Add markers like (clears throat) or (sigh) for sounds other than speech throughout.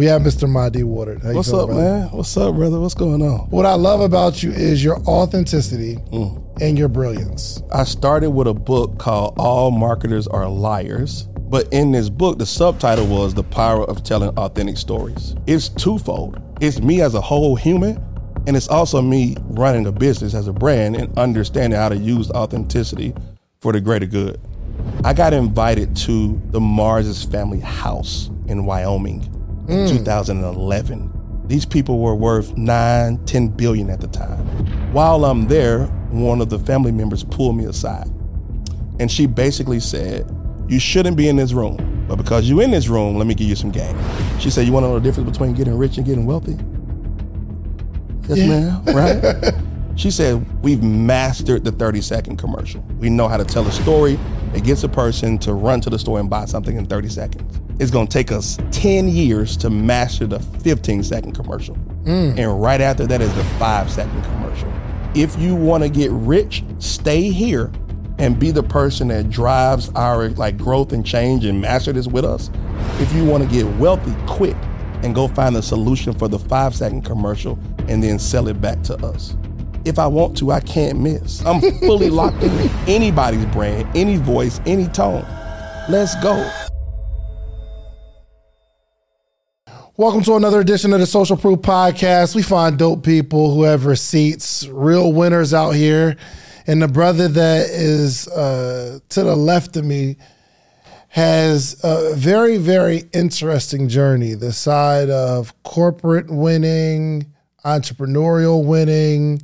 We have Mr. Mahdi you What's up, brother? man? What's up, brother? What's going on? What I love about you is your authenticity Mm. and your brilliance. I started with a book called All Marketers Are Liars. But in this book, the subtitle was The Power of Telling Authentic Stories. It's twofold. It's me as a whole human, and it's also me running a business as a brand and understanding how to use authenticity for the greater good. I got invited to the Mars's family house in Wyoming Mm. in 2011. These people were worth nine, 10 billion at the time. While I'm there, one of the family members pulled me aside. And she basically said, You shouldn't be in this room. But because you're in this room, let me give you some game. She said, You want to know the difference between getting rich and getting wealthy? Yes, ma'am. Right? (laughs) she said, We've mastered the 30 second commercial. We know how to tell a story that gets a person to run to the store and buy something in 30 seconds. It's going to take us 10 years to master the 15 second commercial. Mm. And right after that is the five second commercial. If you want to get rich, stay here and be the person that drives our like growth and change and master this with us. If you want to get wealthy, quit and go find the solution for the five second commercial and then sell it back to us. If I want to, I can't miss. I'm fully locked into anybody's brand, any voice, any tone. Let's go. Welcome to another edition of the Social Proof Podcast. We find dope people who have receipts, real winners out here. And the brother that is uh, to the left of me has a very, very interesting journey. The side of corporate winning, entrepreneurial winning,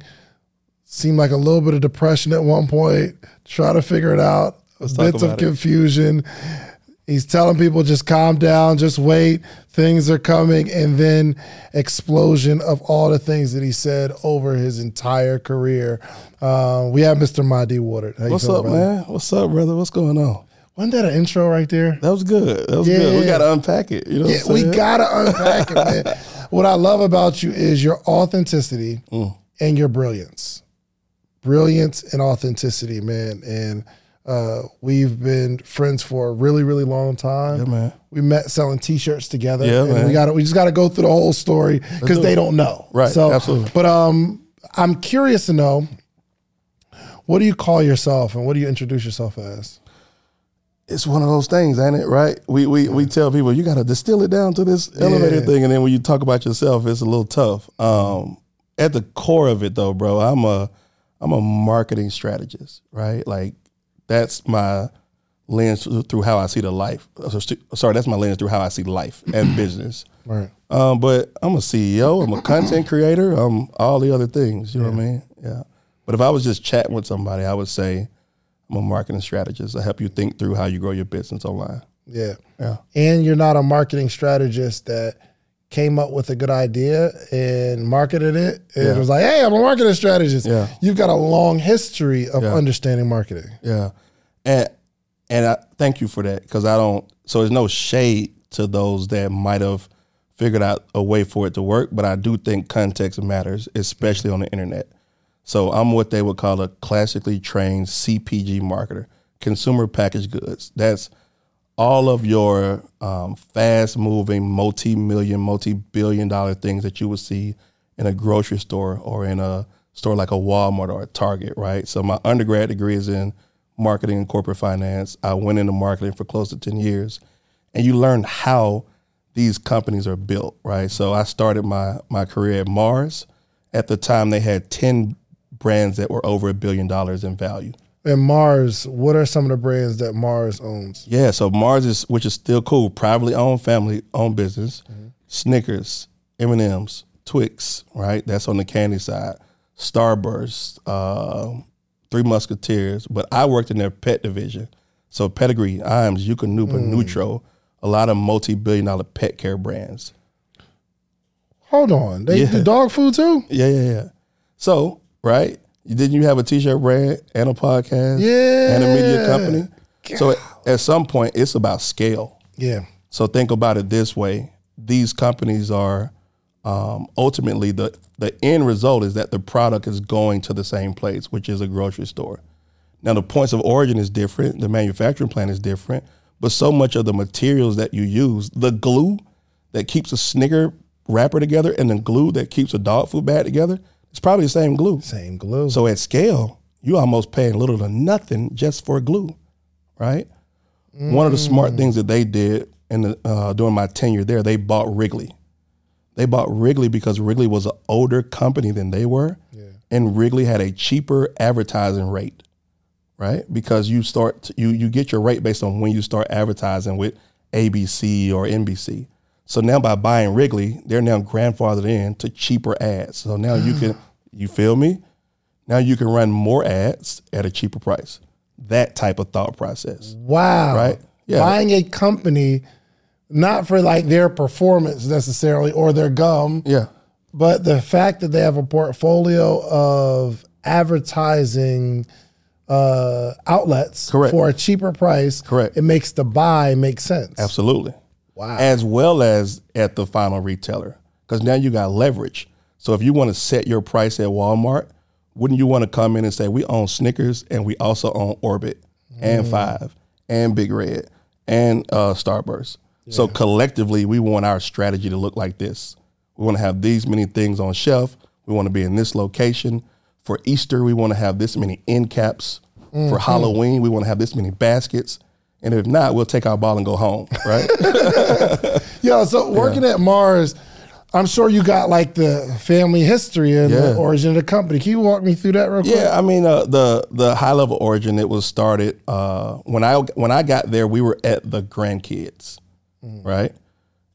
seemed like a little bit of depression at one point, try to figure it out, bits of it. confusion. He's telling people just calm down, just wait, things are coming, and then explosion of all the things that he said over his entire career. Uh, we have Mr. Mahdi you What's up, brother? man? What's up, brother? What's going on? Wasn't that an intro right there? That was good. That was good. We got to unpack it. You know Yeah, what I'm we gotta unpack it, man. (laughs) What I love about you is your authenticity Mm. and your brilliance. Brilliance and authenticity, man. And uh, we've been friends for a really, really long time. Yeah, man. We met selling T-shirts together. Yeah, and man. We got we just got to go through the whole story because do they it. don't know. Right, So, absolutely. But um, I'm curious to know what do you call yourself and what do you introduce yourself as? it's one of those things, ain't it? Right? We we we tell people you got to distill it down to this elevator Yeah. thing, and then when you talk about yourself, it's a little tough. Um, at the core of it, though, bro, I'm a I'm a marketing strategist, right? Like that's my lens through how I see the life. uh, Sorry, that's my lens through how I see life and (clears throat) business. Right. Um, but I'm a CEO. I'm a content (clears throat) creator. I'm all the other things. You know what I mean? Yeah. But if I was just chatting with somebody, I would say I'm a marketing strategist. I help you think through how you grow your business online. Yeah. Yeah. And you're not a marketing strategist that came up with a good idea and marketed it. And Yeah. was like, hey, I'm a marketing strategist. Yeah. You've got a long history of Yeah. understanding marketing. Yeah. And and I thank you for that because I don't. So there's no shade to those that might have figured out a way for it to work, but I do think context matters, especially on the internet. So I'm what they would call a classically trained CPG marketer, consumer packaged goods. That's all of your um, fast moving, multi million, multi billion dollar things that you would see in a grocery store or in a store like a Walmart or a Target, right? So my undergrad degree is in marketing and corporate finance. I went into marketing for close to 10 years. And you learn how these companies are built, right? So I started my my career at Mars. At the time they had 10 brands that were over a billion dollars in value. And Mars, what are some of the brands that Mars owns? Yeah, so Mars is, which is still cool, privately owned, family owned business. Snickers, M and M's, Twix, right? That's on the candy side. Starburst, uh, Three Musketeers. But I worked in their pet division, so Pedigree, Iams, Eukanuba, Nutro, a lot of multi-billion-dollar pet care brands. Hold on. They Yeah. do dog food too? Yeah, yeah, yeah. So, right? Didn't you have a t-shirt brand and a podcast? Yeah. And a media company? So at, at some point, it's about scale. Yeah. So think about it this way: these companies are um, ultimately the the end result is that the product is going to the same place, which is a grocery store. Now the points of origin is different, the manufacturing plant is different, but so much of the materials that you use, the glue that keeps a Snicker wrapper together and the glue that keeps a dog food bag together, it's probably the same glue. Same glue. So at scale, you almost paying little to nothing just for glue, right? One of the smart things that they did in the, uh, during my tenure there, they bought Wrigley. They bought Wrigley because Wrigley was an older company than they were, and Wrigley had a cheaper advertising rate, right? Because you start you you get your rate based on when you start advertising with ABC or NBC. So now by buying Wrigley, they're now grandfathered in to cheaper ads. So now you can (sighs) you feel me? Now you can run more ads at a cheaper price. That type of thought process. wow. Right? Yeah. Buying a company not for like their performance necessarily or their gum, Yeah. but the fact that they have a portfolio of advertising uh, outlets Correct. for a cheaper price, Correct. it makes the buy make sense. Absolutely. Wow. As well as at the final retailer. Because now you got leverage. So if you want to set your price at Walmart, wouldn't you want to come in and say, we own Snickers and we also own Orbit and Five and Big Red and uh, Starburst. So collectively, we want our strategy to look like this. We want to have these many things on shelf. We want to be in this location. For Easter, we want to have this many end caps. For Halloween, we want to have this many baskets. And if not, we'll take our ball and go home, right? (laughs) Yo, so working at Mars, I'm sure you got like the family history and the origin of the company. Can you walk me through that real quick? Yeah, I mean uh, the the high level origin it was started uh, when I when I got there. We were at the grandkids, right?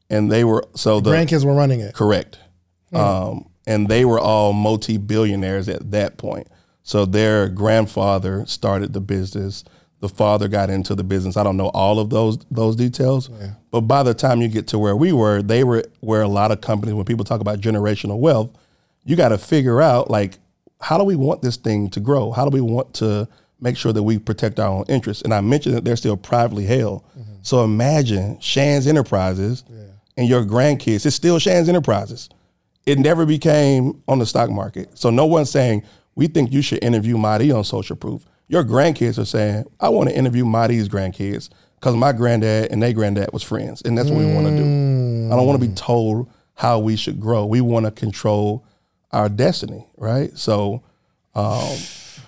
And they were so the Grandkids were running it. correct, um, and they were all multi billionaires at that point. So their grandfather started the business. The father got into the business. I don't know all of those those details, but by the time you get to where we were, they were where a lot of companies. When people talk about generational wealth, you got to figure out like how do we want this thing to grow? How do we want to make sure that we protect our own interests? And I mentioned that they're still privately held. Mm-hmm. So imagine Shands Enterprises and your grandkids. It's still Shands Enterprises. It never became on the stock market. So no one's saying we think you should interview Mahdi on Social Proof. Your grandkids are saying I want to interview Mahdi's grandkids because my granddad and their granddad was friends, and that's what we want to do. I don't want to be told how we should grow. We want to control our destiny, right? So um,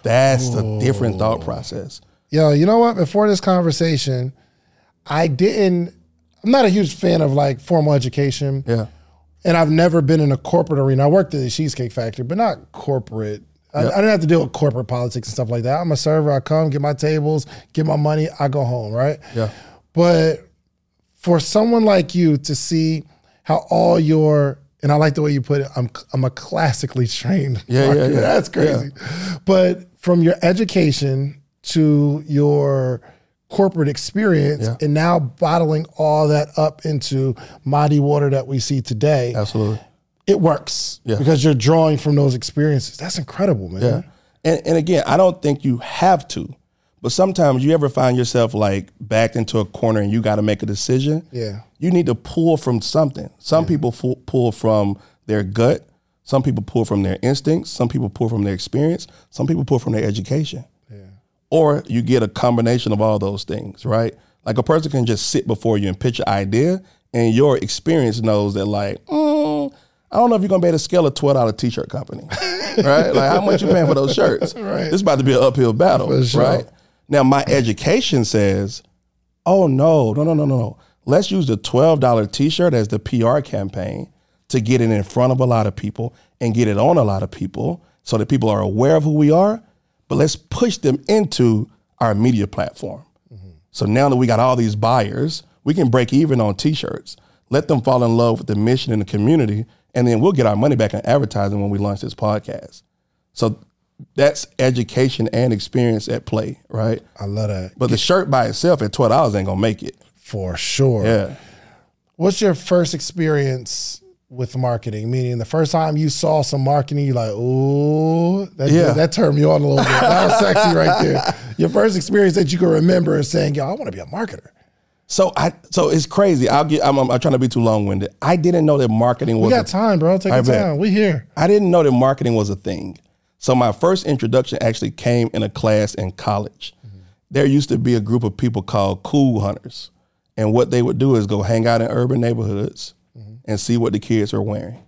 that's the different thought process. Yo, you know what? Before this conversation, I didn't. I'm not a huge fan of like formal education, Yeah, and I've never been in a corporate arena. I worked at the Cheesecake Factory, but not corporate. I, I didn't have to deal with corporate politics and stuff like that. I'm a server. I come, get my tables, get my money, I go home, right? yeah, But for someone like you to see how all your and I like the way you put it. I'm I'm a classically trained. Yeah, yeah, marketer. yeah. That's crazy. But from your education to your corporate experience, Yeah. and now bottling all that up into Mahdi Woodard that we see today, absolutely. It works Yeah. because you're drawing from those experiences. That's incredible, man. Yeah. And and again, I don't think you have to, but sometimes you ever find yourself like backed into a corner and you got to make a decision. Yeah. You need to pull from something. Some people fu- pull from their gut. Some people pull from their instincts. Some people pull from their experience. Some people pull from their education. Yeah. Or you get a combination of all those things, right? Like a person can just sit before you and pitch an idea, and your experience knows that, like, mm, I don't know if you're gonna be able to scale a twelve dollar t shirt company, (laughs) right? Like, how much you paying for those shirts? (laughs) Right. This is about to be an uphill battle, sure. right? Now, my education says, oh no, no, no, no, no, no. Let's use the twelve dollar t shirt as the PR campaign to get it in front of a lot of people and get it on a lot of people, so that people are aware of who we are but let's push them into our media platform. Mm-hmm. So now that we got all these buyers, we can break even on t-shirts. Let them fall in love with the mission and the community, and then we'll get our money back in advertising when we launch this podcast. So that's education and experience at play, right? I love that But the shirt by itself at twelve dollars ain't gonna make it. for sure. Yeah. What's your first experience with marketing? Meaning the first time you saw some marketing, you're like, ooh, that, Yeah. that turned me on a little bit. That was sexy right there. (laughs) Your first experience that you can remember is saying, yo, I want to be a marketer. So I so it's crazy. I'll get. I'm, I'm, I'm trying to be too long winded. I didn't know that marketing was. We a got time, bro. Take your bet. time. We here. I didn't know that marketing was a thing. So my first introduction actually came in a class in college. There used to be a group of people called cool hunters. And what they would do is go hang out in urban neighborhoods mm-hmm. and see what the kids are wearing,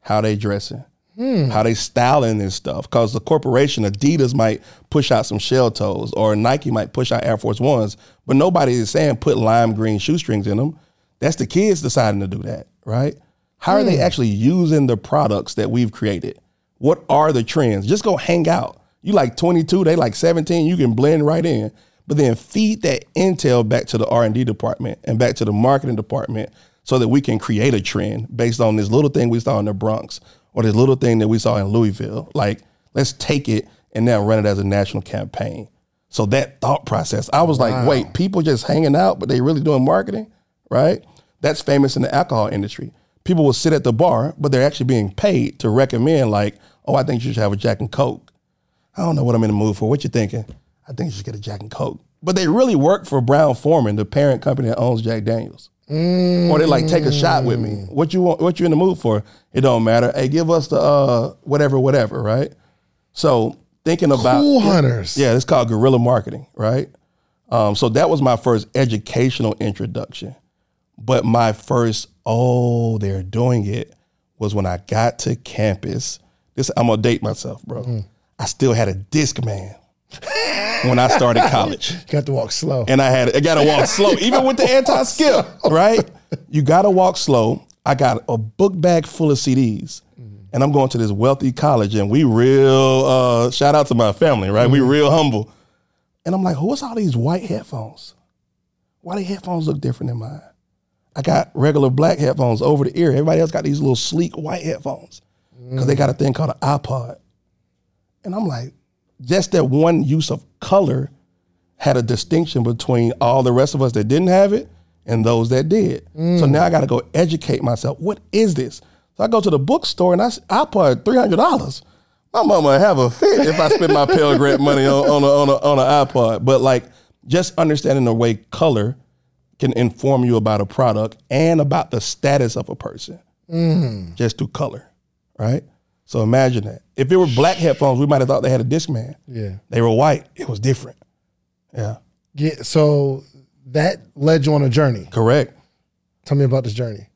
how they dressing, Hmm. how they styling this stuff. Because the corporation Adidas might push out some shell toes, or Nike might push out Air Force Ones, but nobody is saying put lime green shoestrings in them. That's the kids deciding to do that, right? How are they hmm. actually using the products that we've created? What are the trends? Just go hang out. You like 22, they like 17, you can blend right in. But then feed that intel back to the R&D department and back to the marketing department so that we can create a trend based on this little thing we saw in the Bronx or this little thing that we saw in Louisville. Like, let's take it and now run it as a national campaign. So that thought process, I was like, wait, people just hanging out, but they really doing marketing, right? That's famous in the alcohol industry. People will sit at the bar, but they're actually being paid to recommend, like, oh, I think you should have a Jack and Coke. I don't know what I'm in the mood for. What you thinking? I think you should get a Jack and Coke. But they really work for Brown-Forman, the parent company that owns Jack Daniels. Or they like take a shot with me. What you want? What you in the mood for? It don't matter. Hey, give us the uh, whatever, whatever, right? So thinking about Cool hunters. yeah, it's called guerrilla marketing, right? Um, so that was my first educational introduction. But my first, oh, they're doing it, was when I got to campus. This I'm gonna date myself, bro. I still had a Discman when I started college. You got to walk slow. And I had I gotta walk slow, even with the (laughs) anti-skip, right? You gotta walk slow. I got a book bag full of CDs. And I'm going to this wealthy college, and we real uh, shout out to my family, right? We real humble. And I'm like, what's all these white headphones? Why do headphones look different than mine? I got regular black headphones over the ear. Everybody else got these little sleek white headphones because they got a thing called an iPod. And I'm like, just that one use of color had a distinction between all the rest of us that didn't have it and those that did. So mm. now I got to go educate myself. What is this? So I go to the bookstore and I I iPod three hundred dollars. My mama have a fit if I spend my Pell Grant money on on a, on a, on an iPod. But like just understanding the way color can inform you about a product and about the status of a person mm. just through color, right? So imagine that. If it were black headphones, we might have thought they had a Discman. yeah. They were white. It was different. Yeah, Get, so that led you on a journey. correct. Tell me about this journey.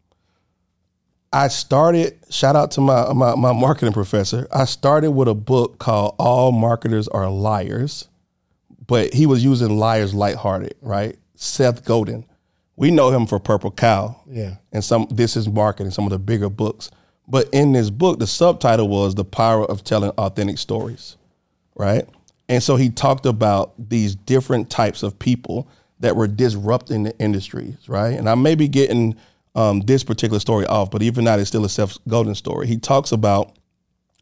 I started, shout out to my, my, my marketing professor. I started with a book called All Marketers Are Liars, but he was using liars lighthearted, right? Seth Godin. We know him for Purple Cow. Yeah. And some this is marketing, some of the bigger books. But in this book, the subtitle was The Power of Telling Authentic Stories, right? And so he talked about these different types of people that were disrupting the industries, right? And I may be getting um, this particular story off, but even that is still a Seth Godin story. He talks about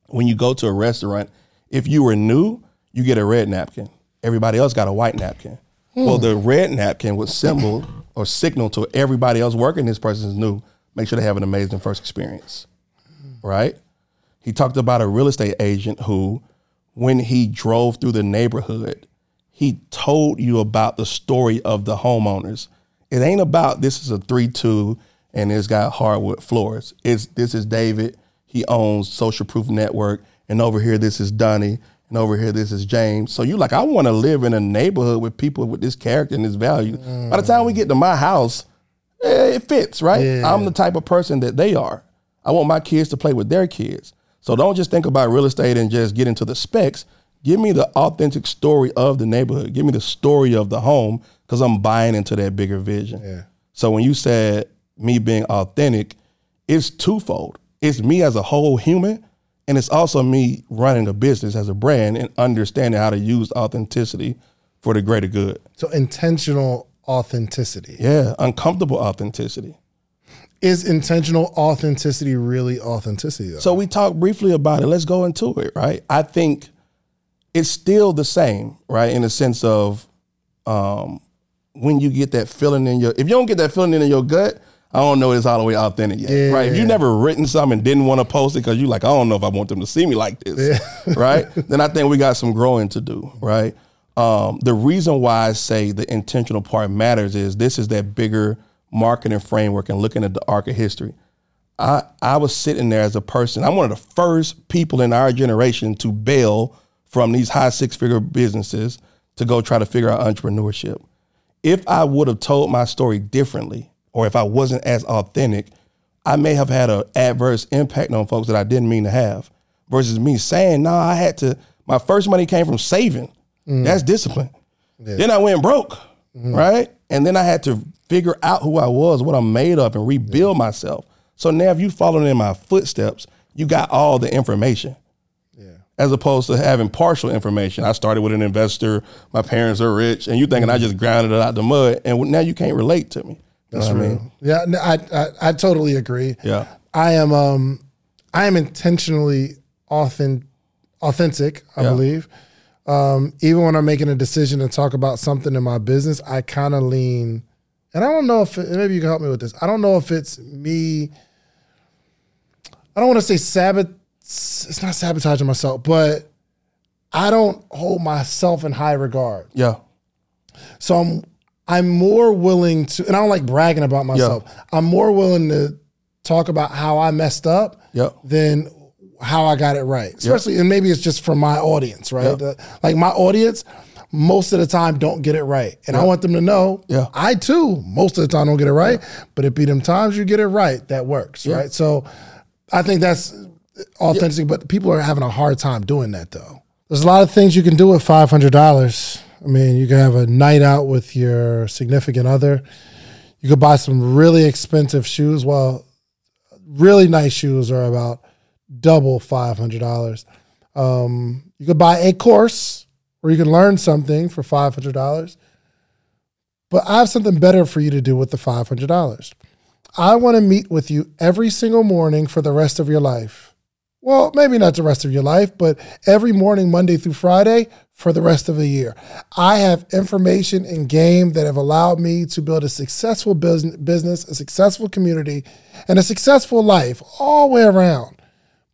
when you go to a restaurant, if you were new, you get a red napkin. Everybody else got a white napkin. Well, the red napkin would symbol or signal to everybody else working this person is new. Make sure they have an amazing first experience, right? He talked about a real estate agent who, when he drove through the neighborhood, he told you about the story of the homeowners. It ain't about this is a three two and it's got hardwood floors. It's this is David. He owns Social Proof Network, and over here this is Donnie, and over here this is James. So you're like, I want to live in a neighborhood with people with this character and this value. By the time we get to my house, eh, it fits, right? Yeah. I'm the type of person that they are. I want my kids to play with their kids. So don't just think about real estate and just get into the specs. Give me the authentic story of the neighborhood. Give me the story of the home because I'm buying into that bigger vision. Yeah. So when you said me being authentic, it's twofold. It's me as a whole human, and it's also me running a business as a brand and understanding how to use authenticity for the greater good. So intentional authenticity. Yeah, uncomfortable authenticity. Is intentional authenticity really authenticity though? So we talked briefly about it. Let's go into it, right? I think it's still the same, right? In the sense of um, when you get that feeling in your, if you don't get that feeling in your gut, I don't know it's all the way authentic yet, right? If you never written something and didn't want to post it because you like, I don't know if I want them to see me like this, (laughs) right? Then I think we got some growing to do, right? Um, the reason why I say the intentional part matters is this is that bigger marketing framework and looking at the arc of history. I, I was sitting there as a person. I'm one of the first people in our generation to bail from these high six figure businesses to go try to figure out entrepreneurship. If I would have told my story differently, or if I wasn't as authentic, I may have had an adverse impact on folks that I didn't mean to have. Versus me saying, "No, nah, I had to." My first money came from saving. Mm. That's discipline. Yeah. Then I went broke, mm-hmm. right? And then I had to figure out who I was, what I'm made of, and rebuild yeah. myself. So now, if you following in my footsteps, you got all the information. Yeah. As opposed to having partial information. I started with an investor. My parents are rich, and you thinking. I just grounded it out the mud, and now you can't relate to me. That's real. I mean? Yeah, I, I I totally agree. Yeah, I am um I am intentionally authentic, authentic. I yeah. believe. Um, even when I'm making a decision to talk about something in my business, I kind of lean, and I don't know if maybe you can help me with this. I don't know if it's me. I don't want to say sabot. It's not sabotaging myself, but I don't hold myself in high regard. Yeah. So I'm I'm more willing to, and I don't like bragging about myself. Yeah. I'm more willing to talk about how I messed up yeah. than how I got it right. Especially, and maybe it's just for my audience, right? The, like my audience, most of the time don't get it right. And I want them to know, yeah. I too, most of the time don't get it right, but it be them times you get it right, that works, right? So I think that's authentic, but people are having a hard time doing that though. There's a lot of things you can do with $500. I mean, you can have a night out with your significant other. You could buy some really expensive shoes. Well, really nice shoes are about double five hundred dollars. Um, you could buy a course where you can learn something for five hundred dollars. But I have something better for you to do with the five hundred dollars. I want to meet with you every single morning for the rest of your life. Well, maybe not the rest of your life, but every morning, Monday through Friday, for the rest of the year. I have information and game that have allowed me to build a successful business, a successful community, and a successful life all the way around.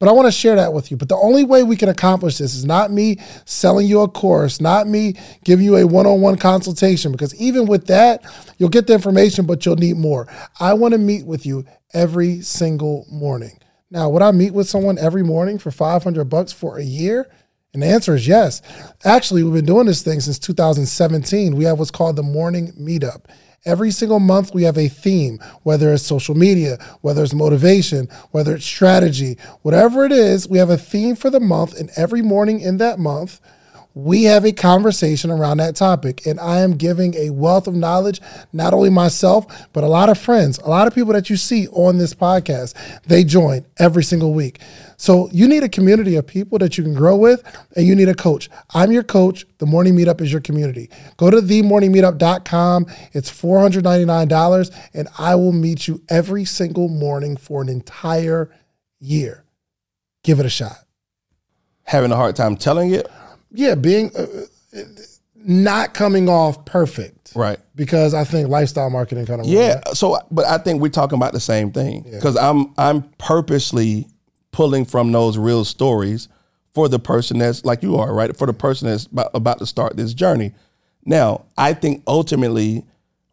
But I want to share that with you. But the only way we can accomplish this is not me selling you a course, not me giving you a one on one consultation, because even with that, you'll get the information, but you'll need more. I want to meet with you every single morning. Now, would I meet with someone every morning for 500 bucks for a year? And the answer is yes. Actually, we've been doing this thing since 2017. We have what's called the morning meetup. Every single month, we have a theme, whether it's social media, whether it's motivation, whether it's strategy, whatever it is, we have a theme for the month. And every morning in that month, we have a conversation around that topic. And I am giving a wealth of knowledge, not only myself, but a lot of friends, a lot of people that you see on this podcast. They join every single week. So you need a community of people that you can grow with, and you need a coach. I'm your coach. The Morning Meetup is your community. Go to themorningmeetup.com. It's $499, and I will meet you every single morning for an entire year. Give it a shot. Having a hard time telling it? Yeah, being uh, not coming off perfect. Right. Because I think lifestyle marketing kind of Yeah, so but I think we're talking about the same thing. Because yeah. I'm I'm purposely pulling from those real stories for the person that's like you are, right? For the person that's about to start this journey. Now, I think ultimately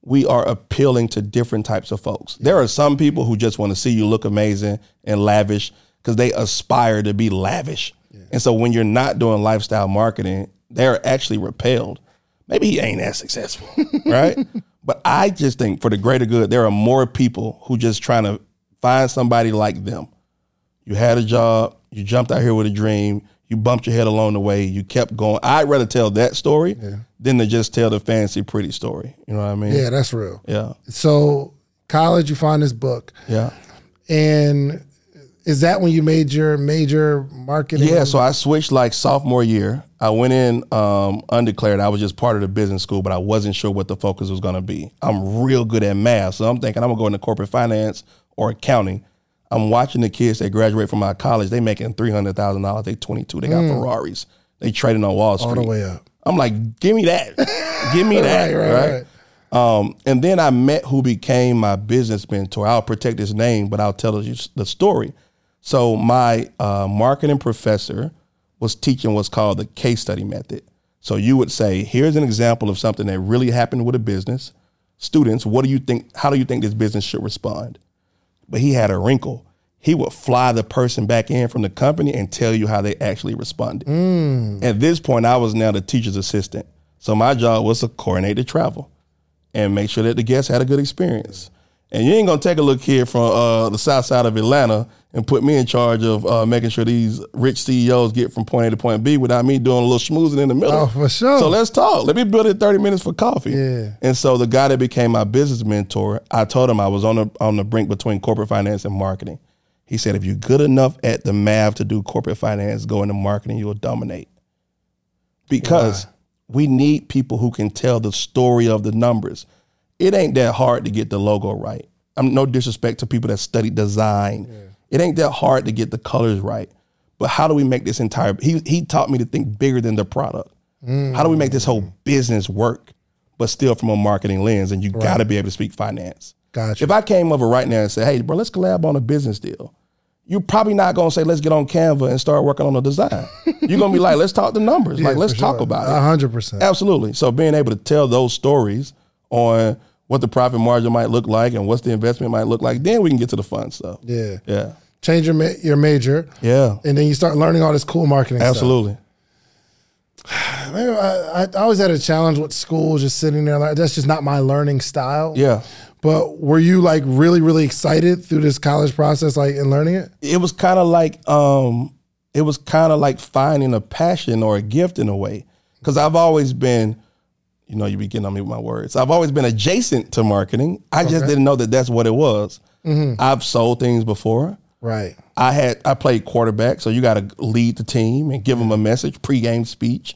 we are appealing to different types of folks. There are some people who just want to see you look amazing and lavish because they aspire to be lavish. Yeah. And so when you're not doing lifestyle marketing, they're actually repelled. Maybe he ain't as successful, (laughs) right? But I just think for the greater good, there are more people who just trying to find somebody like them you had a job, you jumped out here with a dream, you bumped your head along the way, you kept going. I'd rather tell that story yeah. than to just tell the fancy, pretty story. You know what I mean? Yeah, that's real. Yeah. So, college, you find this book. Yeah. And is that when you made your major marketing? Yeah, so I switched like sophomore year. I went in um, undeclared. I was just part of the business school, but I wasn't sure what the focus was going to be. I'm real good at math, so I'm thinking I'm going to go into corporate finance or accounting. I'm watching the kids that graduate from my college. They making three hundred thousand dollars. They 22. They got mm. Ferraris. They trading on Wall Street. All the way up. I'm like, give me that. give me (laughs) that. right, right, right. Um, and then I met who became my business mentor. I'll protect his name, but I'll tell you the story. So my uh, marketing professor was teaching what's called the case study method. So you would say, here's an example of something that really happened with a business. Students, what do you think? How do you think this business should respond? but he had a wrinkle. He would fly the person back in from the company and tell you how they actually responded. Mm. At this point, I was now the teacher's assistant. So my job was to coordinate the travel and make sure that the guests had a good experience. And you ain't gonna take a little kid from uh, the south side of Atlanta and put me in charge of uh, making sure these rich CEOs get from point A to point B without me doing a little schmoozing in the middle. Oh, for sure. So let's talk. Let me build it 30 minutes for coffee. Yeah. And so the guy that became my business mentor, I told him I was on the on the brink between corporate finance and marketing. He said, if you're good enough at the math to do corporate finance, go into marketing, you will dominate. Because we need people who can tell the story of the numbers. It ain't that hard to get the logo right. I'm no disrespect to people that study design. It ain't that hard to get the colors right. But how do we make this entire he he taught me to think bigger than the product. How do we make this whole mm. business work, but still from a marketing lens? And you gotta be able to speak finance. Gotcha. If I came over right now and said, "Hey, bro, let's collab on a business deal," you're probably not gonna say, "Let's get on Canva and start working on the design." (laughs) you're gonna be like, "Let's talk the numbers. like, let's talk sure. about A it." hundred percent. Absolutely. So being able to tell those stories on what the profit margin might look like and what's the investment might look like, then we can get to the fun stuff. Yeah. Yeah. Change your ma- your major, Yeah. and then you start learning all this cool marketing. stuff. Absolutely. (sighs) Maybe I, I always had a challenge with school, just sitting there. Like, that's just not my learning style. Yeah. But were you like really, really excited through this college process, like in learning it? It was kind of like um it was kind of like finding a passion or a gift in a way. Cause I've always been, you know, you be getting on me with my words. I've always been adjacent to marketing. I just didn't know that that's what it was. Mm-hmm. I've sold things before. Right. I had I played quarterback, so you got to lead the team and give them a mm-hmm. message, pregame speech.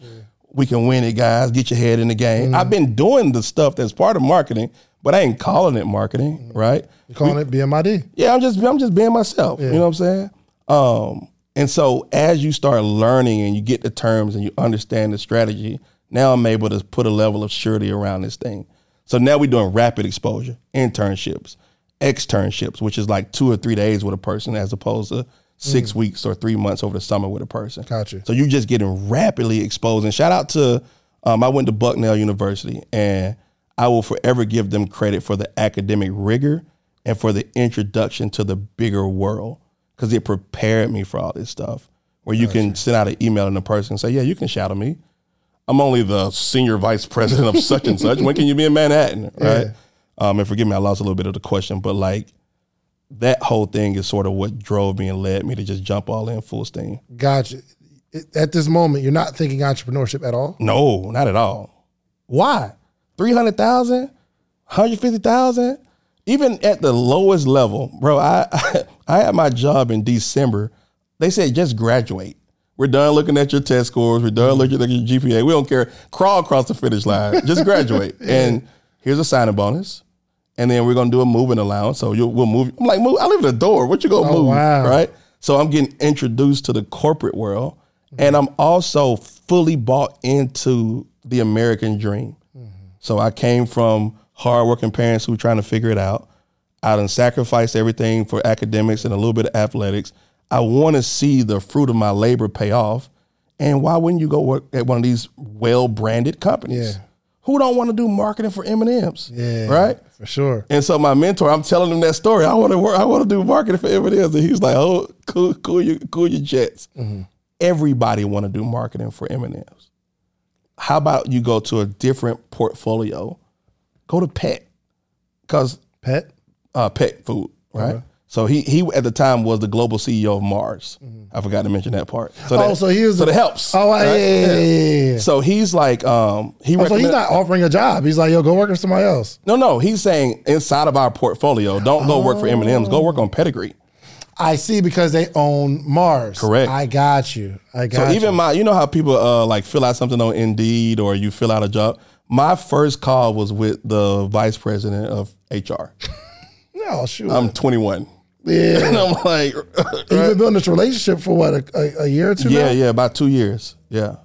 We can win it, guys. Get your head in the game. Mm-hmm. I've been doing the stuff that's part of marketing, but I ain't calling it marketing, right? You calling it BMID? Yeah, I'm just I'm just being myself. You know what I'm saying? Um, and so as you start learning and you get the terms and you understand the strategy, now I'm able to put a level of surety around this thing. So now we're doing rapid exposure, internships, externships, which is like two or three days with a person as opposed to six weeks or three months over the summer with a person. Gotcha. So you're just getting rapidly exposed. And shout out to, um, I went to Bucknell University, and I will forever give them credit for the academic rigor and for the introduction to the bigger world because it prepared me for all this stuff. Where you can send out an email to a person and say, "Yeah, you can shadow me. I'm only the senior vice president of such and such. When can you be in Manhattan?" (laughs) Right. Um, and forgive me, I lost a little bit of the question, but like that whole thing is sort of what drove me and led me to just jump all in full steam. Gotcha. At this moment, you're not thinking entrepreneurship at all. No, not at all. Why? 300,000? 150,000? Even at the lowest level, bro, I, (laughs) I had my job in December. They said just graduate. We're done looking at your test scores. We're done mm-hmm. looking at your GPA. We don't care. Crawl across the finish line. (laughs) Just graduate. And here's a signing bonus. And then we're gonna do a moving allowance. So you'll we'll move. I'm like, move. I live at the door. What you gonna oh, move? wow. Right. So I'm getting introduced to the corporate world, mm-hmm. and I'm also fully bought into the American dream. Mm-hmm. So I came from hardworking parents who were trying to figure it out. I done sacrificed everything for academics and a little bit of athletics. I want to see the fruit of my labor pay off. And why wouldn't you go work at one of these well-branded companies? Yeah. Who don't want to do marketing for M&Ms? Yeah. Right? For sure. And so my mentor, I'm telling him that story. I want to work. I want to do marketing for M&Ms, and he's like, "Oh, cool, cool, your, cool your jets." Everybody want to do marketing for M&Ms. How about you go to a different portfolio? Go to pet, because Pet? uh, pet food, right? So he he at the time was the global CEO of Mars. I forgot to mention that part. So Oh, that, so he was so the- that helps. Oh, right? yeah, yeah, yeah, yeah. So he's like, um, he Oh, so he's not offering a job. He's like, yo, go work for somebody else. No, no, he's saying inside of our portfolio, don't go work for M and M's. Go work on Pedigree. I see because they own Mars. Correct. I got you. I got So you. even my, you know how people uh, like fill out something on Indeed or you fill out a job. My first call was with the vice president of HR. (laughs) no, shoot. I'm 21, yeah. (laughs) and I'm like, (laughs) You've been building this relationship for what, a, a, a year or two yeah, now? yeah, about two years, yeah.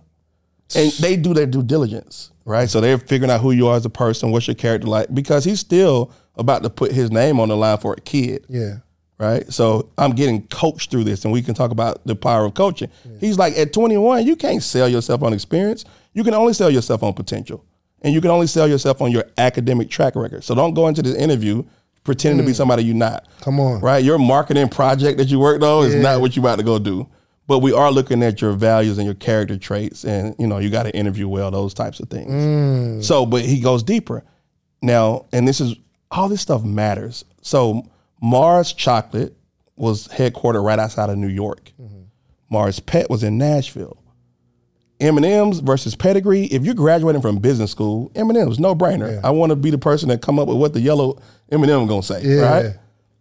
And they do their due diligence, right? So they're figuring out who you are as a person, what's your character like, because he's still about to put his name on the line for a kid. Yeah. right? So I'm getting coached through this, and we can talk about the power of coaching. He's like, at 21, you can't sell yourself on experience. You can only sell yourself on potential, and you can only sell yourself on your academic track record. So don't go into this interview pretending to be mm. somebody you're not. Come on. right? Your marketing project that you worked on is not what you're about to go do. But we are looking at your values and your character traits, and you know you got to interview well, those types of things. Mm. So, but he goes deeper now, and this is all this stuff matters. So Mars Chocolate was headquartered right outside of New York. Mm-hmm. Mars Pet was in Nashville. M&M's versus Pedigree. If you're graduating from business school, M&M's no brainer. I want to be the person that come up with what the yellow M&M gonna say, Yeah. right?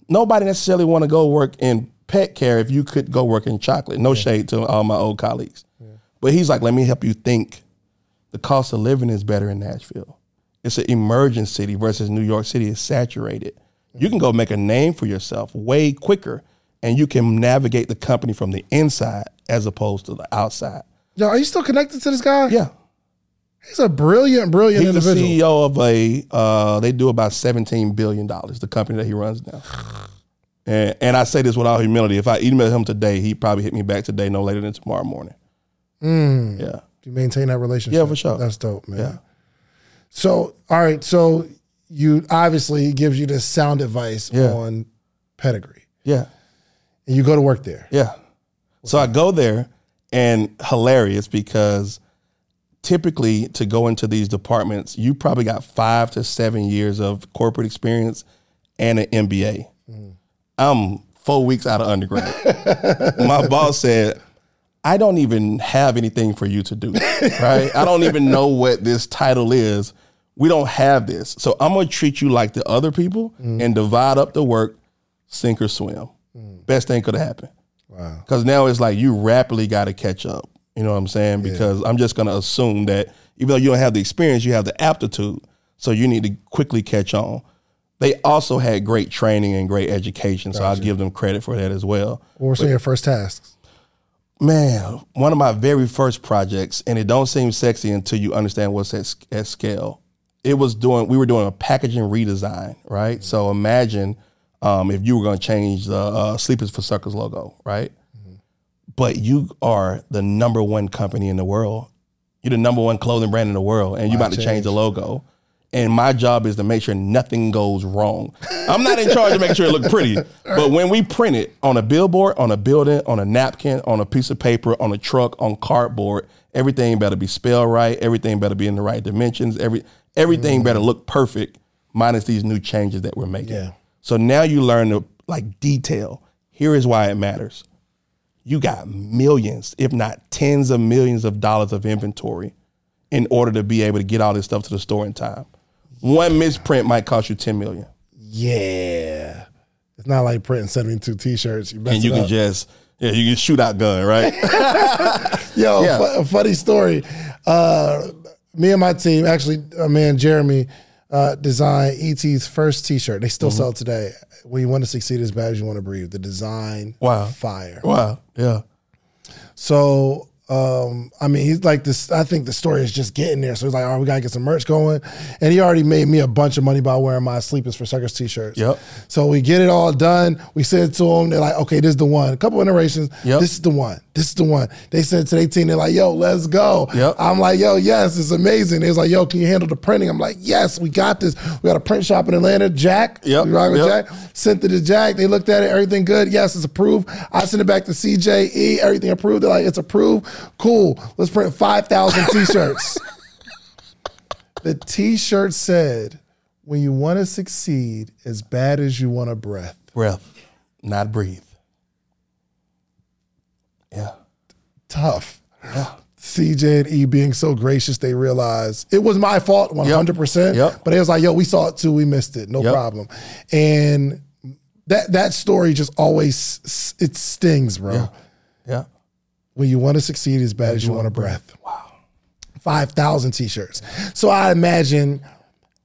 Nobody necessarily want to go work in pet care if you could go work in chocolate. No shade to all my old colleagues. But he's like, let me help you think. The cost of living is better in Nashville. It's an emerging city versus New York City is saturated. You can go make a name for yourself way quicker and you can navigate the company from the inside as opposed to the outside. Yo, are you still connected to this guy? Yeah. He's a brilliant, brilliant individual. He's the. CEO of a, uh, they do about $17 billion, the company that he runs now. And, and I say this with all humility. If I email him today, he probably hit me back today, no later than tomorrow morning. Yeah. You maintain that relationship. Yeah, for sure. That's dope, man. Yeah. So, all right. So you obviously he gives you this sound advice Yeah. on pedigree, Yeah. and you go to work there. Yeah. So I go there and hilarious because typically to go into these departments, you probably got five to seven years of corporate experience and an MBA. I'm four weeks out of undergrad. (laughs) My boss said, I don't even have anything for you to do, right? I don't even know what this title is. We don't have this. So I'm going to treat you like the other people mm. and divide up the work, sink or swim. Mm. Best thing could have happened. Wow. Because now it's like you rapidly got to catch up. You know what I'm saying? Because I'm just going to assume that even though you don't have the experience, you have the aptitude. So you need to quickly catch on. They also had great training and great education. So I'll give them credit for that as well. What were some of your first tasks? Man, one of my very first projects, and it don't seem sexy until you understand what's at, at scale. It was doing, we were doing a packaging redesign, right? Mm-hmm. So imagine um, if you were going to change the uh, Sleep Is for Suckers logo, right? But you are the number one company in the world. You're the number one clothing brand in the world, and you're about to change the logo. And my job is to make sure nothing goes wrong. I'm not in charge of making sure it look pretty, but when we print it on a billboard, on a building, on a napkin, on a piece of paper, on a truck, on cardboard, everything better be spelled right. Everything better be in the right dimensions. Every everything better look perfect, minus these new changes that we're making. Yeah. So now you learn the like detail. Here is why it matters. You got millions, if not tens of millions of dollars of inventory in order to be able to get all this stuff to the store in time. One misprint might cost you 10 million. Yeah. It's not like printing 72 t-shirts. You And you can up. just, yeah, you can shoot out gun, right? (laughs) Yo, Yeah. a funny story. Uh, me and my team, actually, uh, man, Jeremy, uh, designed ET's first T-shirt. They Mm-hmm. still sell today. When you want to succeed as bad as you want to breathe, the design, Wow. fire. wow. Yeah. So, um, I mean, he's like this. I think the story is just getting there. So he's like, "All right, we gotta get some merch going," and he already made me a bunch of money by wearing my "Sleep Is for Suckers" t-shirts. Yep. So we get it all done. We send it to them. They're like, "Okay, this is the one." A couple iterations. Yep. This is the one. This is the one. They sent it to their team. They're like, "Yo, let's go." Yep. I'm like, "Yo, yes, it's amazing." Was like, "Yo, can you handle the printing?" I'm like, "Yes, we got this. We got a print shop in Atlanta, Jack. Yep, We rock with yep. Jack. Sent it to Jack. They looked at it. Everything good. Yes, it's approved. I sent it back to CJE. Everything approved. They're like, it's approved. Cool. Let's print 5,000 (laughs) t shirts. the t shirt said, when you want to succeed as bad as you want a breath. Breath, not breathe. Yeah. Tough. CJ and E being so gracious, they realized it was my fault 100%. Yep. But it was like, yo, we saw it too. We missed it. No Yep. problem. And that that story just always, it stings, bro. Yeah. When you want to succeed as bad as you want a breath. Wow. 5,000 t shirts. So I imagine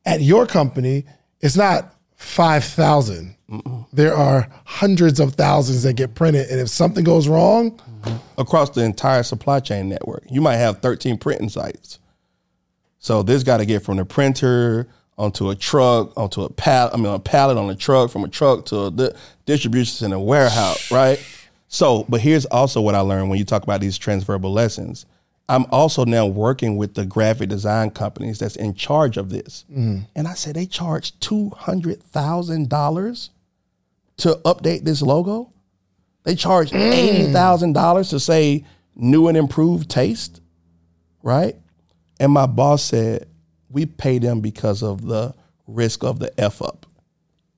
at your company, it's not 5,000. There are hundreds of thousands that get printed. And if something goes wrong, mm-hmm. across the entire supply chain network. You might have 13 printing sites. So this got to get from the printer onto a truck, onto a pallet, I mean, a pallet on a truck, from a truck to a di- distribution center warehouse, right? So, but here's also what I learned when you talk about these transferable lessons. I'm also now working with the graphic design companies that's in charge of this. Mm. And I said, they charge $200,000 to update this logo. They charge mm. thousand dollars to say new and improved taste, right? And my boss said we pay them because of the risk of the f up.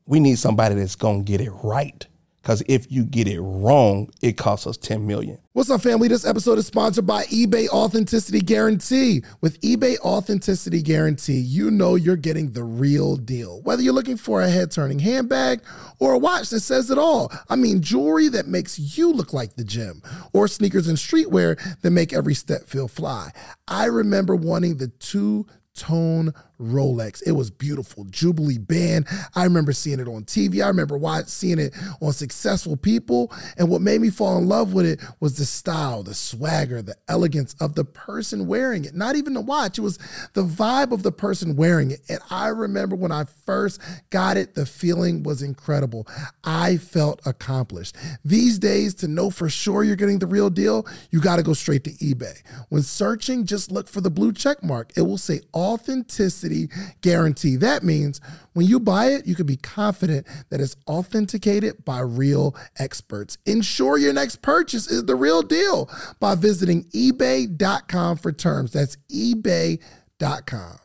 We need somebody that's gonna get it right. Because if you get it wrong, it costs us 10 million. What's up, family? This episode is sponsored by eBay Authenticity Guarantee. With eBay Authenticity Guarantee, you know you're getting the real deal. Whether you're looking for a head turning handbag or a watch that says it all, I mean, jewelry that makes you look like the gym, or sneakers and streetwear that make every step feel fly. I remember wanting the two tone Rolex. It was beautiful. Jubilee band. I remember seeing it on TV. I remember watching, seeing it on successful people. And what made me fall in love with it was the style, the swagger, the elegance of the person wearing it. Not even the watch, it was the vibe of the person wearing it. And I remember when I first got it, the feeling was incredible. I felt accomplished. These days, to know for sure you're getting the real deal, you got to go straight to eBay. When searching, just look for the blue check mark. It will say authenticity guarantee. That means when you buy it, you can be confident that it's authenticated by real experts. Ensure your next purchase is the real deal by visiting eBay.com for terms. That's eBay.com.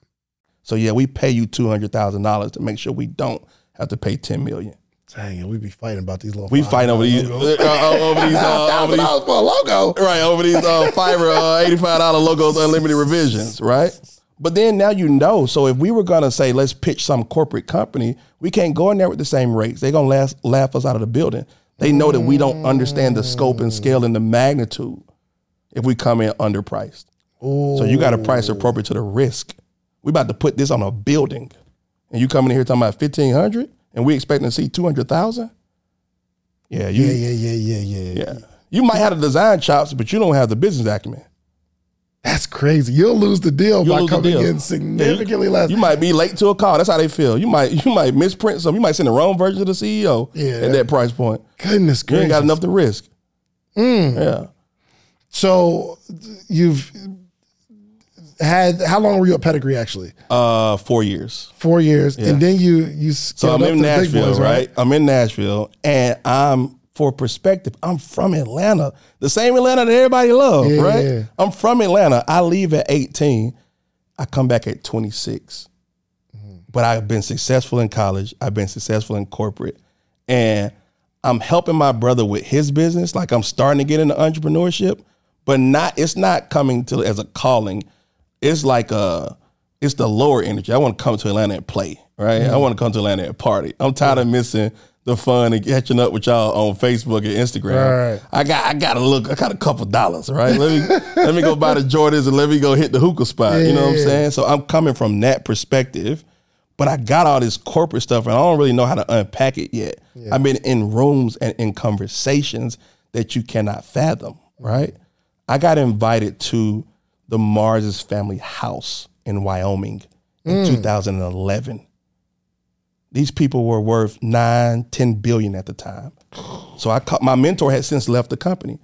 So yeah, we pay you two hundred thousand dollars to make sure we don't have to pay ten million. Dang, it, we be fighting about these little. We fighting over these, uh, uh, over these, uh, over (laughs) these, for a logo, right? Over these uh, Fiverr uh, eighty-five dollar logos, unlimited revisions, right? But then now you know. So if we were gonna say let's pitch some corporate company, we can't go in there with the same rates. They're gonna laugh, laugh us out of the building. They know that we don't understand the scope and scale and the magnitude if we come in underpriced. So you got to price appropriate to the risk. We about to put this on a building, and you coming in here talking about fifteen hundred, and we expecting to see two hundred thousand. Yeah, you, Yeah, yeah, yeah, yeah, yeah, yeah. You might have the design chops, but you don't have the business acumen. That's crazy. You'll lose the deal You'll by lose the coming deal. in significantly less. You might be late to a call. That's how they feel. You might you might misprint some. You might send the wrong version to the CEO Yeah. at that price point. Goodness gracious. You ain't gracious. got enough to risk. Yeah. So you've had how long were you at Pedigree actually? Uh, four years. Four years, and then you you So scaled I'm up in to the big Nashville, boys, right? I'm in Nashville, and I'm for perspective. I'm from Atlanta, the same Atlanta that everybody loves, Yeah, right? yeah. I'm from Atlanta. I leave at 18. I come back at 26. But I've been successful in college. I've been successful in corporate, and I'm helping my brother with his business. Like I'm starting to get into entrepreneurship, but not. It's not coming to as a calling. It's like a. It's the lower energy. I want to come to Atlanta and play. Right. I mm. want to come to Atlanta and party. I'm tired of missing the fun and catching up with y'all on Facebook and Instagram. Right. I got I got a look. I got a couple dollars. Right. Let me (laughs) let me go buy the Jordans and let me go hit the hookah spot. You know what I'm saying? So I'm coming from that perspective. But I got all this corporate stuff and I don't really know how to unpack it yet. I've been in rooms and in conversations that you cannot fathom, mm-hmm. right? I got invited to the Mars's family house in Wyoming in mm. 2011. These people were worth nine, 10 billion at the time. So I caught, my mentor had since left the company.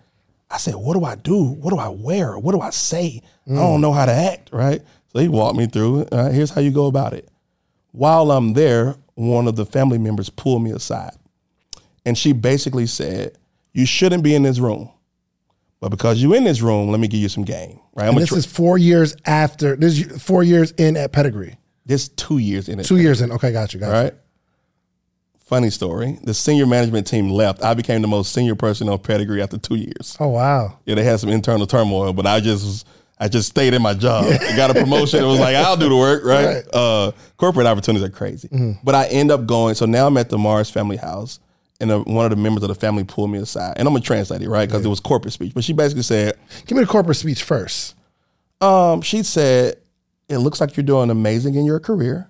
I said, what do I do? What do I wear? What do I say? I don't know how to act, right? So he walked me through it. Here's how you go about it. While I'm there, one of the family members pulled me aside. And she basically said, You shouldn't be in this room. But because you're in this room, let me give you some game. Right? This tr- is four years after. This is four years in at Pedigree. This two years in it. Two years in. Okay, got you. Got. Right? Funny story. The senior management team left. I became the most senior person on pedigree after two years. Oh wow. Yeah, they had some internal turmoil, but I just was, I just stayed in my job. I got a promotion. It was like I'll do the work, right? Right. Uh, corporate opportunities are crazy. But I end up going. So now I'm at the Mars family house, and uh one of the members of the family pulled me aside, and I'm gonna translate it, right? Because it was corporate speech. But she basically said, Give me the corporate speech first. um, she said, "It looks like you're doing amazing in your career,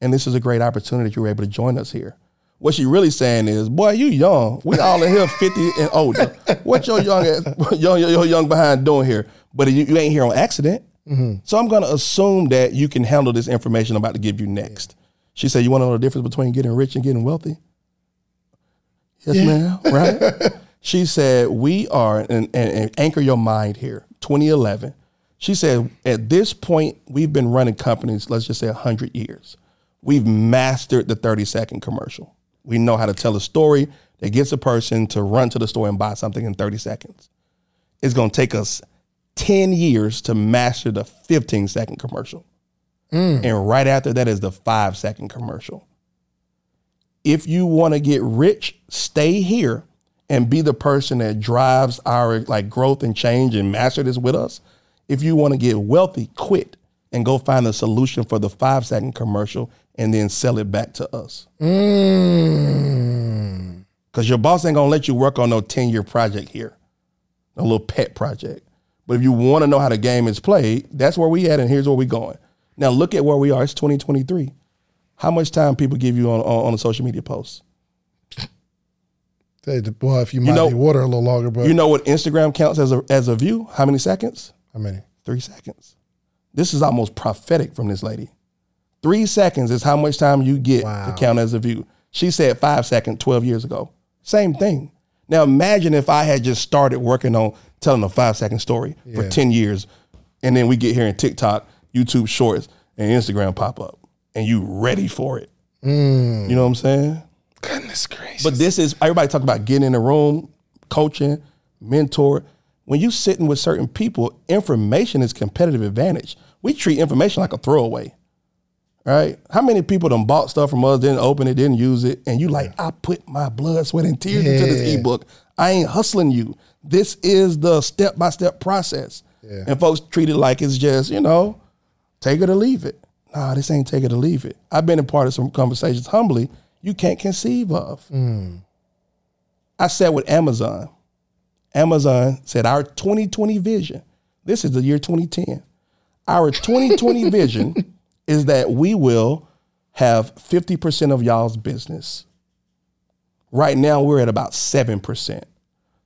and this is a great opportunity that you were able to join us here." What she really saying is, "Boy, you young. We all in here, fifty and older. (laughs) What your young, ass- (laughs) young, your, young behind doing here? But you, you ain't here on accident. Mm-hmm. So I'm gonna assume that you can handle this information I'm about to give you next." She said, "You want to know the difference between getting rich and getting wealthy?" Yes, ma'am. Right? (laughs) she said, We are, and, and, and anchor your mind here, 2011. She said, At this point, we've been running companies, let's just say 100 years. We've mastered the 30 second commercial. We know how to tell a story that gets a person to run to the store and buy something in 30 seconds. It's going to take us 10 years to master the 15 second commercial. Mm. And right after that is the five second commercial If you want to get rich, stay here and be the person that drives our like growth and change and master this with us. If you want to get wealthy, quit and go find a solution for the five second commercial and then sell it back to us. Mm. Because your boss ain't gonna let you work on no 10 year project here, a little pet project. But if you wanna know how the game is played, that's where we at, and here's where we going. Now look at where we are. It's 2023. How much time people give you on, on, on a social media post? Well, if you might know- water a little longer, but You know what Instagram counts as a, as a view? How many seconds? How many? Three seconds. This is almost prophetic from this lady. Three seconds is how much time you get Wow. to count as a view. She said five seconds 12 years ago. Same thing. Now imagine if I had just started working on telling a five second story for 10 years, and then we get here in TikTok, YouTube Shorts, and Instagram pop up, and you ready for it. Mm. You know what I'm saying? Goodness gracious. But this is everybody talk about getting in the room, coaching, mentor. When you sitting with certain people, information is competitive advantage. We treat information like a throwaway. Right? How many people done bought stuff from us, didn't open it, didn't use it, and you like, I put my blood, sweat, and tears into this ebook. I ain't hustling you. This is the step by step process. Yeah. And folks treat it like it's just, you know, take it or leave it. Nah, this ain't take it or leave it. I've been a part of some conversations humbly you can't conceive of. Mm. I sat with Amazon. Amazon said our 2020 vision, this is the year 2010. Our 2020 (laughs) vision is that we will have 50% of y'all's business. Right now, we're at about 7%.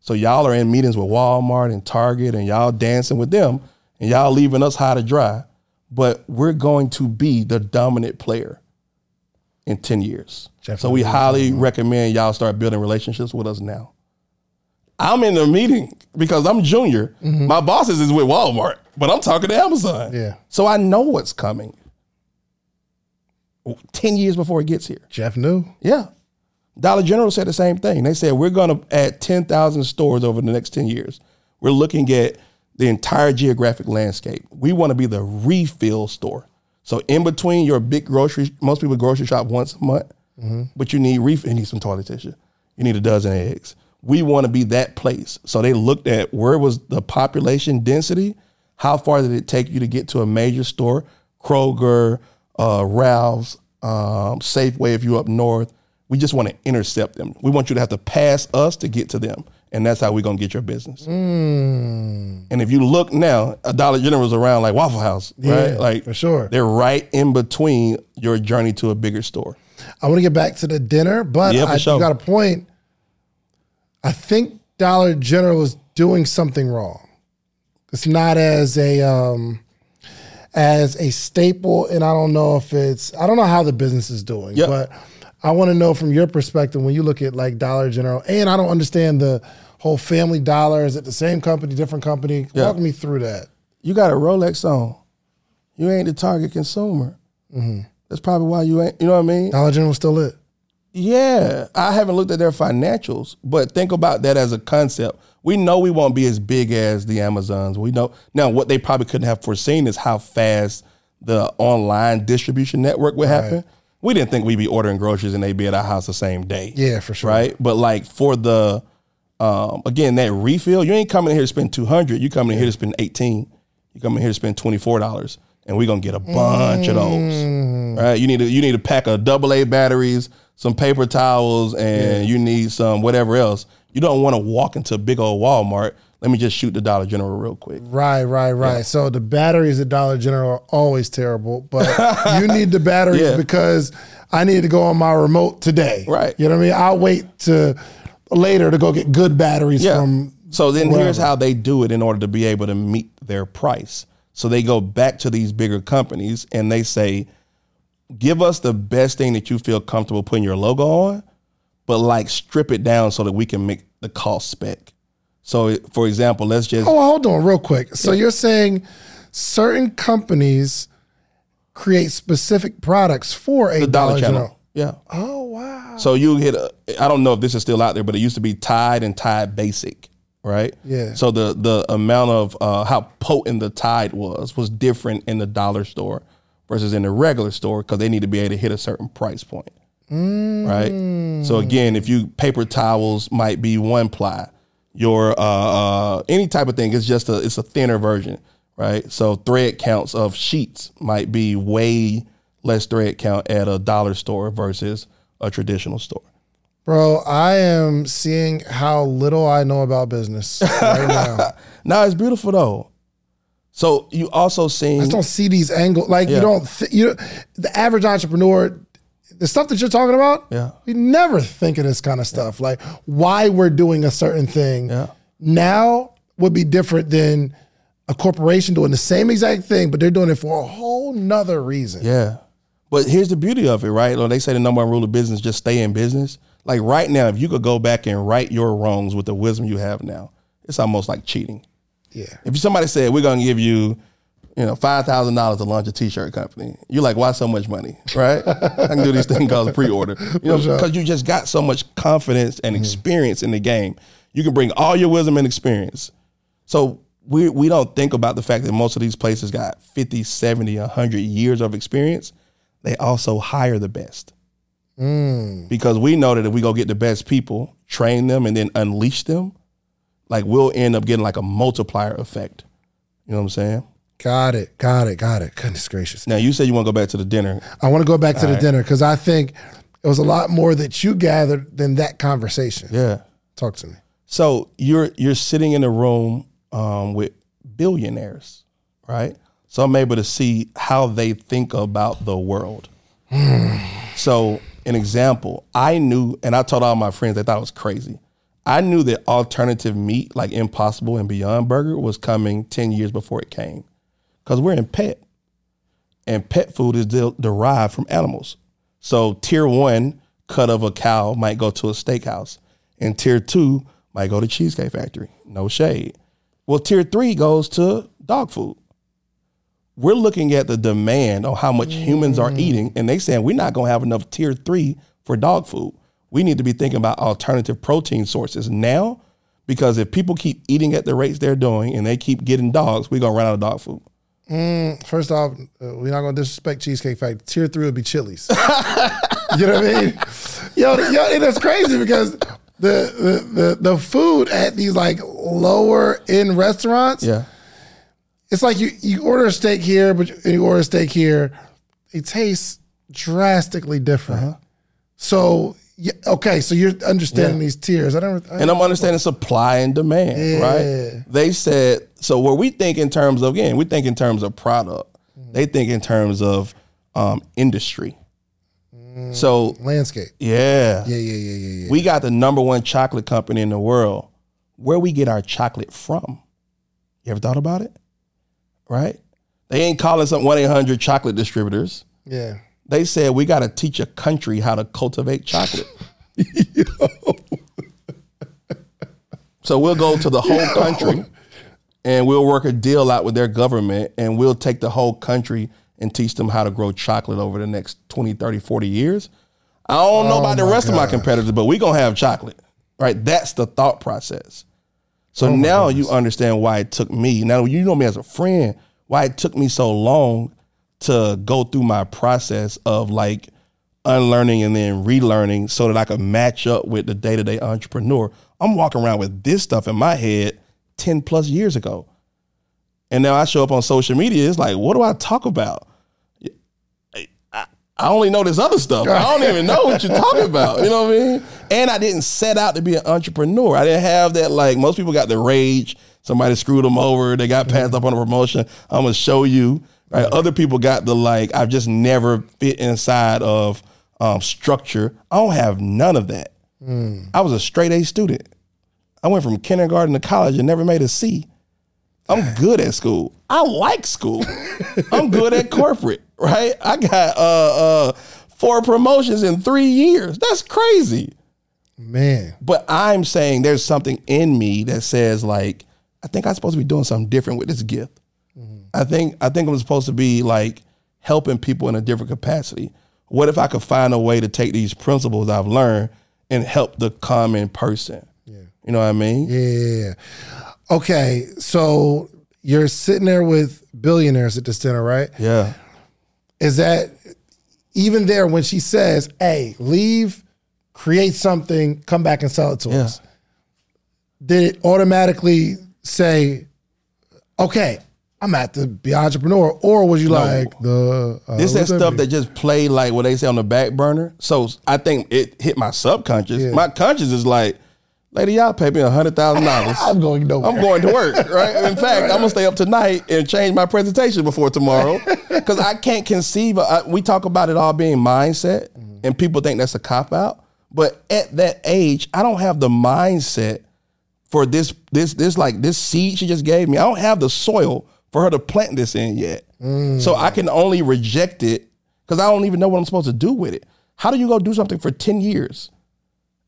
So y'all are in meetings with Walmart and Target and y'all dancing with them and y'all leaving us high to dry. But we're going to be the dominant player in 10 years. Jeff so we highly mm-hmm. recommend y'all start building relationships with us now. I'm in the meeting because I'm junior. Mm-hmm. My bosses is with Walmart, but I'm talking to Amazon. Yeah. So I know what's coming. 10 years before it gets here. Jeff knew. Yeah. Dollar General said the same thing. They said we're going to add 10,000 stores over the next 10 years. We're looking at the entire geographic landscape. We want to be the refill store. So in between your big grocery, most people grocery shop once a month, mm-hmm. but you need refill. You need some toilet tissue. You need a dozen eggs. We want to be that place. So they looked at where was the population density, how far did it take you to get to a major store, Kroger, uh, Ralph's, um, Safeway if you're up north. We just want to intercept them. We want you to have to pass us to get to them. And that's how we're going to get your business. Mm. And if you look now, a Dollar General is around like Waffle House, Yeah, right? Like for sure. They're right in between your journey to a bigger store. I want to get back to the dinner, but Yeah, I, sure. you got a point. I think Dollar General is doing something wrong. It's not as a um, as a staple, and I don't know if it's I don't know how the business is doing, Yep. but I want to know from your perspective when you look at like Dollar General, and I don't understand the whole Family Dollar. Is it the same company, different company? Yeah. Walk me through that. You got a Rolex on. You ain't the target consumer. Mm-hmm. That's probably why you ain't. You know what I mean? Dollar General still it. Yeah, I haven't looked at their financials, but think about that as a concept. We know we won't be as big as the Amazons. We know now what they probably couldn't have foreseen is how fast the online distribution network would happen. We didn't think we'd be ordering groceries and they'd be at our house the same day. Yeah, for sure. Right? But like for the um, again, that refill, you ain't coming in here to spend 200, you coming in here to spend 18. You coming in here to spend $24 and we're going to get a bunch of those. Right? You need to you need to pack a double A batteries, some paper towels and you need some whatever else. You don't want to walk into a big old Walmart. Let me just shoot the Dollar General real quick. Right, right, right. So the batteries at Dollar General are always terrible, but you (laughs) need the batteries Yeah. because I need to go on my remote today. Right. You know what I mean? I'll wait to later to go get good batteries Yeah. from so then wherever. here's how they do it in order to be able to meet their price. So they go back to these bigger companies and they say, give us the best thing that you feel comfortable putting your logo on, but like strip it down so that we can make the cost spec. So for example, let's just Oh, hold on real quick. So you're saying certain companies create specific products for a Dollar, Dollar General. Channel. Yeah. Oh wow. So you hit a I don't know if this is still out there, but it used to be Tide and Tide Basic, right? Yeah. So the the amount of uh, how potent the Tide was was different in the dollar store versus in the regular store because they need to be able to hit a certain price point. right? So again, if you paper towels might be one ply, your uh, uh, any type of thing is just a it's a thinner version, right? So thread counts of sheets might be way less thread count at a dollar store versus a traditional store. Bro, I am seeing how little I know about business right now. (laughs) Now it's beautiful though. So you also seen I just don't see these angles. Like Yeah. you don't, th- you the average entrepreneur, the stuff that you're talking about. Yeah. we never think of this kind of stuff. Like why we're doing a certain thing Yeah. now would be different than a corporation doing the same exact thing, but they're doing it for a whole nother reason. Yeah. But here's the beauty of it, right? Like they say the number one rule of business, just stay in business. Like right now, if you could go back and right your wrongs with the wisdom you have now, it's almost like cheating. Yeah. If somebody said, we're going to give you, you know, $5,000 to launch a t-shirt company, you're like, why so much money, right? I can do these things called pre-order. (laughs) You know, because you just got so much confidence and mm-hmm. experience in the game. You can bring all your wisdom and experience. So we we don't think about the fact that most of these places got 50, 70, 100 years of experience. They also hire the best. Mm. Because we know that if we go get the best people, train them, and then unleash them, like we'll end up getting like a multiplier effect. You know what I'm saying? Got it. Got it. Got it. Goodness gracious. Now you said you want to go back to the dinner. I want to go back to the dinner because I think it was a lot more that you gathered than that conversation. Yeah. Talk to me. So you're you're sitting in a room um, with billionaires, right? So I'm able to see how they think about the world. (sighs) so an example, I knew, and I told all my friends they thought it was crazy. I knew that alternative meat like Impossible and Beyond Burger was coming ten years before it came, because we're in pet, and pet food is de- derived from animals. So tier one cut of a cow might go to a steakhouse, and tier two might go to Cheesecake Factory. No shade. Well, tier three goes to dog food. We're looking at the demand on how much humans are mm. eating, and they saying we're not gonna have enough tier three for dog food. We need to be thinking about alternative protein sources now, because if people keep eating at the rates they're doing and they keep getting dogs, we're gonna run out of dog food. First off, uh, we're not going to disrespect Cheesecake Factory. Tier three would be Chili's. (laughs) you know what I mean? Yo, yo, and it's crazy because the, the the the food at these like lower end restaurants, Yeah. it's like you you order a steak here, but you- you order a steak here, it tastes drastically different. Uh-huh. So yeah, okay, so you're understanding these tiers. I don't. I, And I'm understanding supply and demand, Yeah. right? They said so. Where we think in terms of again, we think in terms of product. They think in terms of um, industry. So landscape. yeah, Yeah, yeah, yeah, yeah, yeah. we got the number one chocolate company in the world. Where we get our chocolate from? You ever thought about it? Right? They ain't calling some one eight hundred chocolate distributors. Yeah. They said we got to teach a country how to cultivate chocolate. (laughs) so we'll go to the whole country and we'll work a deal out with their government and we'll take the whole country and teach them how to grow chocolate over the next 20, 30, 40 years. I don't know about the rest of my competitors, but we're going to have chocolate, right? That's the thought process. So now you understand why it took me. Now you know me as a friend, why it took me so long to go through my process of like unlearning and then relearning so that I could match up with the day to day entrepreneur. I'm walking around with this stuff in my head 10 plus years ago. And now I show up on social media. It's like, what do I talk about? I, only know this other stuff. I don't even know what you're talking about. You know what I mean? And I didn't set out to be an entrepreneur. I didn't have that, like, most people got the rage. Somebody screwed them over. They got passed up on a promotion. I'm to show you. Right? Other people got the, like, I've just never fit inside of um, structure. I don't have none of that. I was a straight A student. I went from kindergarten to college and never made a C. I'm (laughs) good at school. I like school. (laughs) I'm good at corporate, right? I got uh, uh, four promotions in three years. That's crazy. Man. But I'm saying there's something in me that says like, I think I'm supposed to be doing something different with this gift. I think I think I'm supposed to be like helping people in a different capacity. What if I could find a way to take these principles I've learned and help the common person? Yeah. You know what I mean? Yeah. Okay, so you're sitting there with billionaires at this dinner, right? Yeah. Is that even there when she says, "Hey, leave, create something, come back and sell it to Yeah. us," did it automatically say, "Okay, I'm at to be entrepreneur," or was you like the uh, This that stuff that just play like what they say on the back burner. So I think it hit my subconscious. Yeah. My conscious is like, lady, y'all pay me a hundred thousand dollars. (laughs) I'm going nowhere. I'm going to work, right? In (laughs) fact, I'm gonna stay up tonight and change my presentation before tomorrow (laughs) because I can't conceive. Of, I, we talk about it all being mindset, and people think that's a cop out. But at that age, I don't have the mindset for this this this like this seed she just gave me. I don't have the soil for her to plant this in yet. So I can only reject it because I don't even know what I'm supposed to do with it. How do you go do something for 10 years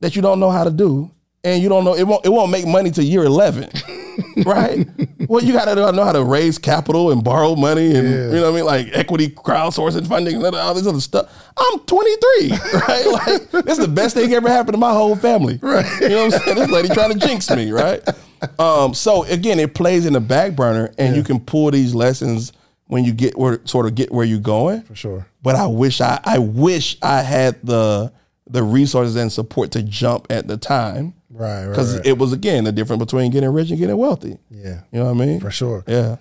that you don't know how to do and you don't know it won't it won't make money to year 11. (laughs) right? Well, you got to know how to raise capital and borrow money and you know what I mean like equity crowdsourcing funding and all this other stuff. I'm 23, (laughs) right? Like this is the best thing ever happened to my whole family. Right. You know what I'm saying? This lady trying to jinx me, right? (laughs) Um, so again, it plays in the back burner and you can pull these lessons when you get where sort of get where you're going. for sure. But I wish I I wish I had the the resources and support to jump at the time. Right, right, Because right. it was again the difference between getting rich and getting wealthy. Yeah, You know what I mean? for sure. Yeah.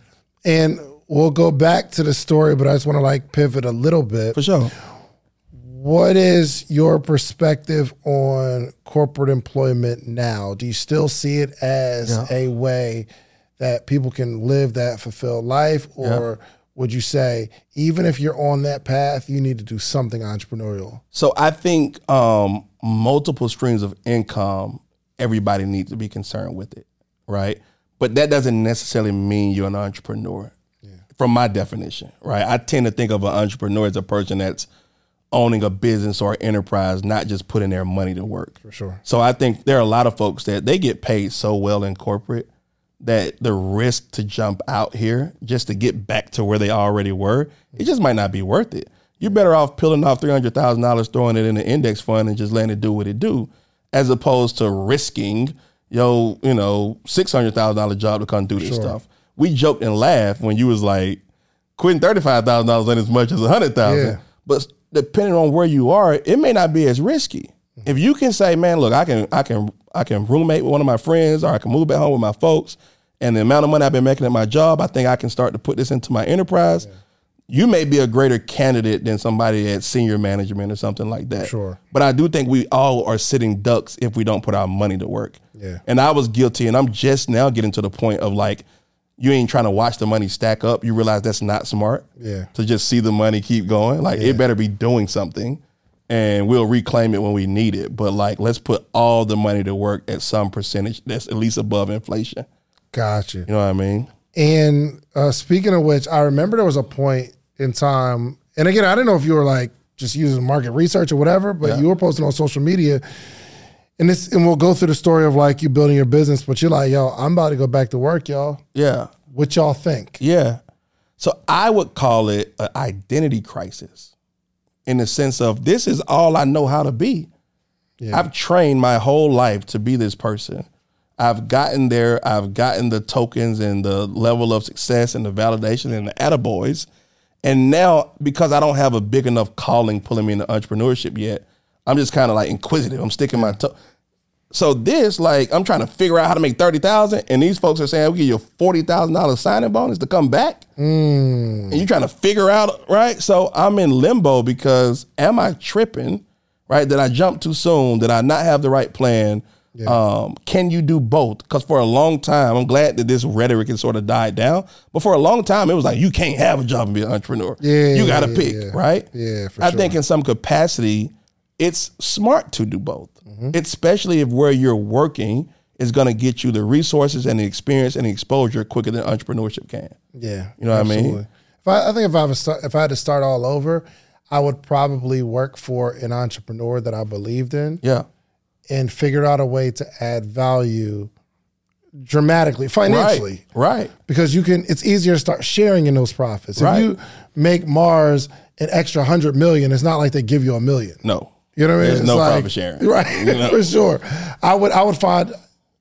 And we'll go back to the story, but I just want to like pivot a little bit. For sure. What is your perspective on corporate employment now? Do you still see it as a way that people can live that fulfilled life? Or would you say, even if you're on that path, you need to do something entrepreneurial? So I think um, multiple streams of income, everybody needs to be concerned with it, right? But that doesn't necessarily mean you're an entrepreneur, from my definition, right? I tend to think of an entrepreneur as a person that's owning a business or enterprise, not just putting their money to work. For sure. So I think there are a lot of folks that they get paid so well in corporate that the risk to jump out here just to get back to where they already were, it just might not be worth it. You're better off peeling off three hundred thousand dollars, throwing it in an index fund, and just letting it do what it do, as opposed to risking yo, you know, six hundred thousand dollar job to come do this stuff. We joked and laughed when you was like, quitting thirty five thousand dollars ain't as much as a hundred thousand. Yeah. But depending on where you are, it may not be as risky. If you can say, man, look, I can I can I can roommate with one of my friends or I can move back home with my folks and the amount of money I've been making at my job, I think I can start to put this into my enterprise. You may be a greater candidate than somebody at senior management or something like that. Sure. But I do think we all are sitting ducks if we don't put our money to work. Yeah. And I was guilty, and I'm just now getting to the point of like, you ain't trying to watch the money stack up. You realize that's not smart. Yeah. To just see the money keep going. Like it better be doing something and we'll reclaim it when we need it. But like let's put all the money to work at some percentage that's at least above inflation. Gotcha. You know what I mean? And uh, speaking of which, I remember there was a point in time, and again, I didn't know if you were like just using market research or whatever, but you were posting on social media. And this, and we'll go through the story of like you building your business, but you're like, yo, I'm about to go back to work, y'all. Yeah. What y'all think? Yeah. So I would call it an identity crisis in the sense of this is all I know how to be. Yeah. I've trained my whole life to be this person. I've gotten there. I've gotten the tokens and the level of success and the validation and the attaboys. And now, because I don't have a big enough calling pulling me into entrepreneurship yet, I'm just kind of like inquisitive. I'm sticking my toe. So this, like, I'm trying to figure out how to make thirty thousand, and these folks are saying we give you a forty thousand dollars signing bonus to come back, and you're trying to figure out right. So I'm in limbo because am I tripping? Right? Did I jump too soon? Did I not have the right plan? Um, can you do both? Because for a long time, I'm glad that this rhetoric has sort of died down. But for a long time, it was like you can't have a job and be an entrepreneur. Yeah, you got to yeah, pick, yeah. right? Yeah, for I sure. think in some capacity, it's smart to do both, Mm-hmm. especially if where you're working is going to get you the resources and the experience and the exposure quicker than entrepreneurship can. Yeah, You know what I mean? If I, I think if I was if I had to start all over, I would probably work for an entrepreneur that I believed in. Yeah, and figured out a way to add value dramatically financially right, right, because you can it's easier to start sharing in those profits Right. if you make mars an extra 100 million it's not like they give you a million no, you know what i mean There's It's no like- profit sharing. (laughs) right You know? for sure i would i would find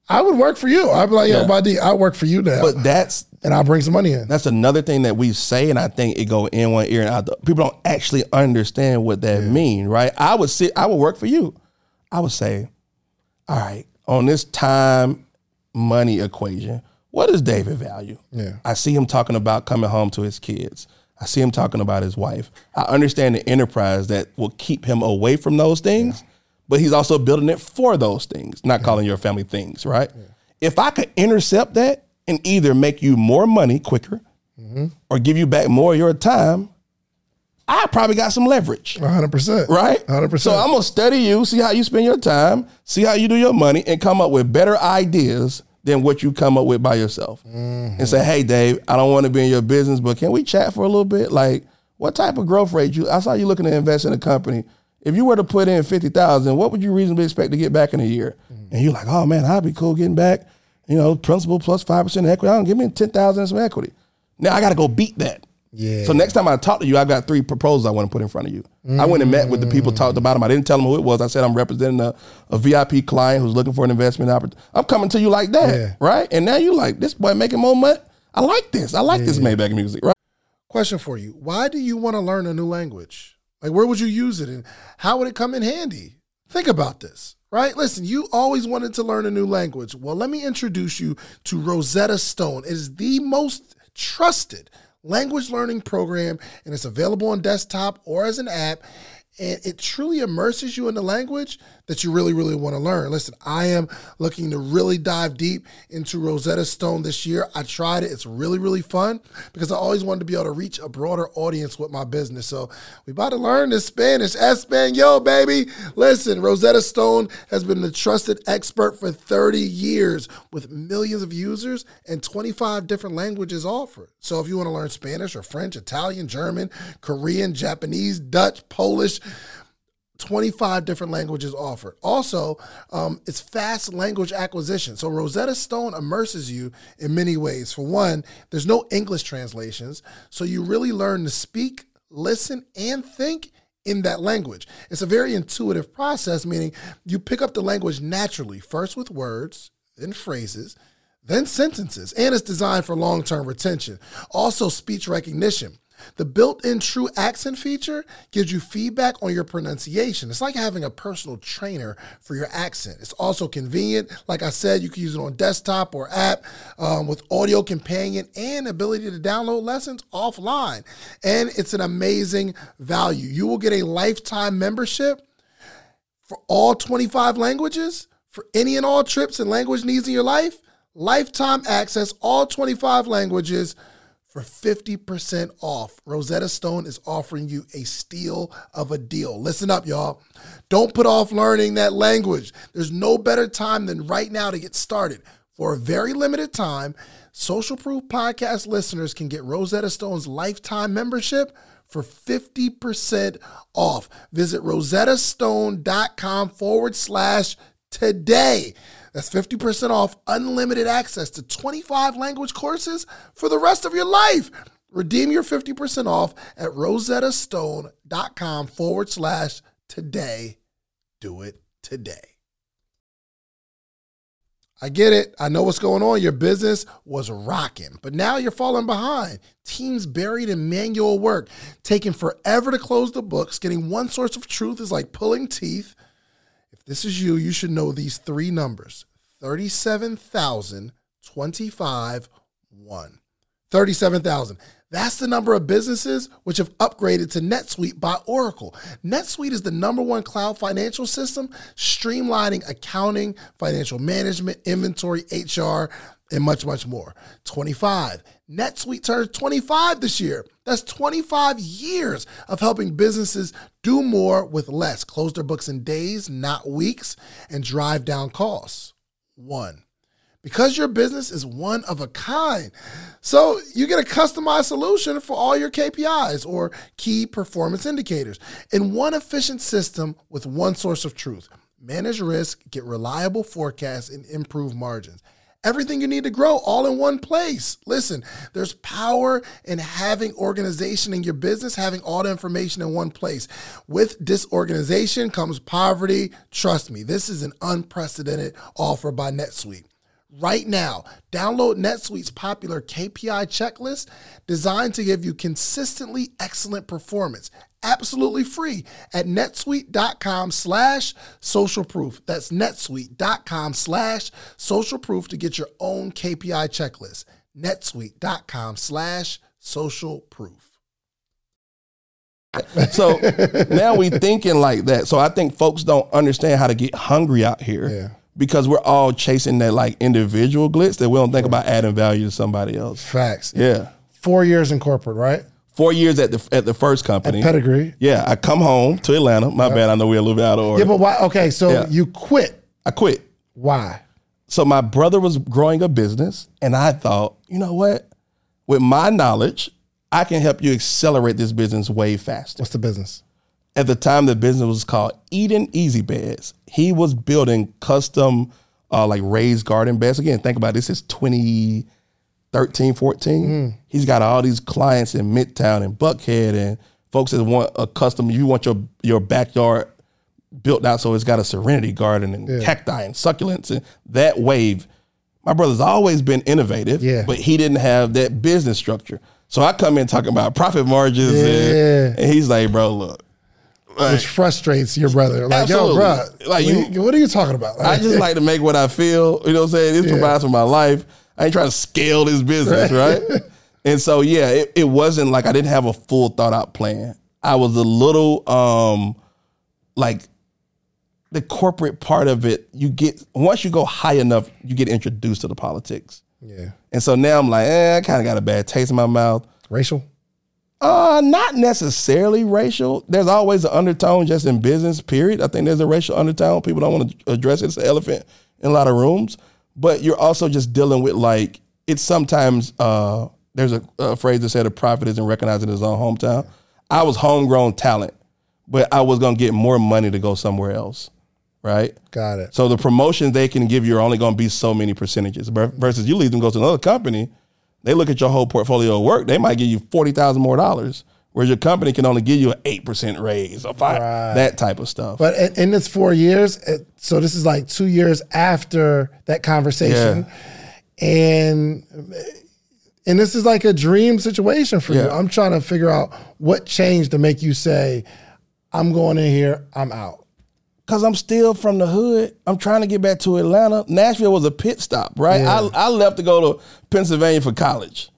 i would work for you i'd be like yo Yeah. buddy i work for you now but that's and I'll bring some money in. That's another thing that we say, and I think it go in one ear and out. The, people don't actually understand what that mean, right? I would sit, I would work for you. I would say, all right, on this time money equation, what does David value? Yeah. I see him talking about coming home to his kids. I see him talking about his wife. I understand the enterprise that will keep him away from those things, but he's also building it for those things, not calling your family things, right? If I could intercept that and either make you more money quicker or give you back more of your time, I probably got some leverage, 100%. right? 100%. So I'm gonna study you, see how you spend your time, see how you do your money, and come up with better ideas than what you come up with by yourself. Mm-hmm. And say, hey, Dave, I don't want to be in your business, but can we chat for a little bit? Like, what type of growth rate you? I saw you looking to invest in a company. If you were to put in fifty thousand, what would you reasonably expect to get back in a year? Mm-hmm. And you're like, oh man, I'd be cool getting back, you know, principal plus five percent equity. I don't give me ten thousand in some equity. Now I got to go beat that. Yeah. So next time I talk to you, I got three proposals I want to put in front of you. I went and met with the people, talked about them. I didn't tell them who it was. I said I'm representing a, a VIP client who's looking for an investment opportunity. I'm coming to you like that, Yeah. right? And now you like this boy making more money. I like this. I like this Maybach music, right? Question for you. Why do you want to learn a new language? Like, where would you use it and how would it come in handy? Think about this, right? Listen, you always wanted to learn a new language. Well, let me introduce you to Rosetta Stone. It is the most trusted language learning program, and it's available on desktop or as an app. And it truly immerses you in the language that you really, really want to learn. Listen, I am looking to really dive deep into Rosetta Stone this year. I tried it. It's really, really fun because I always wanted to be able to reach a broader audience with my business. So we about to learn this Spanish. Espanol, baby. Listen, Rosetta Stone has been the trusted expert for 30 years with millions of users and 25 different languages offered. So if you want to learn Spanish or French, Italian, German, Korean, Japanese, Dutch, Polish, 25 different languages offered. Also, um, it's fast language acquisition. So Rosetta Stone immerses you in many ways. For one, there's no English translations, so you really learn to speak, listen, and think in that language. It's a very intuitive process, meaning you pick up the language naturally, first with words, then phrases, then sentences, and it's designed for long term retention. Also, speech recognition. The built in true accent feature gives you feedback on your pronunciation. It's like having a personal trainer for your accent. It's also convenient. Like I said, you can use it on desktop or app um, with audio companion and ability to download lessons offline. And it's an amazing value. You will get a lifetime membership for all 25 languages, for any and all trips and language needs in your life, lifetime access, all 25 languages for 50% off. Rosetta Stone is offering you a steal of a deal. Listen up, y'all. Don't put off learning that language. There's no better time than right now to get started. For a very limited time, Social Proof Podcast listeners can get Rosetta Stone's lifetime membership for 50% off. Visit rosettastone.com forward slash today. That's 50% off unlimited access to 25 language courses for the rest of your life. Redeem your 50% off at rosettastone.com forward slash today. Do it today. I get it. I know what's going on. Your business was rocking, but now you're falling behind. Teams buried in manual work, taking forever to close the books. Getting one source of truth is like pulling teeth. This is you, you should know these three numbers 37,025 1. 37,000. That's the number of businesses which have upgraded to NetSuite by Oracle. NetSuite is the number one cloud financial system, streamlining accounting, financial management, inventory, HR, and much, much more. 25. NetSuite turns 25 this year. That's 25 years of helping businesses do more with less, close their books in days, not weeks, and drive down costs. One because your business is one of a kind. So you get a customized solution for all your KPIs or key performance indicators in one efficient system with one source of truth. Manage risk, get reliable forecasts, and improve margins. Everything you need to grow all in one place. Listen, there's power in having organization in your business, having all the information in one place. With disorganization comes poverty. Trust me, this is an unprecedented offer by NetSuite. Right now, download NetSuite's popular KPI checklist designed to give you consistently excellent performance, absolutely free at netsuite.com slash social proof. That's netsuite.com slash social proof to get your own KPI checklist. netsuite.com slash social proof. So now we thinking like that. So I think folks don't understand how to get hungry out here. Yeah. Because we're all chasing that like individual glitz that we don't think about adding value to somebody else. Facts. Yeah. Four years in corporate, right? Four years at the at the first company. Pedigree. yeah, I come home to Atlanta. My bad, I know we're a little bit out of order. Yeah, but why? Okay, so Yeah. you quit. I quit. Why? So my brother was growing a business, and I thought, you know what? With my knowledge, I can help you accelerate this business way faster. What's the business? At the time, the business was called Eden Easy Beds. He was building custom, uh, like raised garden beds. Again, think about it, this is 2013, 14. He's got all these clients in Midtown and Buckhead and folks that want a custom, you want your, your backyard built out so it's got a serenity garden and cacti and succulents and that wave. My brother's always been innovative, Yeah. but he didn't have that business structure. So I come in talking about profit margins Yeah. and, and he's like, bro, look, Which frustrates your brother. Like, yo, Absolutely. bro, Like, like you- you, what are you talking about? I just like to make what I feel. You know what I'm saying? This provides for my life. I ain't trying to scale this business, right? (laughs) and so yeah, it, it wasn't like I didn't have a full thought out plan. I was a little um like the corporate part of it, you get once you go high enough, you get introduced to the politics. yeah, And so now I'm like, eh, I kind of got a bad taste in my mouth. racial. Uh, not necessarily racial. There's always an undertone just in business, period. I think there's a racial undertone. People don't want to address it. It's an elephant in a lot of rooms. But you're also just dealing with like, it's sometimes, uh, there's a, a phrase that said a prophet isn't recognized in his own hometown. I was homegrown talent, but I was going to get more money to go somewhere else. Right. Got it. So the promotions they can give you are only going to be so many percentages. Versus you leave them go to another company, they look at your whole portfolio of work, they might give you forty thousand more dollars, whereas your company can only give you an eight percent raise or five that type of stuff. But in, in this four years, so this is like two years after that conversation, and and this is like a dream situation for you. I'm trying to figure out what changed to make you say, "I'm going in here, I'm out." Cause I'm still from the hood. I'm trying to get back to Atlanta. Nashville was a pit stop, right? Yeah. I, I left to go to Pennsylvania for college.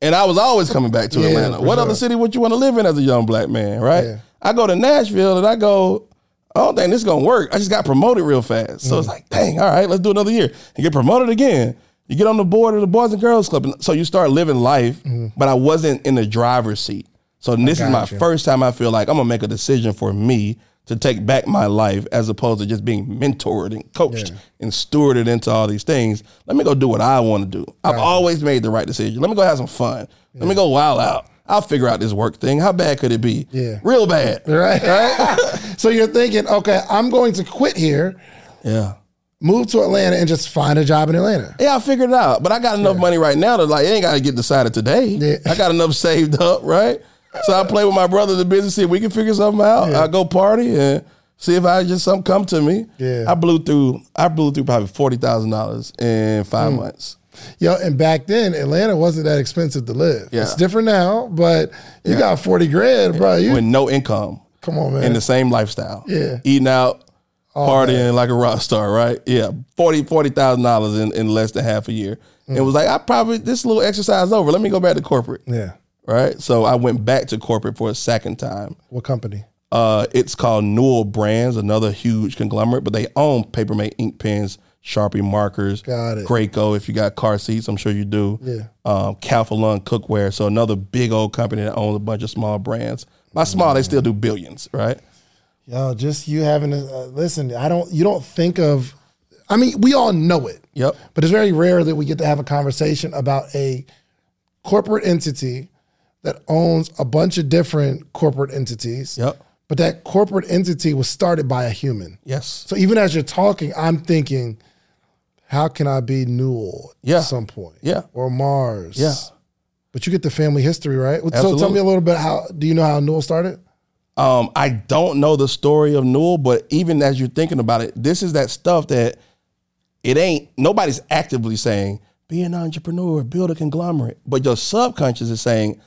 And I was always coming back to Yeah, Atlanta. What sure. other city would you want to live in as a young black man, right? Yeah. I go to Nashville and I go, I don't think this is gonna work. I just got promoted real fast. So Mm. it's like, dang, all right, let's do another year. And get promoted again. You get on the board of the Boys and Girls Club. And so you start living life, but I wasn't in the driver's seat. So this is my you. first time I feel like I'm gonna make a decision for me to take back my life as opposed to just being mentored and coached and stewarded into all these things. Let me go do what I want to do. I've always made the right decision. Let me go have some fun. Let me go wild out. I'll figure out this work thing. How bad could it be? Yeah. Real bad. (laughs) Right. right. (laughs) so you're thinking, okay, I'm going to quit here, Yeah. move to Atlanta, and just find a job in Atlanta. Yeah, I figured it out. But I got enough money right now to like, it ain't got to get decided today. Yeah. I got enough saved up, right? So I play with my brother in the business, see if we can figure something out. I go party and see if I just something come to me. Yeah. I blew through, I blew through probably forty thousand dollars in five Hmm. months. Yo, and back then Atlanta wasn't that expensive to live. Yeah. It's different now, but you got forty grand, bro. You With no income come on, man. In the same lifestyle. Yeah. Eating out, partying like a rock star, right? Yeah. Forty forty thousand dollars in, in less than half a year. And it was like, I probably this little exercise over. Let me go back to corporate. yeah. Right? So I went back to corporate for a second time. What company? Uh, it's called Newell Brands, another huge conglomerate, but they own Papermate ink pens, Sharpie markers, Got it. Graco. If you got car seats, I'm sure you do. Yeah. Um, Calphalon cookware, so another big old company that owns a bunch of small brands. By small, they still do billions, right? Yo, just you having to uh, listen. I don't. You don't think of. I mean, we all know it. Yep. But it's very rare that we get to have a conversation about a corporate entity that owns a bunch of different corporate entities. Yep. But that corporate entity was started by a human. Yes. So even as you're talking, I'm thinking, how can I be Newell Yeah. at some point? Yeah. Or Mars. Yeah. But you get the family history, right? Absolutely. So tell me a little bit how do you know how Newell started? Um, I don't know the story of Newell, but even as you're thinking about it, this is that stuff that It ain't nobody's actively saying be an entrepreneur, build a conglomerate, but your subconscious is saying,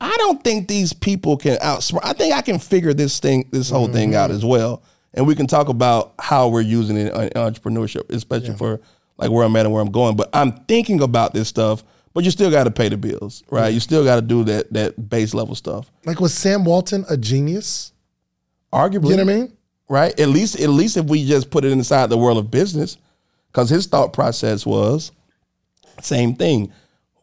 I don't think these people can outsmart. I think I can figure this thing, this whole thing out mm-hmm. as well. And we can talk about how we're using it in entrepreneurship, especially for like where I'm at and where I'm going. But I'm thinking about this stuff, but you still got to pay the bills, right? You still got to do that that base level stuff. Like was Sam Walton a genius? Arguably, You know what I mean? right? At least, at least if we just put it inside the world of business, because his thought process was same thing.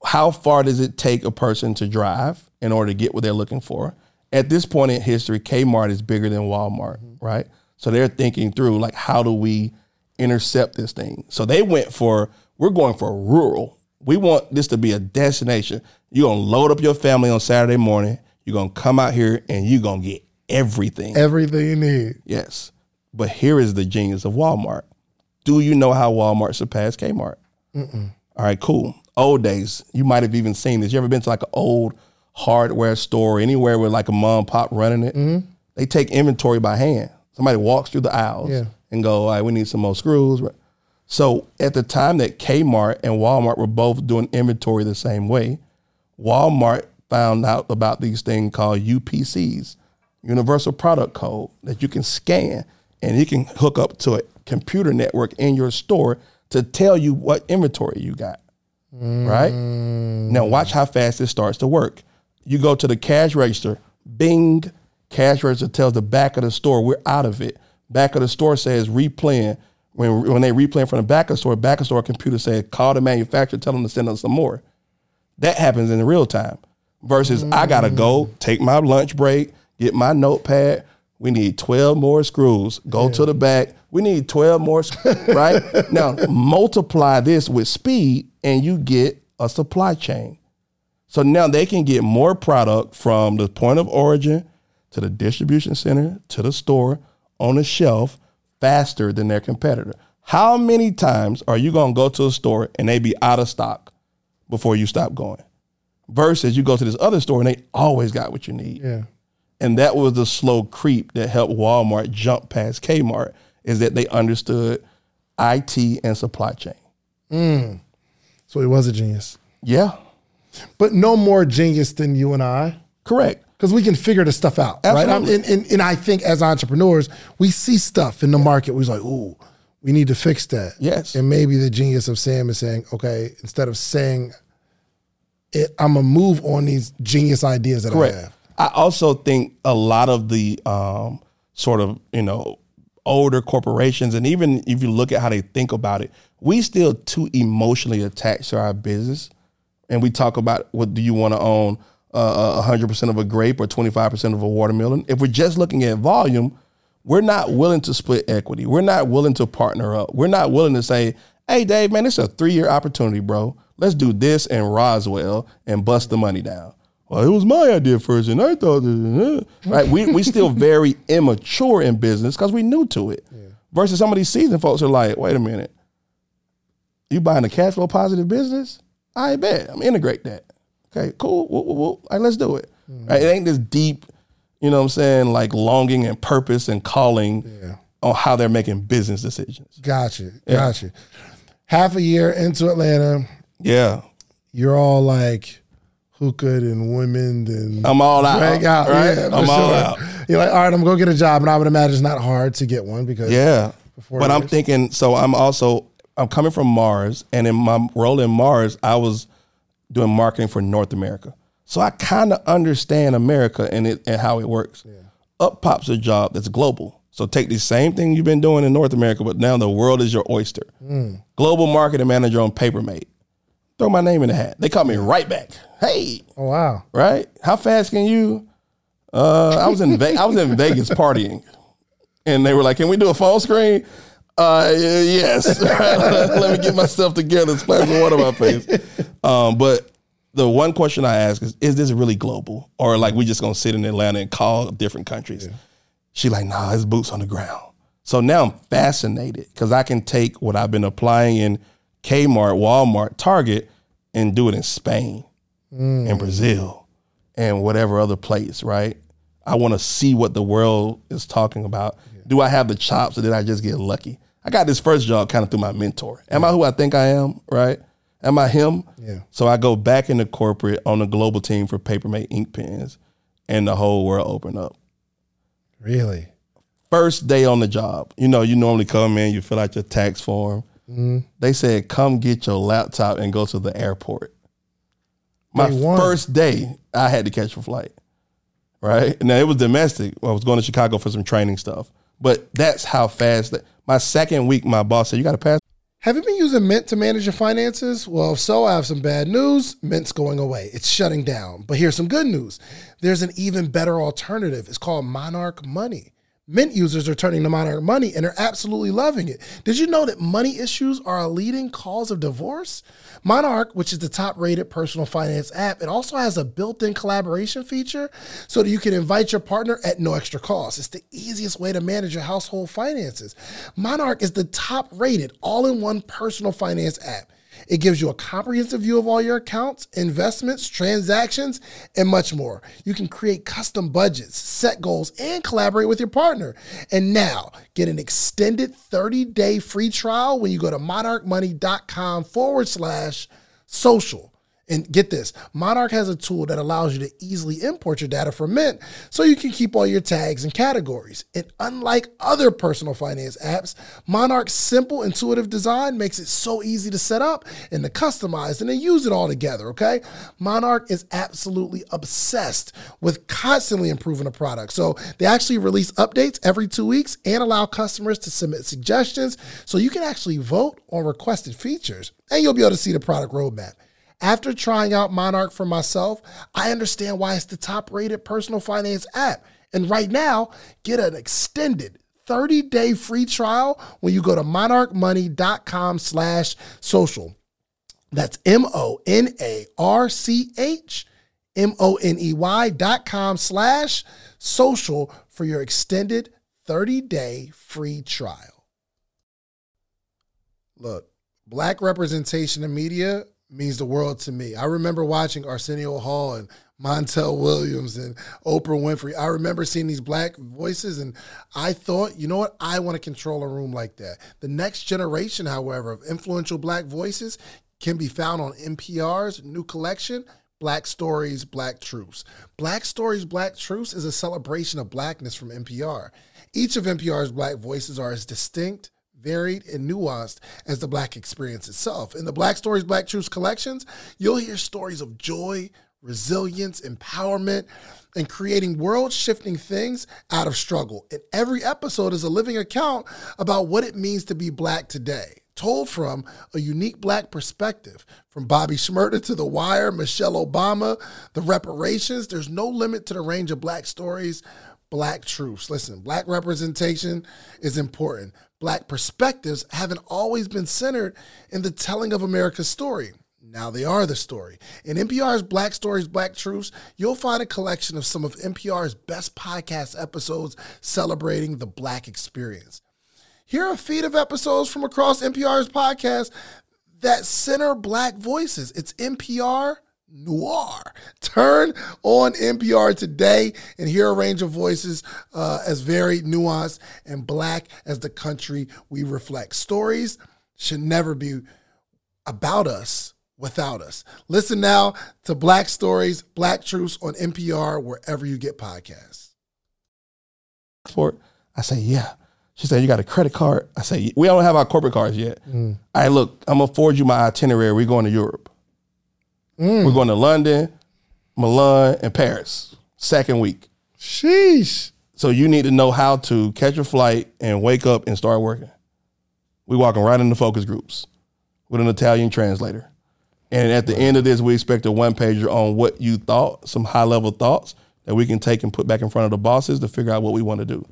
How far does it take a person to drive in order to get what they're looking for? At this point in history, Kmart is bigger than Walmart, mm-hmm. right? So they're thinking through like, how do we intercept this thing? So they went for, we're going for rural. We want this to be a destination. You're gonna load up your family on Saturday morning. You're gonna come out here and you're gonna get everything. Everything you need. Yes. But here is the genius of Walmart. Do you know how Walmart surpassed Kmart? All right, cool. Old days, you might have even seen this. You ever been to like an old hardware store, anywhere with like a mom pop running it? Mm-hmm. They take inventory by hand. Somebody walks through the aisles Yeah. and go, all right, we need some more screws. So at the time that Kmart and Walmart were both doing inventory the same way, Walmart found out about these things called UPCs, Universal Product Code, that you can scan and you can hook up to a computer network in your store to tell you what inventory you got. Right? Now watch how fast it starts to work. You go to the cash register, bing, cash register tells the back of the store we're out of it. Back of the store says replaying. When when they replaying from the back of the store, back of the store computer says call the manufacturer, tell them to send us some more. That happens in real time. Versus I gotta go take my lunch break, get my notepad. We need 12 more screws. Go to the back. We need 12 more, (laughs) right? now multiply this with speed and you get a supply chain. So now they can get more product from the point of origin to the distribution center to the store on the shelf faster than their competitor. How many times are you going to go to a store and they be out of stock before you stop going? Versus you go to this other store and they always got what you need. Yeah. And that was the slow creep that helped Walmart jump past Kmart is that they understood IT and supply chain. Mm. So he was a genius. Yeah, But no more genius than you and I. correct. Because we can figure this stuff out, right? I'm- and, and, and I think as entrepreneurs, we see stuff in the market. We're like, ooh, we need to fix that. Yes. And maybe the genius of Sam is saying, okay, instead of saying it, I'm gonna move on these genius ideas that I have. I also think a lot of the um, sort of you know older corporations, and even if you look at how they think about it, we still too emotionally attached to our business, and we talk about what do you want to own uh, hundred percent of a grape or twenty five percent of a watermelon. If we're just looking at volume, we're not willing to split equity. We're not willing to partner up. We're not willing to say, "Hey, Dave, man, this is a three year opportunity, bro. Let's do this in Roswell and bust the money down." Well, it was my idea first, and I thought, uh, right? We we still (laughs) very immature in business because we new to it. Versus some of these seasoned folks are like, "Wait a minute, you buying a cash flow positive business? I bet I'm integrate that. Okay, cool. Woo. All right, let's do it. Mm-hmm. Right? It ain't this deep, you know what I'm saying, like longing and purpose and calling on how they're making business decisions. Gotcha. Gotcha. Half a year into Atlanta, Yeah. you're all like hookah and women and I'm all out. out. Right? Yeah, I'm all out. You're like, all right, I'm gonna go get a job, and I would imagine it's not hard to get one because Yeah. But I'm thinking, so I'm also I'm coming from Mars, and in my role in Mars, I was doing marketing for North America. So I kind of understand America and it and how it works. Up pops a job that's global. So take the same thing you've been doing in North America, but now the world is your oyster. Global marketing manager on PaperMate. Throw my name in the hat. They call me right back. Hey, Oh wow. right? How fast can you? Uh, I was in Ve- I was in (laughs) Vegas partying, and they were like, "Can we do a phone screen?" Uh, yes. (laughs) Let me get myself together, splash the water on my face. Um, but the one question I ask is, "Is this really global, or like we just gonna sit in Atlanta and call different countries?" She like, "Nah, it's boots on the ground." So now I'm fascinated because I can take what I've been applying in Kmart, Walmart, Target, and do it in Spain in Brazil and whatever other place, right? I want to see what the world is talking about. Do I have the chops or did I just get lucky? I got this first job kind of through my mentor. Am I who I think I am? Right? Am I him? Yeah. So I go back into corporate on the global team for Papermate ink pens, and the whole world opened up. Really? First day on the job, you know, you normally come in, you fill out your tax form. Mm-hmm. They said, "Come get your laptop and go to the airport." My first day, I had to catch a flight. Right now, it was domestic. I was going to Chicago for some training stuff, but that's how fast. That, my second week, my boss said, "You got to pass." Have you been using Mint to manage your finances? Well, if so, I have some bad news. Mint's going away. It's shutting down. But here's some good news. There's an even better alternative. It's called Monarch Money. Mint users are turning to Monarch Money and are absolutely loving it. Did you know that money issues are a leading cause of divorce? Monarch, which is the top rated personal finance app, it also has a built in collaboration feature so that you can invite your partner at no extra cost. It's the easiest way to manage your household finances. Monarch is the top rated all in one personal finance app. It gives you a comprehensive view of all your accounts, investments, transactions, and much more. You can create custom budgets, set goals, and collaborate with your partner. And now, get an extended 30 day free trial when you go to monarchmoney.com forward slash social. And get this Monarch has a tool that allows you to easily import your data from Mint so you can keep all your tags and categories. And unlike other personal finance apps, Monarch's simple, intuitive design makes it so easy to set up and to customize and to use it all together, okay? Monarch is absolutely obsessed with constantly improving the product. So they actually release updates every two weeks and allow customers to submit suggestions so you can actually vote on requested features and you'll be able to see the product roadmap. After trying out Monarch for myself, I understand why it's the top rated personal finance app. And right now, get an extended 30-day free trial when you go to monarchmoney.com slash social. That's M-O-N-A-R-C-H M-O-N-E-Y dot com slash social for your extended 30-day free trial. Look, black representation in media means the world to me. I remember watching Arsenio Hall and Montel Williams and Oprah Winfrey. I remember seeing these black voices and I thought, you know what? I want to control a room like that. The next generation, however, of influential black voices can be found on NPR's new collection, Black Stories, Black Truths. Black Stories, Black Truths is a celebration of blackness from NPR. Each of NPR's black voices are as distinct, varied, and nuanced as the Black experience itself. In the Black Stories, Black Truths collections, you'll hear stories of joy, resilience, empowerment, and creating world shifting things out of struggle. And every episode is a living account about what it means to be Black today. Told from a unique black perspective, from Bobby Shmurda to The Wire, Michelle Obama, the reparations. There's no limit to the range of black stories, black truths. Listen, black representation is important. Black perspectives haven't always been centered in the telling of America's story. Now they are the story. In NPR's Black Stories, Black Truths, you'll find a collection of some of NPR's best podcast episodes celebrating the Black experience. Here are a feed of episodes from across NPR's podcast that center Black voices. It's NPR Noir. Turn on NPR today and hear a range of voices uh, as varied, nuanced, and Black as the country we reflect. Stories should never be about us without us. Listen now to Black Stories, Black Truths on NPR, wherever you get podcasts. for it? I say, yeah. She said, you got a credit card? I say, we don't have our corporate cards yet. I look, I'm gonna forward you my itinerary. We're going to Europe. Mm. We're going to London, Milan, and Paris. Second week. Sheesh. So you need to know how to catch a flight and wake up and start working. We walking right into focus groups with an Italian translator. And at the end of this, we expect a one pager on what you thought, some high level thoughts that we can take and put back in front of the bosses to figure out what we want to do.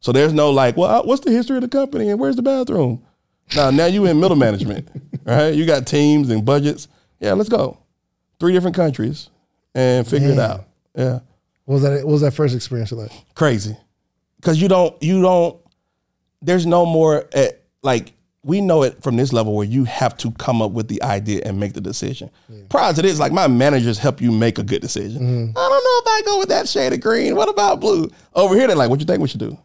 So there's no like, well, what's the history of the company and where's the bathroom? Now, now you in middle management, (laughs) right? You got teams and budgets. Yeah, let's go. Three different countries and figure it out. Yeah. What was that? What was that first experience like? crazy. Because you don't you don't there's no more at, like we know it from this level where you have to come up with the idea and make the decision. Prior to this like my managers help you make a good decision. Mm-hmm. I don't know if i go with that shade of green. What about blue? Over here they're like what you think we should do?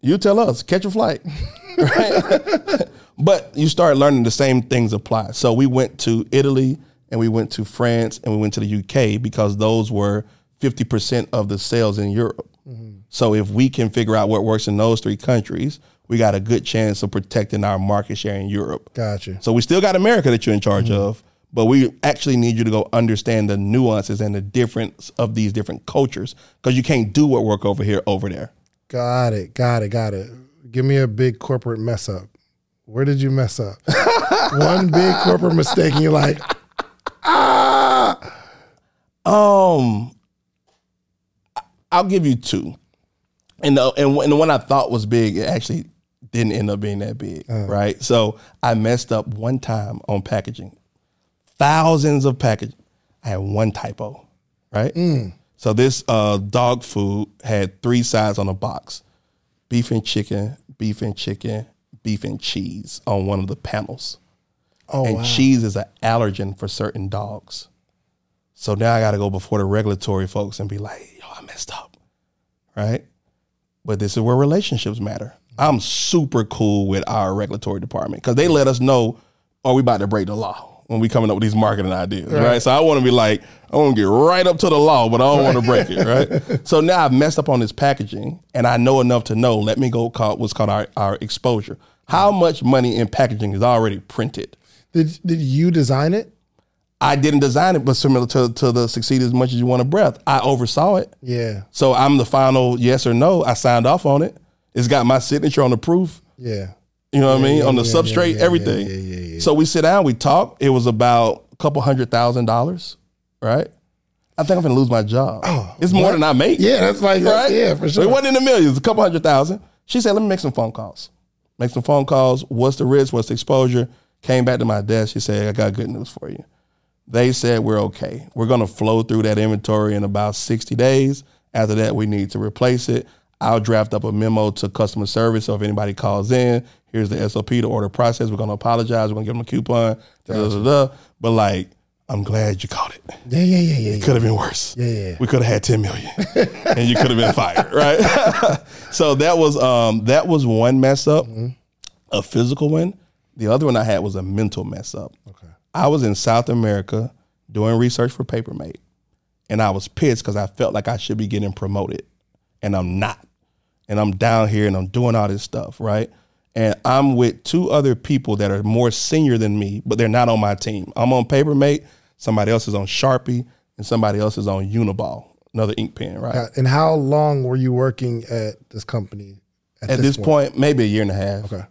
You tell us. Catch a flight. (laughs) Right? (laughs) but you start learning the same things apply. So we went to Italy and we went to France and we went to the UK because those were 50% of the sales in Europe. So if we can figure out what works in those three countries, we got a good chance of protecting our market share in Europe. Gotcha. So we still got America that you're in charge mm-hmm. of, but we actually need you to go understand the nuances and the difference of these different cultures because you can't do what work over here over there. Got it. Got it. Got it. Give me a big corporate mess up. Where did you mess up? (laughs) One big corporate mistake, and you're like, ah. Um, I'll give you two, and the and, and the one I thought was big, it actually didn't end up being that big, right? So I messed up one time on packaging, thousands of package. I had one typo, right? So this uh, dog food had three sides on the box: beef and chicken, beef and chicken, beef and cheese on one of the panels Oh, and wow. cheese is an allergen for certain dogs. So now I got to go before the regulatory folks and be like, yo, I messed up. Right. But this is where relationships matter. I'm super cool with our regulatory department because they let us know, are we about to break the law when we coming up with these marketing ideas, right? So I want to be like, I want to get right up to the law, but I don't want to break it, (laughs) right? So now I've messed up on this packaging, and I know enough to know. Let me go call what's called our, our exposure. How much money in packaging is already printed? Did did you design it? I didn't design it, but similar to, to the succeed as much as you want a breath. I oversaw it. Yeah. So I'm the final yes or no. I signed off on it. It's got my signature on the proof. Yeah. You know what I mean? on the yeah, substrate, yeah, yeah, everything. yeah, yeah, yeah. So we sit down, we talk. It was about a couple hundred thousand dollars, right? I think I'm gonna lose my job. Oh, it's more than I make. Yeah, that's like right? yeah, for sure. It wasn't in the millions, a couple hundred thousand. She said, let me make some phone calls. Make some phone calls. What's the risk? What's the exposure? Came back to my desk. She said, I got good news for you. They said, we're okay. We're going to flow through that inventory in about 60 days. After that, we need to replace it. I'll draft up a memo to customer service. So if anybody calls in, here's the SOP, the order process. We're going to apologize. We're going to give them a coupon. Da, da, da. But like, I'm glad you caught it. Yeah, yeah, yeah, yeah. yeah. Could have been worse. Yeah, yeah. We could have had 10 million (laughs) and you could have been fired, right? (laughs) so that was um that was one mess up, a physical one. The other one I had was a mental mess up. Okay. I was in South America doing research for Papermate and I was pissed because I felt like I should be getting promoted and I'm not. And I'm down here and I'm doing all this stuff, right? And I'm with two other people that are more senior than me, but they're not on my team. I'm on Papermate, somebody else is on Sharpie, and somebody else is on Uniball, another ink pen, right? Uh, And how long were you working at this company? At this point, maybe a year and a half. Okay.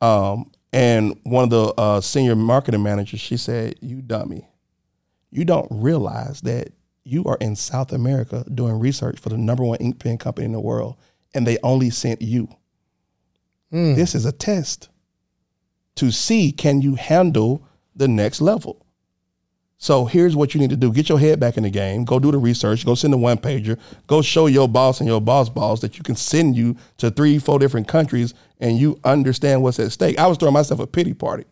Um, and one of the uh, senior marketing managers, she said, "You dummy, you don't realize that you are in South America doing research for the number one ink pen company in the world, and they only sent you. This is a test to see can you handle the next level." So here's what you need to do: get your head back in the game. Go do the research. Go send a one pager. Go show your boss and your boss boss that you can send you to three, four different countries, and you understand what's at stake. I was throwing myself a pity party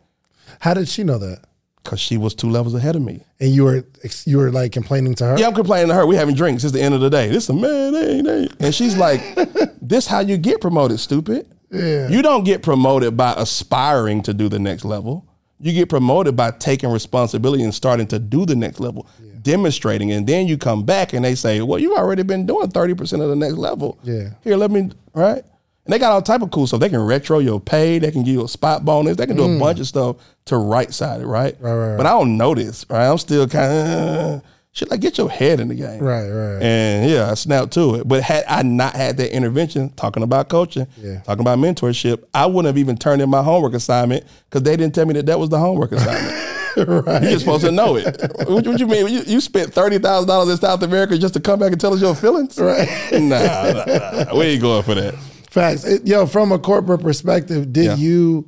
How did she know that? because she was two levels ahead of me. And you were you were like complaining to her. Yeah, I'm complaining to her. We having drinks. It's the end of the day. This a man, ain't ain't. And she's like, (laughs) "This how you get promoted, stupid. Yeah. You don't get promoted by aspiring to do the next level. You get promoted by taking responsibility and starting to do the next level, demonstrating, and then you come back and they say, "Well, you've already been doing thirty percent of the next level. Yeah. Here, let me right." And they got all type of cool stuff. They can retro your pay. They can give you a spot bonus. They can do a bunch of stuff to right side it, right? Mm. Right, right, right. But I don't know this, right? I'm still kind of shit. Like, get your head in the game, Right, right, and yeah, I snapped to it. But had I not had that intervention, talking about coaching, Yeah. talking about mentorship, I wouldn't have even turned in my homework assignment because they didn't tell me that that was the homework assignment. right. (laughs) You're supposed to know it. What, what you mean? You, you spent thirty thousand dollars in South America just to come back and tell us your feelings? Right. Nah, nah, nah. we ain't going for that. Facts. It- yo, from a corporate perspective, did Yeah. you,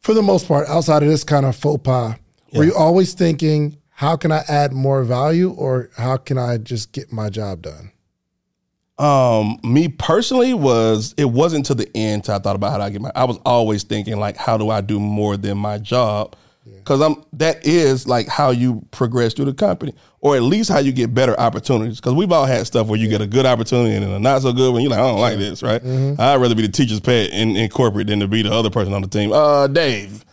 for the most part, outside of this kind of faux pas, were you always thinking, how can I add more value or how can I just get my job done? Um, me personally was it wasn't to the end till I thought about how do I get my. I was always thinking like, how do I do more than my job? because I'm that is like how you progress through the company, or at least how you get better opportunities. Because we've all had stuff where you get a good opportunity and a not so good one. You're like, I don't like this, right? I'd rather be the teacher's pet in, in corporate than to be the other person on the team. Uh, Dave,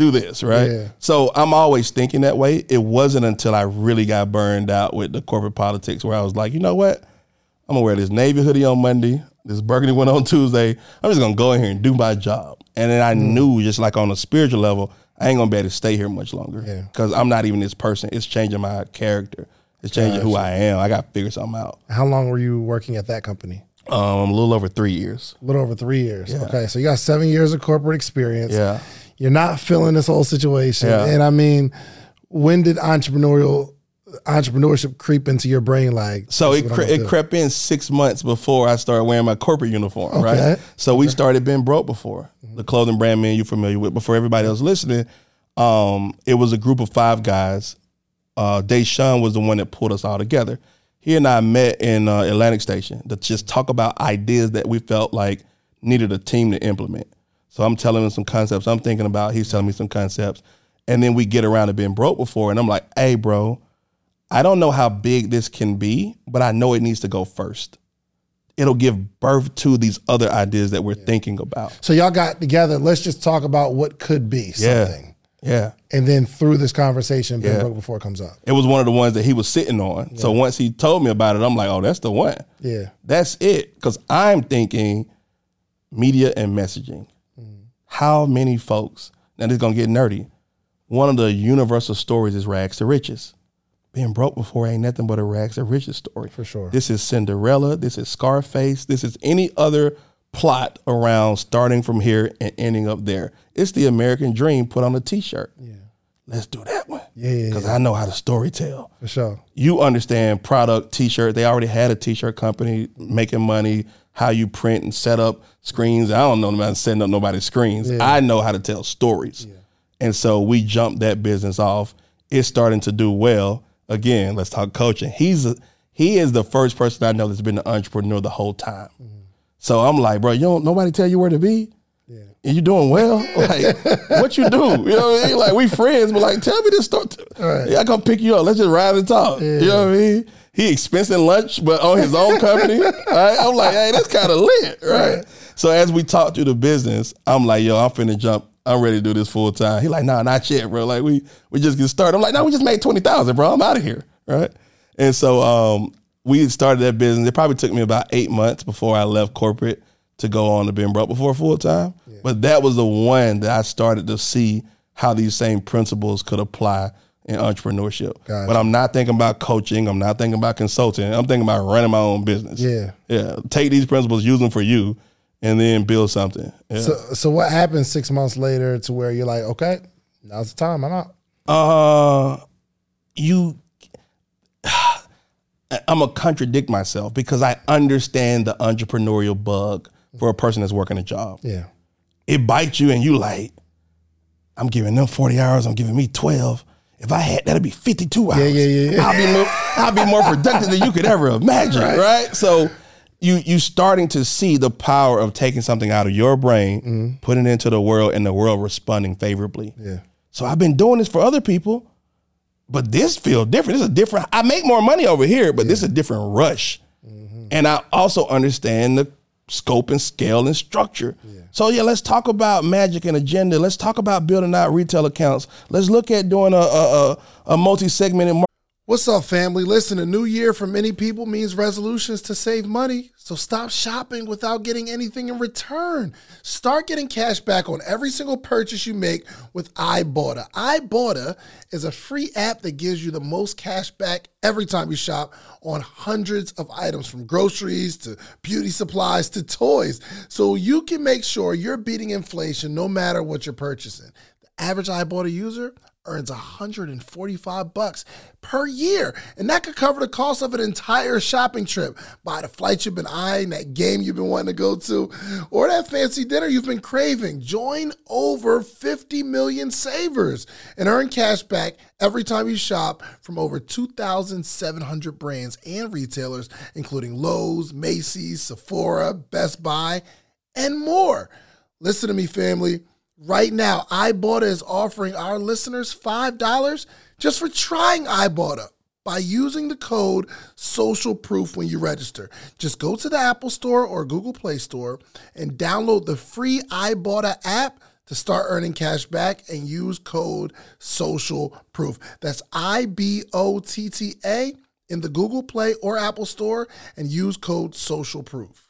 do this, right? Yeah. So I'm always thinking that way. It wasn't until I really got burned out with the corporate politics where I was like, you know what? I'm gonna wear this navy hoodie on Monday, this burgundy one on (laughs) Tuesday. I'm just gonna go in here and do my job. And then I knew, just like on a spiritual level, I ain't gonna be able to stay here much longer Yeah. because I'm not even this person. It's changing my character. It's changing who I am. I got to figure something out. How long were you working at that company? Um, a little over three years. A little over three years. Okay, so you got seven years of corporate experience. Yeah. You're not feeling this whole situation. Yeah. And I mean, when did entrepreneurial entrepreneurship creep into your brain? Like, So it cre- it crept in six months before I started wearing my corporate uniform, Okay. right? So we started being broke before the clothing brand man you're familiar with. Before everybody else listening, um, it was a group of five guys. Uh, Deshaun was the one that pulled us all together. He and I met in uh, Atlantic Station to just talk about ideas that we felt like needed a team to implement. So I'm telling him some concepts I'm thinking about. He's telling me some concepts, and then we get around to being broke before, and I'm like, "Hey, bro." I don't know how big this can be, but I know it needs to go first. It'll give birth to these other ideas that we're thinking about. So y'all got together. Let's just talk about what could be Yeah. something. Yeah. And then through this conversation, Ben Yeah. broke before it comes up. It was one of the ones that he was sitting on. So once he told me about it, I'm like, oh, that's the one. Yeah. That's it. Because I'm thinking media and messaging. How many folks, now this is going to get nerdy. One of the universal stories is rags to riches. Being broke before ain't nothing but a rags to riches story. For sure. This is Cinderella. This is Scarface. This is any other plot around starting from here and ending up there. It's the American dream put on a t shirt. Yeah. Let's do that one. Yeah, yeah, Because I know how to story tell. For sure. you understand product t-shirt. They already had a t-shirt company making money how you print and set up screens. I don't know about setting up nobody's screens. I know how to tell stories. And so we jumped that business off. It's starting to do well. Again let's talk coaching. He's a, he is the first person i know that's been an entrepreneur the whole time. Mm-hmm. So i'm like bro you don't nobody tell you where to be and you doing well? (laughs) Like, what you do? You know what I mean? Like, we friends, but like, tell me this story. Yeah, I come pick you up. Let's just ride and talk. You know what I mean? He expensing lunch, but on his own company. (laughs) right? I'm like, hey, that's kind of lit, right? So as we talk through the business, I'm like, yo, I'm finna jump. I'm ready to do this full time. He like, nah, not yet, bro. Like, we we just get started. I'm like, no, we just made twenty thousand, bro. I'm out of here, right? And so um, we started that business. It probably took me about eight months before I left corporate to go on to being broke before full time. But that was the one that I started to see how these same principles could apply in entrepreneurship. Gotcha. But I'm not thinking about coaching. I'm not thinking about consulting. I'm thinking about running my own business. Yeah. Yeah. Take these principles, use them for you, and then build something. Yeah. So, so what happened six months later to where you're like, okay, now's the time. I'm out. Uh, you. (sighs) I'm gonna contradict myself because I understand the entrepreneurial bug for a person that's working a job. Yeah. It bites you, and you like, I'm giving them 40 hours. I'm giving me 12. If I had, that'd be 52 hours. yeah, yeah, yeah. I'll be more, I'll be more productive than you could ever imagine, right? So you you starting to see the power of taking something out of your brain, mm-hmm. putting it into the world, and the world responding favorably. Yeah. So I've been doing this for other people, but this feels different. This is a different. I make more money over here, but this is a different rush. Mm-hmm. And I also understand the scope and scale and structure. So yeah, let's talk about magic and agenda. Let's talk about building out retail accounts. Let's look at doing a a, a, a multi-segmented market. What's up, family? Listen, a new year for many people means resolutions to save money. So stop shopping without getting anything in return. Start getting cash back on every single purchase you make with Ibotta. Ibotta is a free app that gives you the most cash back every time you shop on hundreds of items from groceries to beauty supplies to toys. So you can make sure you're beating inflation no matter what you're purchasing. The average Ibotta user earns 145 bucks per year. And that could cover the cost of an entire shopping trip. Buy the flight you've been eyeing that game you've been wanting to go to or that fancy dinner you've been craving. Join over 50 million savers and earn cash back every time you shop from over 2700 brands and retailers including lowes macy's sephora best buy and more. Listen to me family Right now, Ibotta is offering our listeners $5 just for trying Ibotta by using the code social proof when you register. Just go to the Apple Store or Google Play Store and download the free Ibotta app to start earning cash back and use code social proof. That's I B O T T A in the Google Play or Apple Store and use code social proof.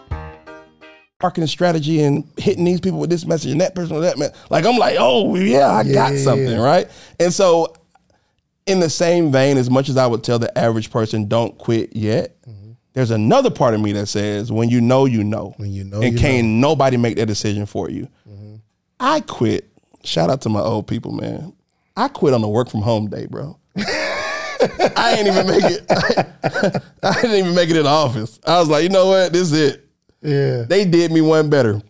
Marketing strategy and hitting these people with this message and that person with that man. Like I'm like, oh yeah, I got Yeah. something, right? And so in the same vein, as much as I would tell the average person, don't quit yet, mm-hmm. there's another part of me that says, when you know, you know. When you know, and you can't nobody make that decision for you. Mm-hmm. I quit. Shout out to my old people, man. I quit on the work from home day, bro. (laughs) I ain't even make it. (laughs) I didn't even make it in the office. I was like, you know what? This is it. Yeah. They did me one better.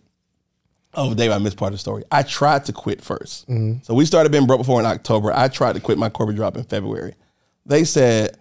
Oh, Dave, I missed part of the story. I tried to quit 1st mm-hmm. So we started being broke before in October. I tried to quit my corporate job in February. They said,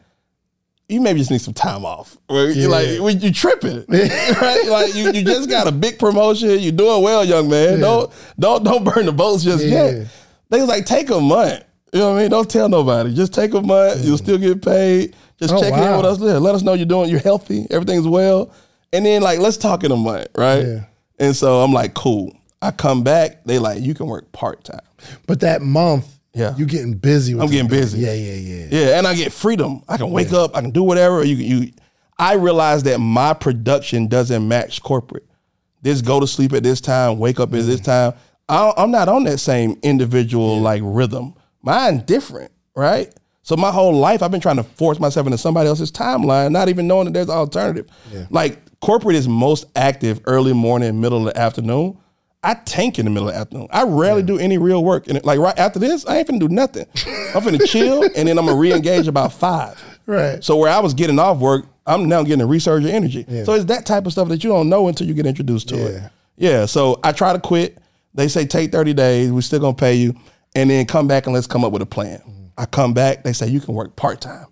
you maybe just need some time off. Or you're like, you tripping. (laughs) right? Like you, you just got a big promotion. You're doing well, young man. Don't don't don't burn the boats just Yeah. yet. They was like, take a month. You know what I mean? Don't tell nobody. Just take a month. You'll still get paid. Just Oh, check in wow. with us. Yeah, Let us know you're doing, you're healthy, everything's well. And then like, let's talk in a month, right? Yeah. And so I'm like, cool. I come back, they like, you can work part time. But that month, Yeah. you getting busy. With I'm getting busy. Yeah, yeah, yeah. Yeah, and I get freedom. I can wake up, I can do whatever. You you I realize that my production doesn't match corporate. This go to sleep at this time, wake up at this time. I, I'm not on that same individual like rhythm. Mine different, right? So my whole life I've been trying to force myself into somebody else's timeline, not even knowing that there's an alternative. Like corporate is most active early morning, middle of the afternoon. I tank in the middle of the afternoon. I rarely do any real work. And like right after this, I ain't finna do nothing. I'm finna chill (laughs) and then I'm gonna re-engage about five. Right. So where I was getting off work, I'm now getting a resurge of energy. So it's that type of stuff that you don't know until you get introduced to Yeah. it. Yeah. So I try to quit. They say take 30 days. We're still gonna pay you, and then come back and let's come up with a plan. Mm-hmm. I come back. They say you can work part time.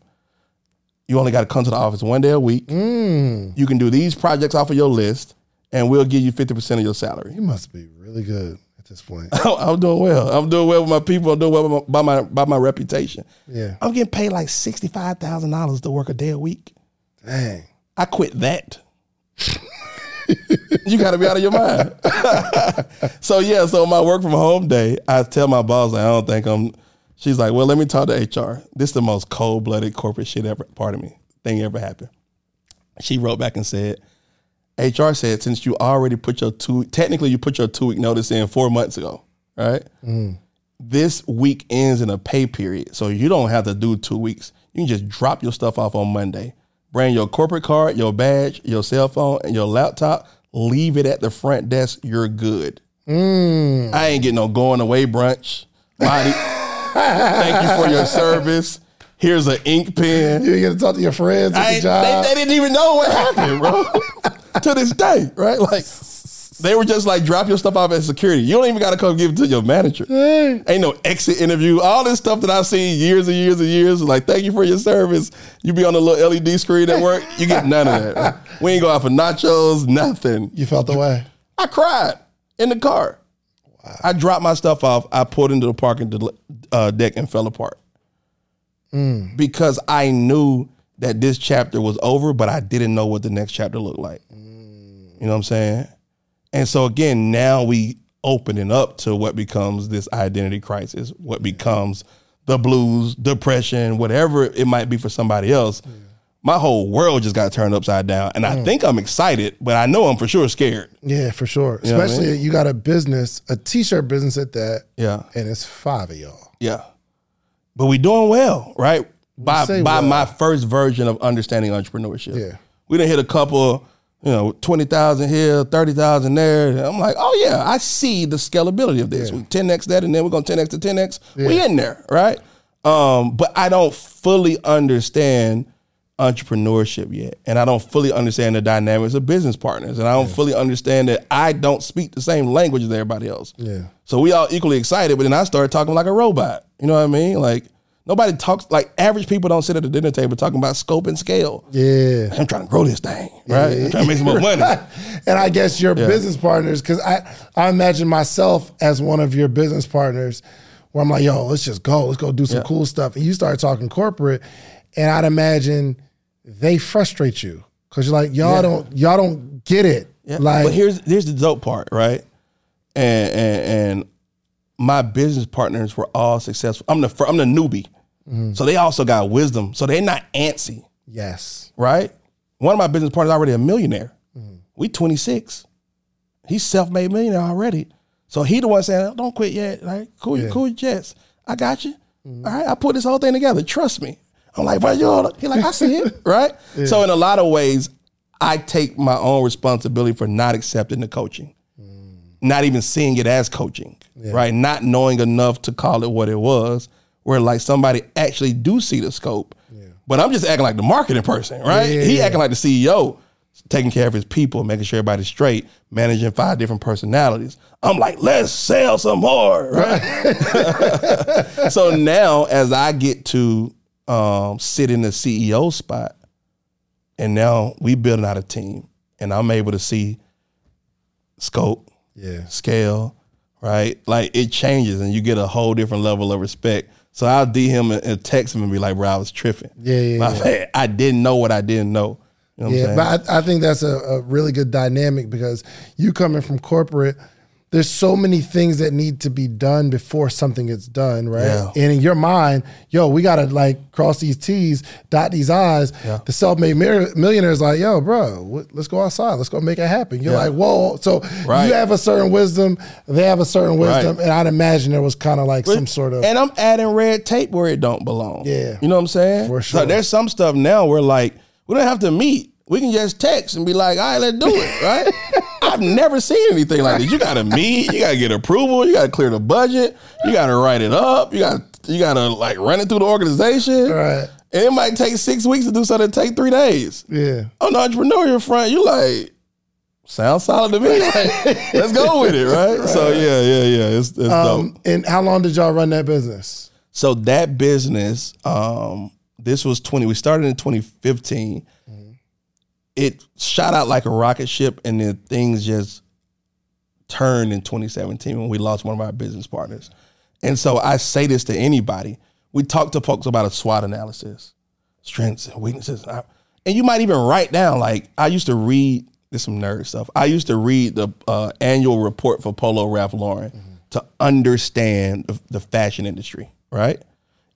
You only got to come to the office one day a week. Mm. You can do these projects off of your list, and we'll give you 50% of your salary. You must be really good at this point. (laughs) I'm doing well. I'm doing well with my people. I'm doing well by my by my, reputation. Yeah. I'm getting paid like sixty five thousand dollars to work a day a week. Dang. I quit that. (laughs) you got to be out of your mind. (laughs) so yeah, so my work from home day, I tell my boss, I don't think I'm. She's like, well, let me talk to HR. This is the most cold blooded corporate shit ever. Part of me thing ever happened. She wrote back and said, HR said since you already put your two, technically you put your two week notice in four months ago, right? Mm. This week ends in a pay period, so you don't have to do two weeks. You can just drop your stuff off on Monday. Bring your corporate card, your badge, your cell phone, and your laptop. Leave it at the front desk. You're good. Mm. I ain't getting no going away brunch. Body, thank you for your service. Here's an ink pen. You get to talk to your friends at the job. They, they didn't even know what happened, bro. (laughs) to this day, right? Like they were just like, drop your stuff off at security. You don't even got to come give it to your manager. Ain't no exit interview. All this stuff that I've seen years and years and years. Like, thank you for your service. You be on the little LED screen at work. You get none of that. We ain't go out for nachos. Nothing. you felt the way. I cried in the car. I dropped my stuff off. I pulled into the parking uh, deck and fell apart because I knew that this chapter was over, but I didn't know what the next chapter looked like. You know what I'm saying? And so again, now we opening up to what becomes this identity crisis, what becomes the blues, depression, whatever it might be for somebody else. My whole world just got turned upside down, and I think I'm excited, but I know I'm for sure scared. Yeah, for sure. know what I Especially you got a business, a t-shirt business at that, Yeah. and it's five of y'all. Yeah. But we doing well, right? By say by well. my first version of understanding entrepreneurship. Yeah. We done hit a couple you know, 20,000 here, 30,000 there. And I'm like, oh yeah, I see the scalability of this. We 10x that and then we're going to 10x to 10x. We in there, right? Um, but I don't fully understand entrepreneurship yet. And I don't fully understand the dynamics of business partners. And I don't fully understand that I don't speak the same language as everybody else. Yeah. So we all equally excited, but then I started talking like a robot. You know what I mean? Like nobody talks like average people don't sit at the dinner table talking about scope and scale. Yeah. I'm trying to grow this thing, right? I'm trying to make some more money. (laughs) and I guess your business partners, because I, I imagine myself as one of your business partners, where I'm like, yo, let's just go, let's go do some Yeah. cool stuff. And you start talking corporate, and I'd imagine they frustrate you because you're like, y'all Yeah. don't, y'all don't get it. Yeah. Like, but here's here's the dope part, right? And and, and my business partners were all successful. I'm the I'm the newbie, Mm-hmm. so they also got wisdom. So they're not antsy, yes, right? One of my business partners already a millionaire. Mm-hmm. We 26. He's self-made millionaire already. So he the one saying, "Don't quit yet." Like, cool, Yeah. Mm-hmm. cool, Jets. I got you. All right, I put this whole thing together. Trust me. I'm like, but you he like, I see it, (laughs) right? So in a lot of ways, I take my own responsibility for not accepting the coaching, mm. not even seeing it as coaching, right? Not knowing enough to call it what it was. Where like somebody actually do see the scope, but I'm just acting like the marketing person, right? Yeah, he yeah. acting like the CEO, taking care of his people, making sure everybody's straight, managing five different personalities. I'm like, let's sell some more, right? (laughs) so now, as I get to um, sit in the CEO spot, and now we building out a team, and I'm able to see scope, yeah, scale, right? Like it changes, and you get a whole different level of respect. So I'll D him and, text him and be like, "Bro, I was tripping. Yeah, yeah, yeah. I didn't know what I didn't know." You know yeah. But I, I think that's a, a really good dynamic because you coming from corporate. There's so many things that need to be done before something gets done, right? Yeah. And in your mind, yo, we gotta like cross these T's, dot these I's. The self-made millionaire is like, yo, bro, let's go outside, let's go make it happen. You're Yeah. like, whoa. So Right. you have a certain wisdom, they have a certain wisdom, Right. and I'd imagine there was kind of like some sort of and I'm adding red tape where it don't belong. Yeah. you know what I'm saying? For So sure. there's some stuff now where like we don't have to meet. We can just text and be like, "All right, let's do it." Right? (laughs) I've never seen anything like this. You got to meet. You got to get approval. You got to clear the budget. You got to write it up. You got you got to like run it through the organization. Right. And it might take six weeks to do something. Take three days. yeah. On the entrepreneurial front, you like. Sounds solid to me. (laughs) Like, let's go with it, right? So yeah, yeah, yeah. It's, it's dope. Um, and how long did y'all run that business? So that business, um, this was 20, we started in 2015. It shot out like a rocket ship and then things just turned in 2017 when we lost one of our business partners. And so I say this to anybody. We talk to folks about a SWOT analysis, strengths and weaknesses. And you might even write down, like, I used to read, this is some nerd stuff. I used to read the uh, annual report for Polo Ralph Lauren to understand the, the fashion industry, right?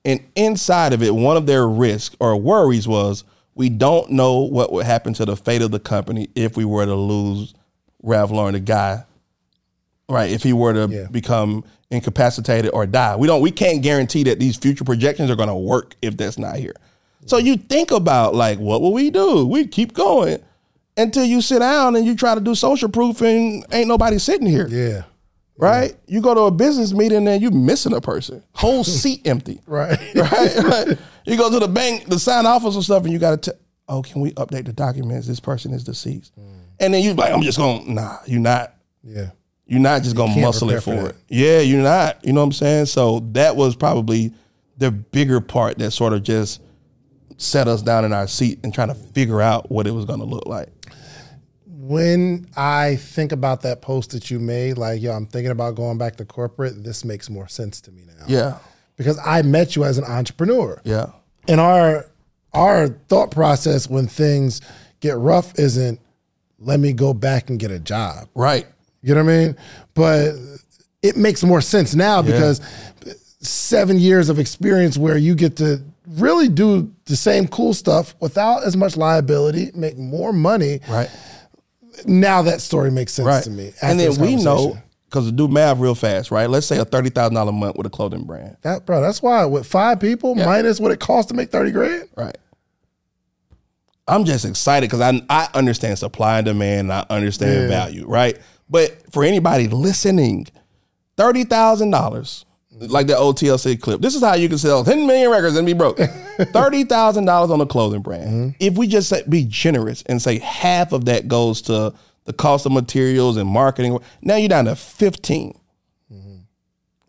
And inside of it, one of their risks or worries was we don't know what would happen to the fate of the company if we were to lose Ralph Lauren, the guy, right? If he were to Yeah. become incapacitated or die, we don't. We can't guarantee that these future projections are going to work if that's not here. So you think about like, what will we do? We keep going until you sit down and you try to do social proofing. ain't nobody sitting here Yeah. right? You go to a business meeting and you're missing a person, whole seat empty, (laughs) Right. right? right? You go to the bank to sign office or stuff, and you got to, oh, can we update the documents? This person is deceased, mm. and then you like, I'm just gonna nah, you're not. Yeah. You're not just gonna muscle it for for it. Yeah, you're not. You know what I'm saying? So that was probably the bigger part that sort of just set us down in our seat and trying to figure out what it was gonna look like. When I think about that post that you made, like, yo, I'm thinking about going back to corporate, this makes more sense to me now. Yeah, Because I met you as an entrepreneur. yeah, And our our thought process when things get rough isn't let me go back and get a job. right. You know what I mean? But it makes more sense now because seven years of experience where you get to really do the same cool stuff without as much liability, make more money. Right. Now that story makes sense right. to me. And then we know because do math real fast, right? Let's say a thirty thousand dollar month with a clothing brand, that, bro. That's why with five people minus what it costs to make thirty grand. right? I'm just excited because I I understand supply and demand, and I understand Yeah. value, right? But for anybody listening, thirty thousand dollars, like the old TLC clip. This is how you can sell ten million records and be broke. (laughs) Thirty thousand dollars on a clothing brand. Mm-hmm. If we just say, be generous and say half of that goes to the cost of materials and marketing, now you're down to fifteen.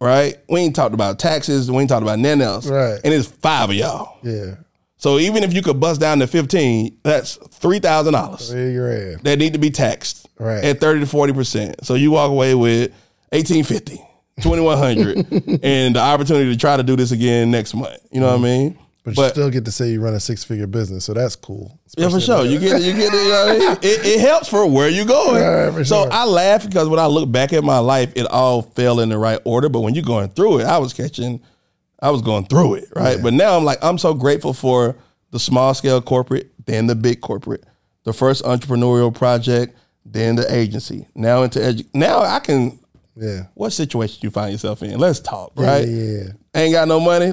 Right? We ain't talked about taxes. We ain't talked about nothing else. Right. And it's five of y'all. Yeah. So even if you could bust down to 15, that's $3,000 There you are. that need to be taxed Right. at 30 to 40%. So you walk away with 1850, 2100 (laughs) and the opportunity to try to do this again next month. You know what I mean? But, you still get to say you run a six figure business, so that's cool. Yeah, for sure. You get it. You get it. You know what I mean? it, it helps for where you going. Right, so sure. I laugh because when I look back at my life, it all fell in the right order. But when you're going through it, I was catching, I was going through it, right? But now I'm like, I'm so grateful for the small scale corporate, then the big corporate, the first entrepreneurial project, then the agency. Now into edu- now I can. Yeah. What situation you find yourself in? Let's talk, right? Yeah. Ain't got no money.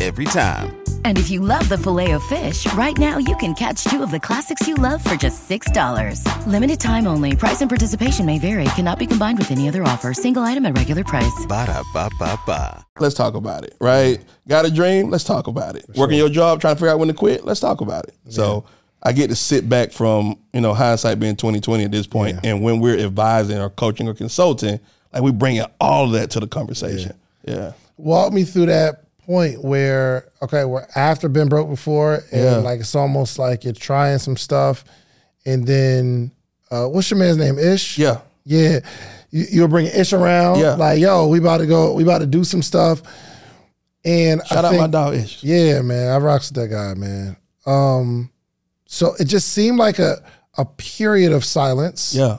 Every time. And if you love the Filet-O-Fish, right now you can catch two of the classics you love for just $6. Limited time only. Price and participation may vary. Cannot be combined with any other offer. Single item at regular price. Ba-da-ba-ba-ba. Let's talk about it, right? Got a dream? Let's talk about it. Working your job, trying to figure out when to quit? Let's talk about it. So I get to sit back from, you know, hindsight being 2020 at this point, and when we're advising or coaching or consulting, like we bring in all of that to the conversation. Yeah. Walk me through that point where okay, we're after been broke before, and Yeah. like it's almost like you're trying some stuff, and then uh, what's your man's name? Ish. Yeah. Yeah. You, you'll bring Ish around. Yeah. Like, yo, we about to go. We about to do some stuff. And Shout I out think, my dog Ish. Yeah, man, I rocks with that guy, man. Um, so it just seemed like a a period of silence Yeah.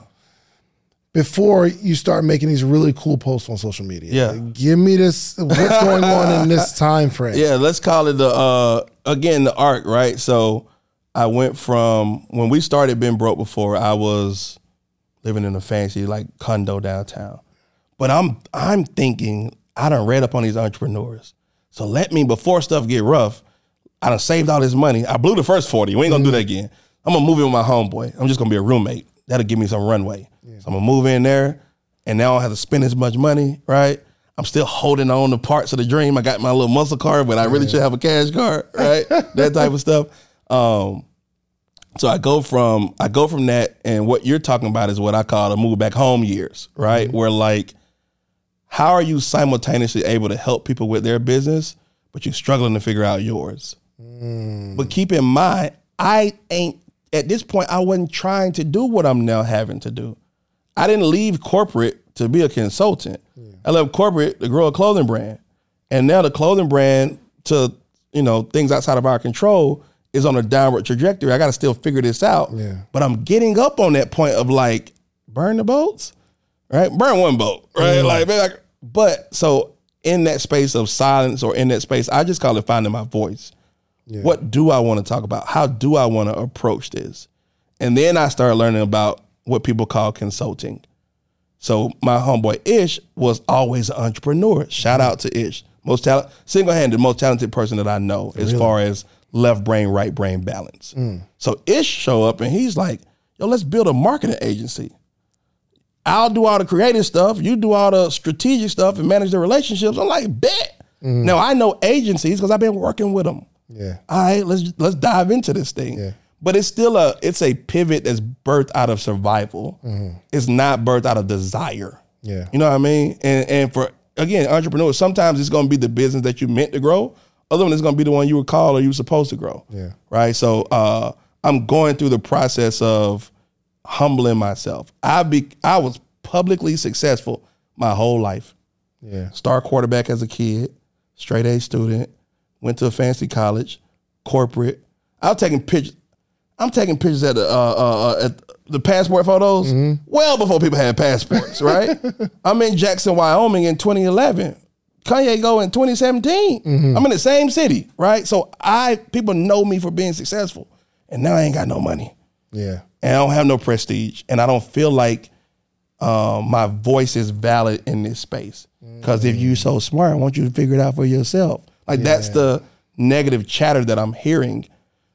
Before you start making these really cool posts on social media. Yeah. Like, give me this. What's going on in this (laughs) time frame? Yeah, let's call it the uh again the arc, right? So I went from when we started being broke before, I was living in a fancy like condo downtown. But I'm I'm thinking I done read up on these entrepreneurs. So let me before stuff get rough, I done saved all this money. I blew the first 40. We ain't gonna do that again. I'm gonna move in with my homeboy. I'm just gonna be a roommate. That'll give me some runway. So I'm gonna move in there and now I don't have to spend as much money, right? I'm still holding on to parts of the dream. I got my little muscle card, but I really should have a cash card, (laughs) right? that type of stuff. Um, so I go from I go from that, and what you're talking about is what I call the move back home years, right? Where like, how are you simultaneously able to help people with their business, but you're struggling to figure out yours? But keep in mind, I ain't at this point. I wasn't trying to do what I'm now having to do. I didn't leave corporate to be a consultant. I left corporate to grow a clothing brand, and now the clothing brand to you know things outside of our control is on a downward trajectory. I got to still figure this out. Yeah. But I'm getting up on that point of like burn the boats, right? Burn one boat, right? Like, like, but so in that space of silence or in that space, I just call it finding my voice. What do I want to talk about? How do I want to approach this? And then I started learning about what people call consulting. So my homeboy Ish was always an entrepreneur. Shout out to Ish, most talent, single-handed, most talented person that I know as far as left brain, right brain balance. Mm. So Ish show up and he's like, "Yo, let's build a marketing agency. I'll do all the creative stuff. You do all the strategic stuff and manage the relationships." I'm like, "Bet." Mm. Now I know agencies because I've been working with them Yeah. all right, let's let's dive into this thing. Yeah. But it's still a it's a pivot that's birthed out of survival. It's not birthed out of desire. Yeah. You know what I mean? And and for again, entrepreneurs, sometimes it's gonna be the business that you meant to grow. Other one is gonna be the one you were called or you were supposed to grow. Yeah. Right. So uh I'm going through the process of humbling myself. I be I was publicly successful my whole life Yeah. star quarterback as a kid, straight A student, went to a fancy college, corporate. I was taking pictures. I'm taking pictures at the uh, uh, uh, at the passport photos well before people had passports, right? (laughs) I'm in Jackson, Wyoming in 2011, Kanye go in 2017. Mm-hmm. I'm in the same city, right? So I people know me for being successful, and now I ain't got no money, Yeah. and I don't have no prestige, and I don't feel like um, my voice is valid in this space. Because if you so smart, I want you to figure it out for yourself. Like that's the negative chatter that I'm hearing.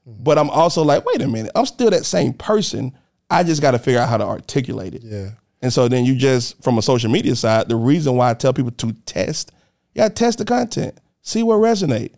But I'm also like, wait a minute, I'm still that same person. I just got to figure out how to articulate it. Yeah. And so then you just, from a social media side, the reason why I tell people to test, you to test the content, see what resonate,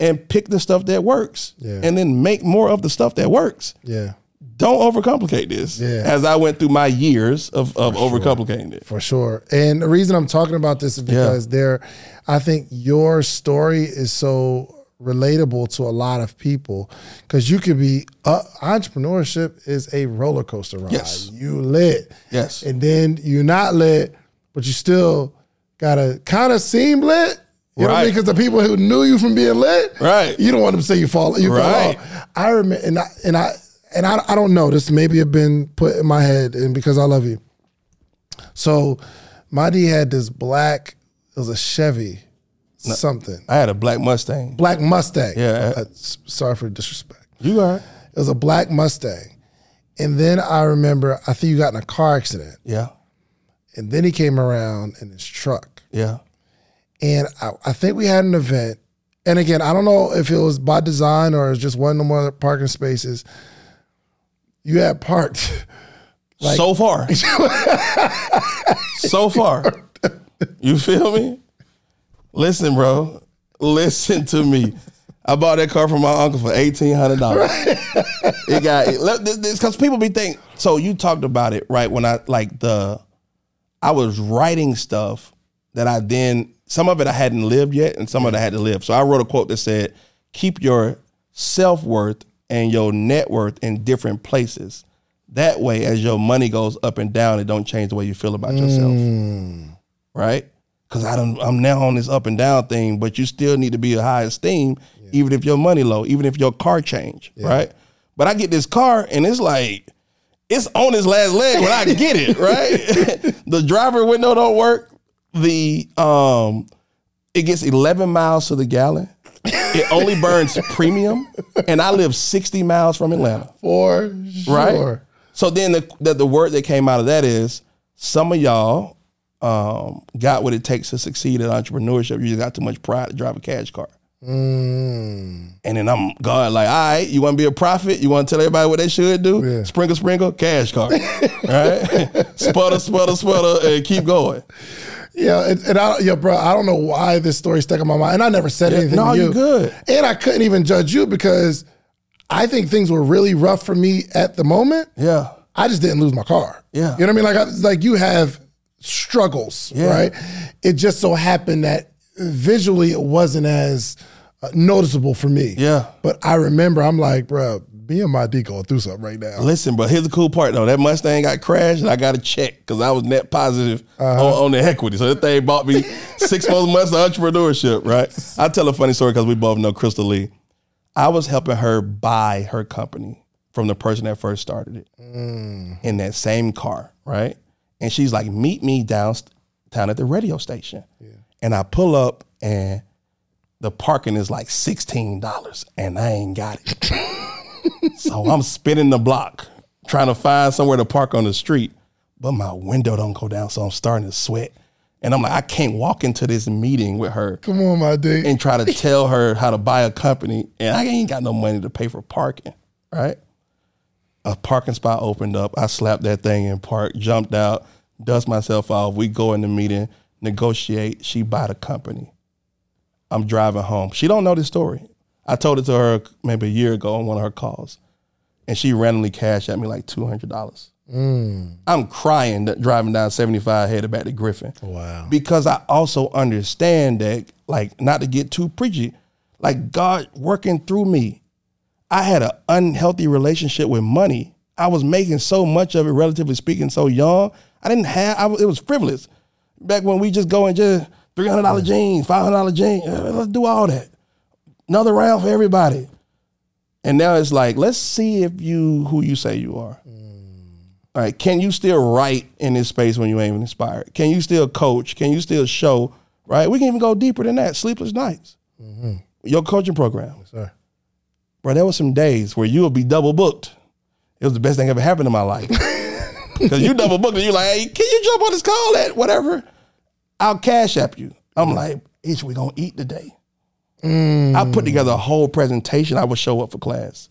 and pick the stuff that works, Yeah. and then make more of the stuff that works. Yeah. Don't overcomplicate this. Yeah. As I went through my years of, of overcomplicating it. For sure. And the reason I'm talking about this is because there, I think your story is so relatable to a lot of people because you could be, uh, entrepreneurship is a roller coaster ride. Yes. You lit. Yes. And then you're not lit, but you still got to kind of seem lit. You know what I mean? Right. Because the people who knew you from being lit, Right. You don't want them to say you fall, you Right. fall off. I remember, and I, and I, and I, I don't know. This maybe have been put in my head, and because I love you. So, my D had this black. It was a Chevy, something I had a black Mustang. black Mustang. Yeah. Uh, s- sorry for disrespect. You are. It was a black Mustang, and then I remember I think you got in a car accident, Yeah. and then he came around in his truck. Yeah. And I, I think we had an event. And again, I don't know if it was by design or it was just one of the more parking spaces. You had parked. (laughs) so far. (laughs) so far. You feel me? Listen, bro. Listen to me. I bought that car from my uncle for eighteen hundred dollars. it got because people be think. So you talked about it right when I like the. I was writing stuff that I then some of it I hadn't lived yet, and some of it I had to live. So I wrote a quote that said, "Keep your self worth and your net worth in different places. That way, as your money goes up and down, it don't change the way you feel about yourself." Right? Because I don't, I'm now on this up and down thing, but you still need to be a high esteem, even if your money low, even if your car change. Right? But I get this car, and it's like it's on its last leg when I get it, (laughs) right? (laughs) the driver window don't work. The um it gets 11 miles to the gallon. It only burns premium, and I live 60 miles from Atlanta, For sure. right? So then the, the the word that came out of that is some of y'all um, got what it takes to succeed in entrepreneurship. You just got too much pride to drive a cash car. Mm. And then I'm God like, all right, you want to be a prophet? You want to tell everybody what they should do? Yeah. Sprinkle, sprinkle, cash car, (laughs) right? (laughs) sputter, sputter, sputter, and keep going. Yeah, and, and I, yeah, bro, I don't know why this story stuck in my mind, and I never said anything. no, to you. you good. And I couldn't even judge you because I think things were really rough for me at the moment. Yeah, I just didn't lose my car. Yeah. you know what I mean. Like, I, like you have struggles, Yeah. right? It just so happened that visually it wasn't as uh, noticeable for me. Yeah. but I remember I'm like, bro, me and my D going through something right now. Listen, but here's the cool part though. That Mustang got crashed, and I got a check because I was net positive Uh-huh. on, on the equity. So that thing bought me (laughs) six more months of entrepreneurship. Right? I tell a funny story because we both know Crystal Lee. I was helping her buy her company from the person that first started it in that same car. Right? And she's like, "Meet me downtown at the radio station." And I pull up and. The parking is like sixteen dollars, and I ain't got it. (laughs) So I'm spinning the block trying to find somewhere to park on the street, but my window don't go down, so I'm starting to sweat. And I'm like, I can't walk into this meeting with her Come on, my D. and try to tell her how to buy a company, and I ain't got no money to pay for parking, right? A parking spot opened up. I slapped that thing in park, jumped out, dust myself off. We go in the meeting, negotiate. She buy the company. I'm driving home. She don't know this story. I told it to her maybe a year ago on one of her calls, and she randomly cashed at me like two hundred dollars. Mm. I'm crying that driving down 75 headed back to Griffin. Wow. Because I also understand that, like, not to get too preachy, like God working through me. I had an unhealthy relationship with money. I was making so much of it, relatively speaking, so young. I didn't have. I, was- it was frivolous. Back when we just go and just three hundred dollar jeans, five hundred dollar jeans. Let's do all that. Another round for everybody. And now it's like, let's see if you who you say you are. All right, can you still write in this space when you ain't even inspired? Can you still coach? Can you still show right? We can even go deeper than that. Sleepless nights. Mm-hmm. Your coaching program. Sir. Bro, there was some days where you would be double booked. It was the best thing ever happened in my life. (laughs) Because you double booked and you're like, hey, can you jump on this call at whatever? I'll cash app you. I'm like, Ish, we gonna eat today. I put mm. together a whole presentation. I would show up for class.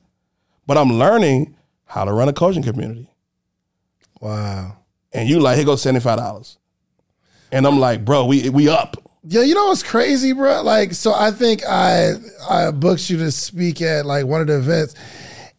But I'm learning how to run a coaching community. Wow. And you like, here goes $75. And I'm like, bro, we we up. Yeah, you know what's crazy, bro? Like, so I think I I booked you to speak at like one of the events,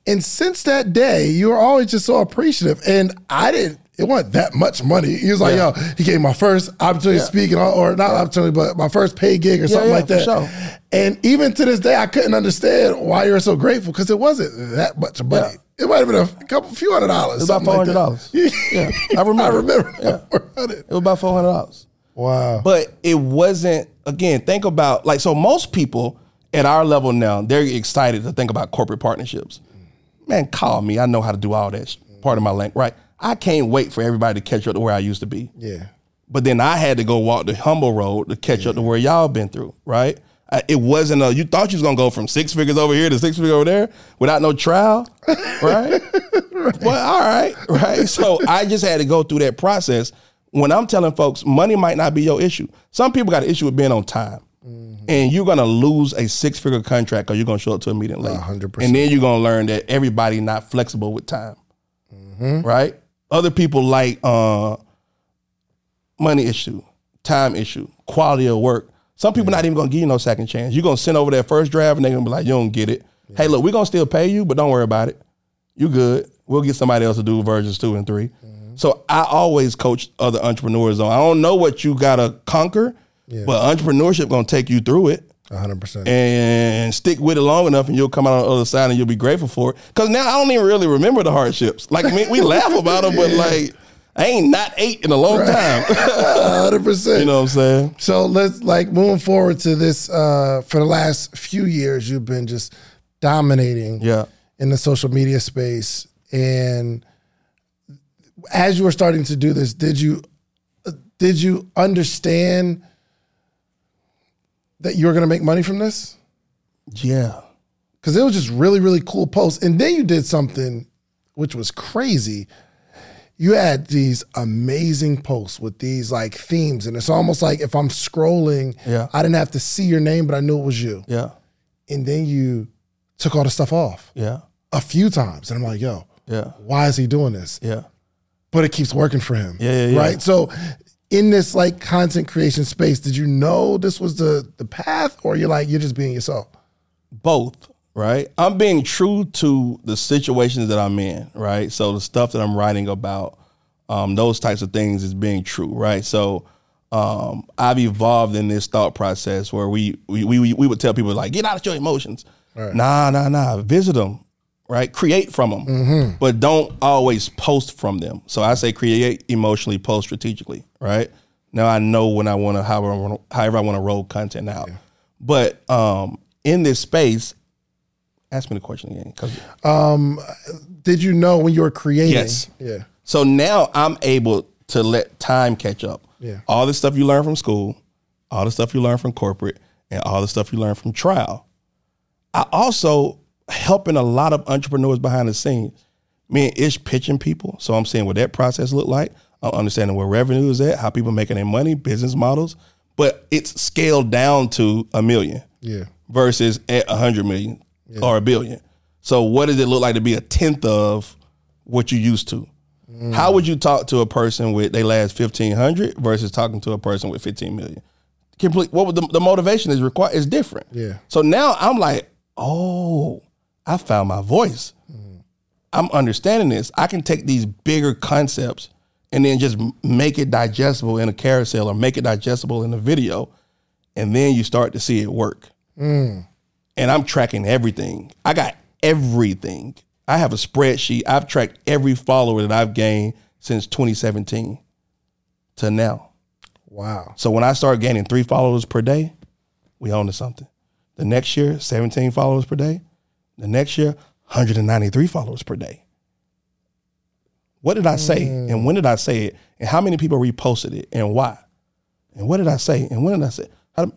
and since that day, you were always just so appreciative. And I didn't. It wasn't that much money. He was like, Yeah. "Yo, he gave my first opportunity to speak, or not opportunity, but my first paid gig or something yeah, like that." sure. And even to this day, I couldn't understand why you're so grateful because it wasn't that much money. Yeah. It might have been a couple, few hundred dollars. It was about $400. that. (laughs) Yeah, I remember. I remember. Yeah. It was about four hundred dollars. Wow. But it wasn't, again, think about like so most people at our level now, they're excited to think about corporate partnerships. Man, call me. I know how to do all that. Part of my link, right? I can't wait for everybody to catch up to where I used to be. yeah. But then I had to go walk the humble road to catch up to where y'all been through, right? Uh, It wasn't a, you thought you was gonna go from six figures over here to six figures over there without no trial, (laughs) right? Well, all right, right. So I just had to go through that process. When I'm telling folks, money might not be your issue. Some people got an issue with being on time. And you're gonna lose a six figure contract or you're gonna show up to a meeting late. 100%. And then you're gonna learn that everybody not flexible with time. Mm-hmm. Right? Other people like uh money issue, time issue, quality of work. Some people not even gonna give you no second chance. You're gonna send over that first draft and they're gonna be like, you don't get it. Hey, look, we're gonna still pay you, but don't worry about it. You good. We'll get somebody else to do versions two and 3 So I always coach other entrepreneurs on. I don't know what you gotta conquer, but entrepreneurship gonna take you through it hundred percent. and stick with it long enough, and you'll come out on the other side, and you'll be grateful for it. Because now I don't even really remember the hardships. Like I mean, we (laughs) laugh about them, but like I ain't not ate in a long time. (laughs) hundred percent. you know what I'm saying? So let's like moving forward to this. Uh, for the last few years, you've been just dominating Yeah. in the social media space, and as you were starting to do this, did you uh, did you understand that you were going to make money from this? Yeah. because it was just really really cool posts and then you did something which was crazy you had these amazing posts with these like themes and it's almost like if i'm scrolling Yeah. i didn't have to see your name but i knew it was you Yeah. and then you took all the stuff off Yeah. a few times and i'm like yo Yeah. why is he doing this Yeah. but it keeps working for him Yeah, yeah, yeah. right so in this like content creation space did you know this was the the path or you're like you're just being yourself both, right? I'm being true to the situations that I'm in, right? So the stuff that I'm writing about, um, those types of things is being true, right? So um, I've evolved in this thought process where we we we, we would tell people like, get out of your emotions. Nah, nah, nah. Visit them, right? Create from them, but don't always post from them. So I say create emotionally, post strategically, right? Now I know when I want to, however I want to, however I want to roll content out. But um, in this space, ask me the question again. 'cause- did you know when you were creating Yes. yeah So now I'm able to let time catch up. Yeah. All the stuff you learn from school, all the stuff you learn from corporate, and all the stuff you learn from trial. I also helping a lot of entrepreneurs behind the scenes. Me and Ish pitching people. So I'm seeing what that process look like. I'm understanding where revenue is at, how people making their money, business models. But it's scaled down to a million yeah versus at a hundred million or a billion. So what does it look like to be a tenth of what you used to? Mm. How would you talk to a person with they last fifteen hundred versus talking to a person with fifteen million? Complete. What would the, the motivation is required is different. Yeah. So now I'm like, oh, I found my voice. I'm understanding this. I can take these bigger concepts and then just make it digestible in a carousel or make it digestible in a video, and then you start to see it work. Mm. And I'm tracking everything. I got everything. I have a spreadsheet. I've tracked every follower that I've gained since 2017 to now. wow So when I start gaining three followers per day, we own to something. The next year, 17 followers per day. The next year, 193 followers per day. What did I say? And when did I say it? And how many people reposted it and why? And what did I say? And when did I say? How to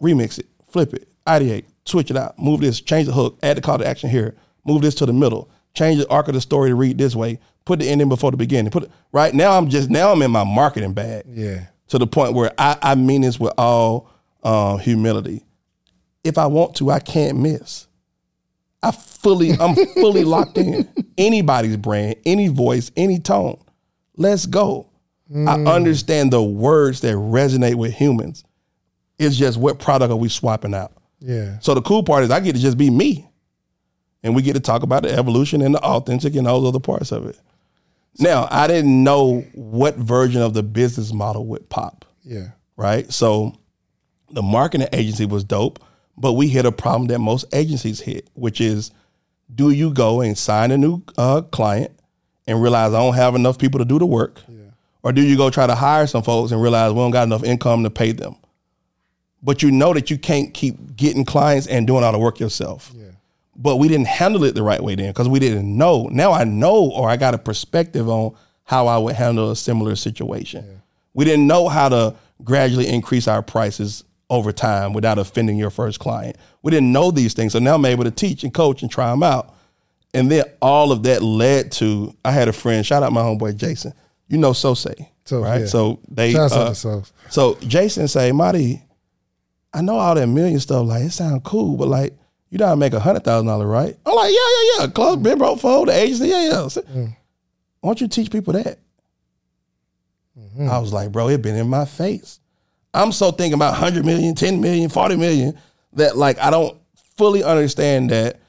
remix it, flip it, ideate, switch it out, move this, change the hook, add the call to action here, move this to the middle, change the arc of the story to read this way, put the ending before the beginning. Put it, right now I'm just now I'm in my marketing bag. Yeah. To the point where I, I mean this with all uh, humility. If I want to, I can't miss. I fully, I'm fully locked in. Anybody's brand, any voice, any tone. Let's go. I mm. understand the words that resonate with humans. It's just what product are we swapping out? Yeah. So the cool part is I get to just be me. And we get to talk about the evolution and the authentic and all those other parts of it. Now, I didn't know what version of the business model would pop, Yeah. right? So the marketing agency was dope, but we hit a problem that most agencies hit, which is do you go and sign a new uh, client and realize I don't have enough people to do the work? Or do you go try to hire some folks and realize we don't got enough income to pay them? But you know that you can't keep getting clients and doing all the work yourself. But we didn't handle it the right way then because we didn't know. Now I know or I got a perspective on how I would handle a similar situation. We didn't know how to gradually increase our prices over time without offending your first client. We didn't know these things. So now I'm able to teach and coach and try them out. And then all of that led to I had a friend, shout out my homeboy Jason. You know Sose, So, right? yeah. So they uh, to so Jason say, Mahdi, I know all that million stuff, like it sounds cool, but like you gotta make a hundred thousand dollars, right? I'm like, yeah, yeah, yeah. Club Mm. been broke for the agency, yeah, yeah. So, Why don't you teach people that? Mm-hmm. I was like, bro, it been in my face. I'm so thinking about 100 million, 10 million, 40 million that like I don't fully understand that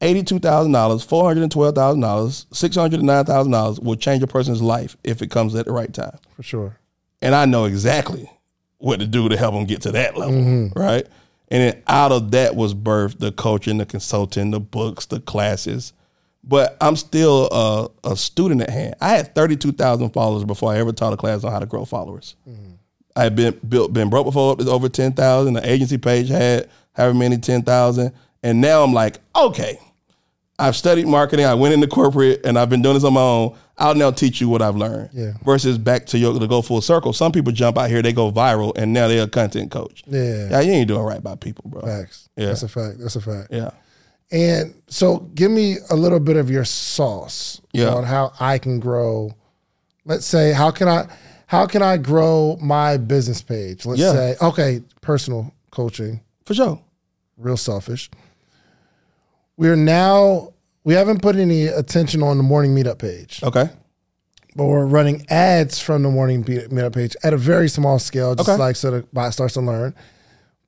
$82,000, $412,000, $609,000 will change a person's life if it comes at the right time For sure. and I know exactly what to do to help them get to that level, mm-hmm. right? And then out of that was birthed the coaching, the consulting, the books, the classes. But I'm still a, a student at hand. I had 32,000 followers before I ever taught a class on how to grow followers. Mm-hmm. I had been built, been broke before, it was over 10,000. The agency page had however many 10,000. And now I'm like, okay, I've studied marketing. I went into corporate and I've been doing this on my own. I'll now teach you what I've learned. Yeah. Versus back to your to go full circle. Some people jump out here, they go viral, and now they're a content coach. Yeah. Yeah, you ain't doing right by people, bro. Facts. Yeah. That's a fact. That's a fact. Yeah. And so give me a little bit of your sauce Yeah. on how I can grow. Let's say how can I how can I grow my business page? Let's Yeah. say okay, personal coaching, For sure. real selfish. We're now we haven't put any attention on the morning meetup page, Okay. but we're running ads from the morning meetup page at a very small scale, just Okay. like so the bot starts to learn.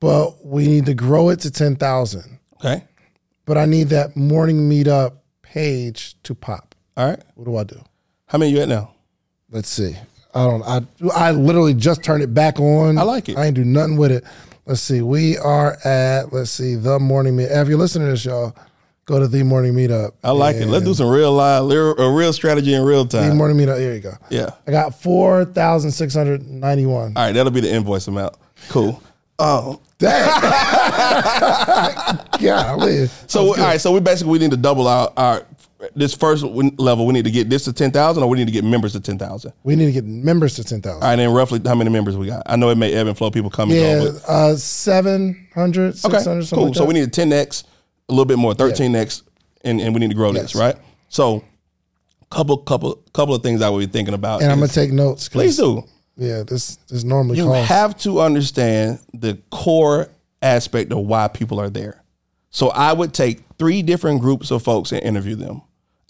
But we need to grow it to ten thousand. Okay. But I need that morning meetup page to pop. All right. What do I do? How many you at now? Let's see. I don't. I I literally just turned it back on. I like it. I ain't do nothing with it. Let's see. We are at. Let's see. The morning meet. If you're listening to this, y'all, go to the morning meetup. I like it. Let's do some real live, a real strategy in real time. the morning meetup. Here you go. Yeah. I got four thousand six hundred ninety one. All right. That'll be the invoice amount. Cool. Um, (laughs) (laughs) Golly. so all right. So we basically we need to double our our this first level. We need to get this to ten thousand, or we need to get members to ten thousand. We need to get members to ten thousand. All right. And roughly how many members we got? I know it may ebb and flow. People come and Yeah, go. Uh, 700, 600, Okay, something cool. like so we need a 10x, a little bit more, 13x, and, and we need to grow this, right? So, couple, couple, couple of things I would be thinking about. and I'm gonna take notes. please do. Yeah, this this normally You calls. have to understand the core aspect of why people are there. So I would take three different groups of folks and interview them.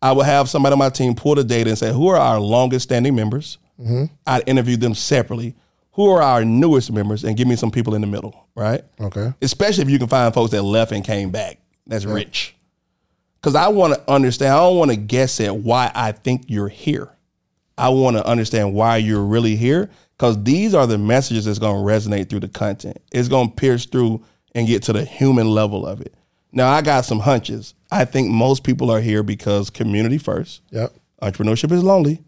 I would have somebody on my team pull the data and say, who are our longest standing members? Mm-hmm. I'd interview them separately. Who are our newest members? And give me some people in the middle, right? okay. especially if you can find folks that left and came back. That's rich. Because I want to understand. I don't want to guess at why I think you're here. I want to understand why you're really here. Because these are the messages that's going to resonate through the content. It's going to pierce through and get to the human level of it. Now I got some hunches. I think most people are here because community first Yep. entrepreneurship is lonely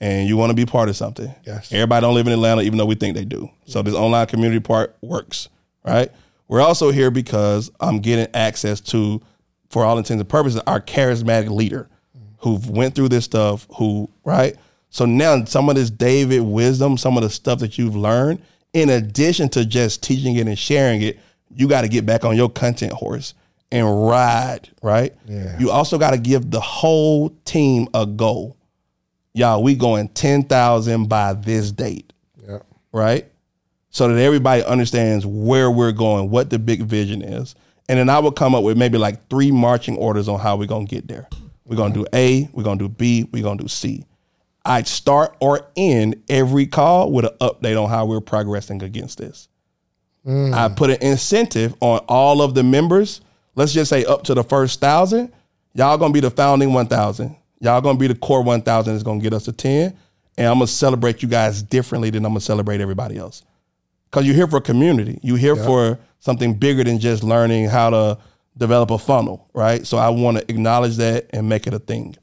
and you want to be part of something. Yes. Everybody don't live in Atlanta, even though we think they do. So this online community part works, right? We're also here because I'm getting access to, for all intents and purposes, our charismatic leader who went through this stuff, who, right? So now some of this David wisdom, some of the stuff that you've learned, in addition to just teaching it and sharing it, you got to get back on your content horse and ride, right? Yeah. You also got to give the whole team a goal. Y'all, we going 10,000 by this date, Yeah. right? So that everybody understands where we're going, what the big vision is. And then I would come up with maybe like three marching orders on how we're going to get there. We're going to do A, we're going to do B, we're going to do C. I'd start or end every call with an update on how we're progressing against this. Mm. I put an incentive on all of the members. Let's just say up to the first thousand. Y'all gonna be the founding one thousand. Y'all gonna be the core one thousand. Is gonna get us to ten, and I'm gonna celebrate you guys differently than I'm gonna celebrate everybody else. Cause you're here for a community. You're here for something bigger than just learning how to develop a funnel, right? So I want to acknowledge that and make it a thing.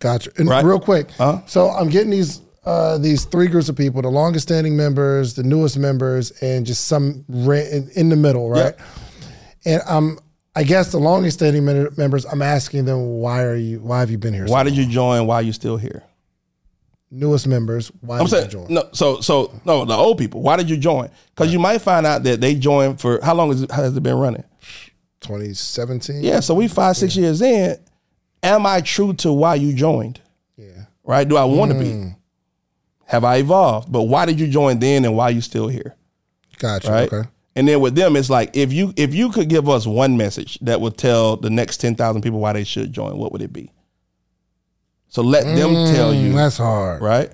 Gotcha. And Right. real quick, Huh? so I'm getting these uh, these three groups of people: the longest standing members, the newest members, and just some in, in the middle, right? And um, I guess the longest standing members, I'm asking them, why are you? Why have you been here? so Why did you join? Why are you still here? newest members, why I'm did you saying join? no. So so no, the old people. Why did you join? Because you might find out that they joined for how long has it, has it been running? 2017. Yeah, so we five six years in. Am I true to why you joined? Yeah. Right? Do I want to be? Have I evolved? But why did you join then, and why are you still here? Gotcha. Right? Okay. And then with them, it's like if you if you could give us one message that would tell the next ten thousand people why they should join, what would it be? So let them tell Mm, you, that's hard. right?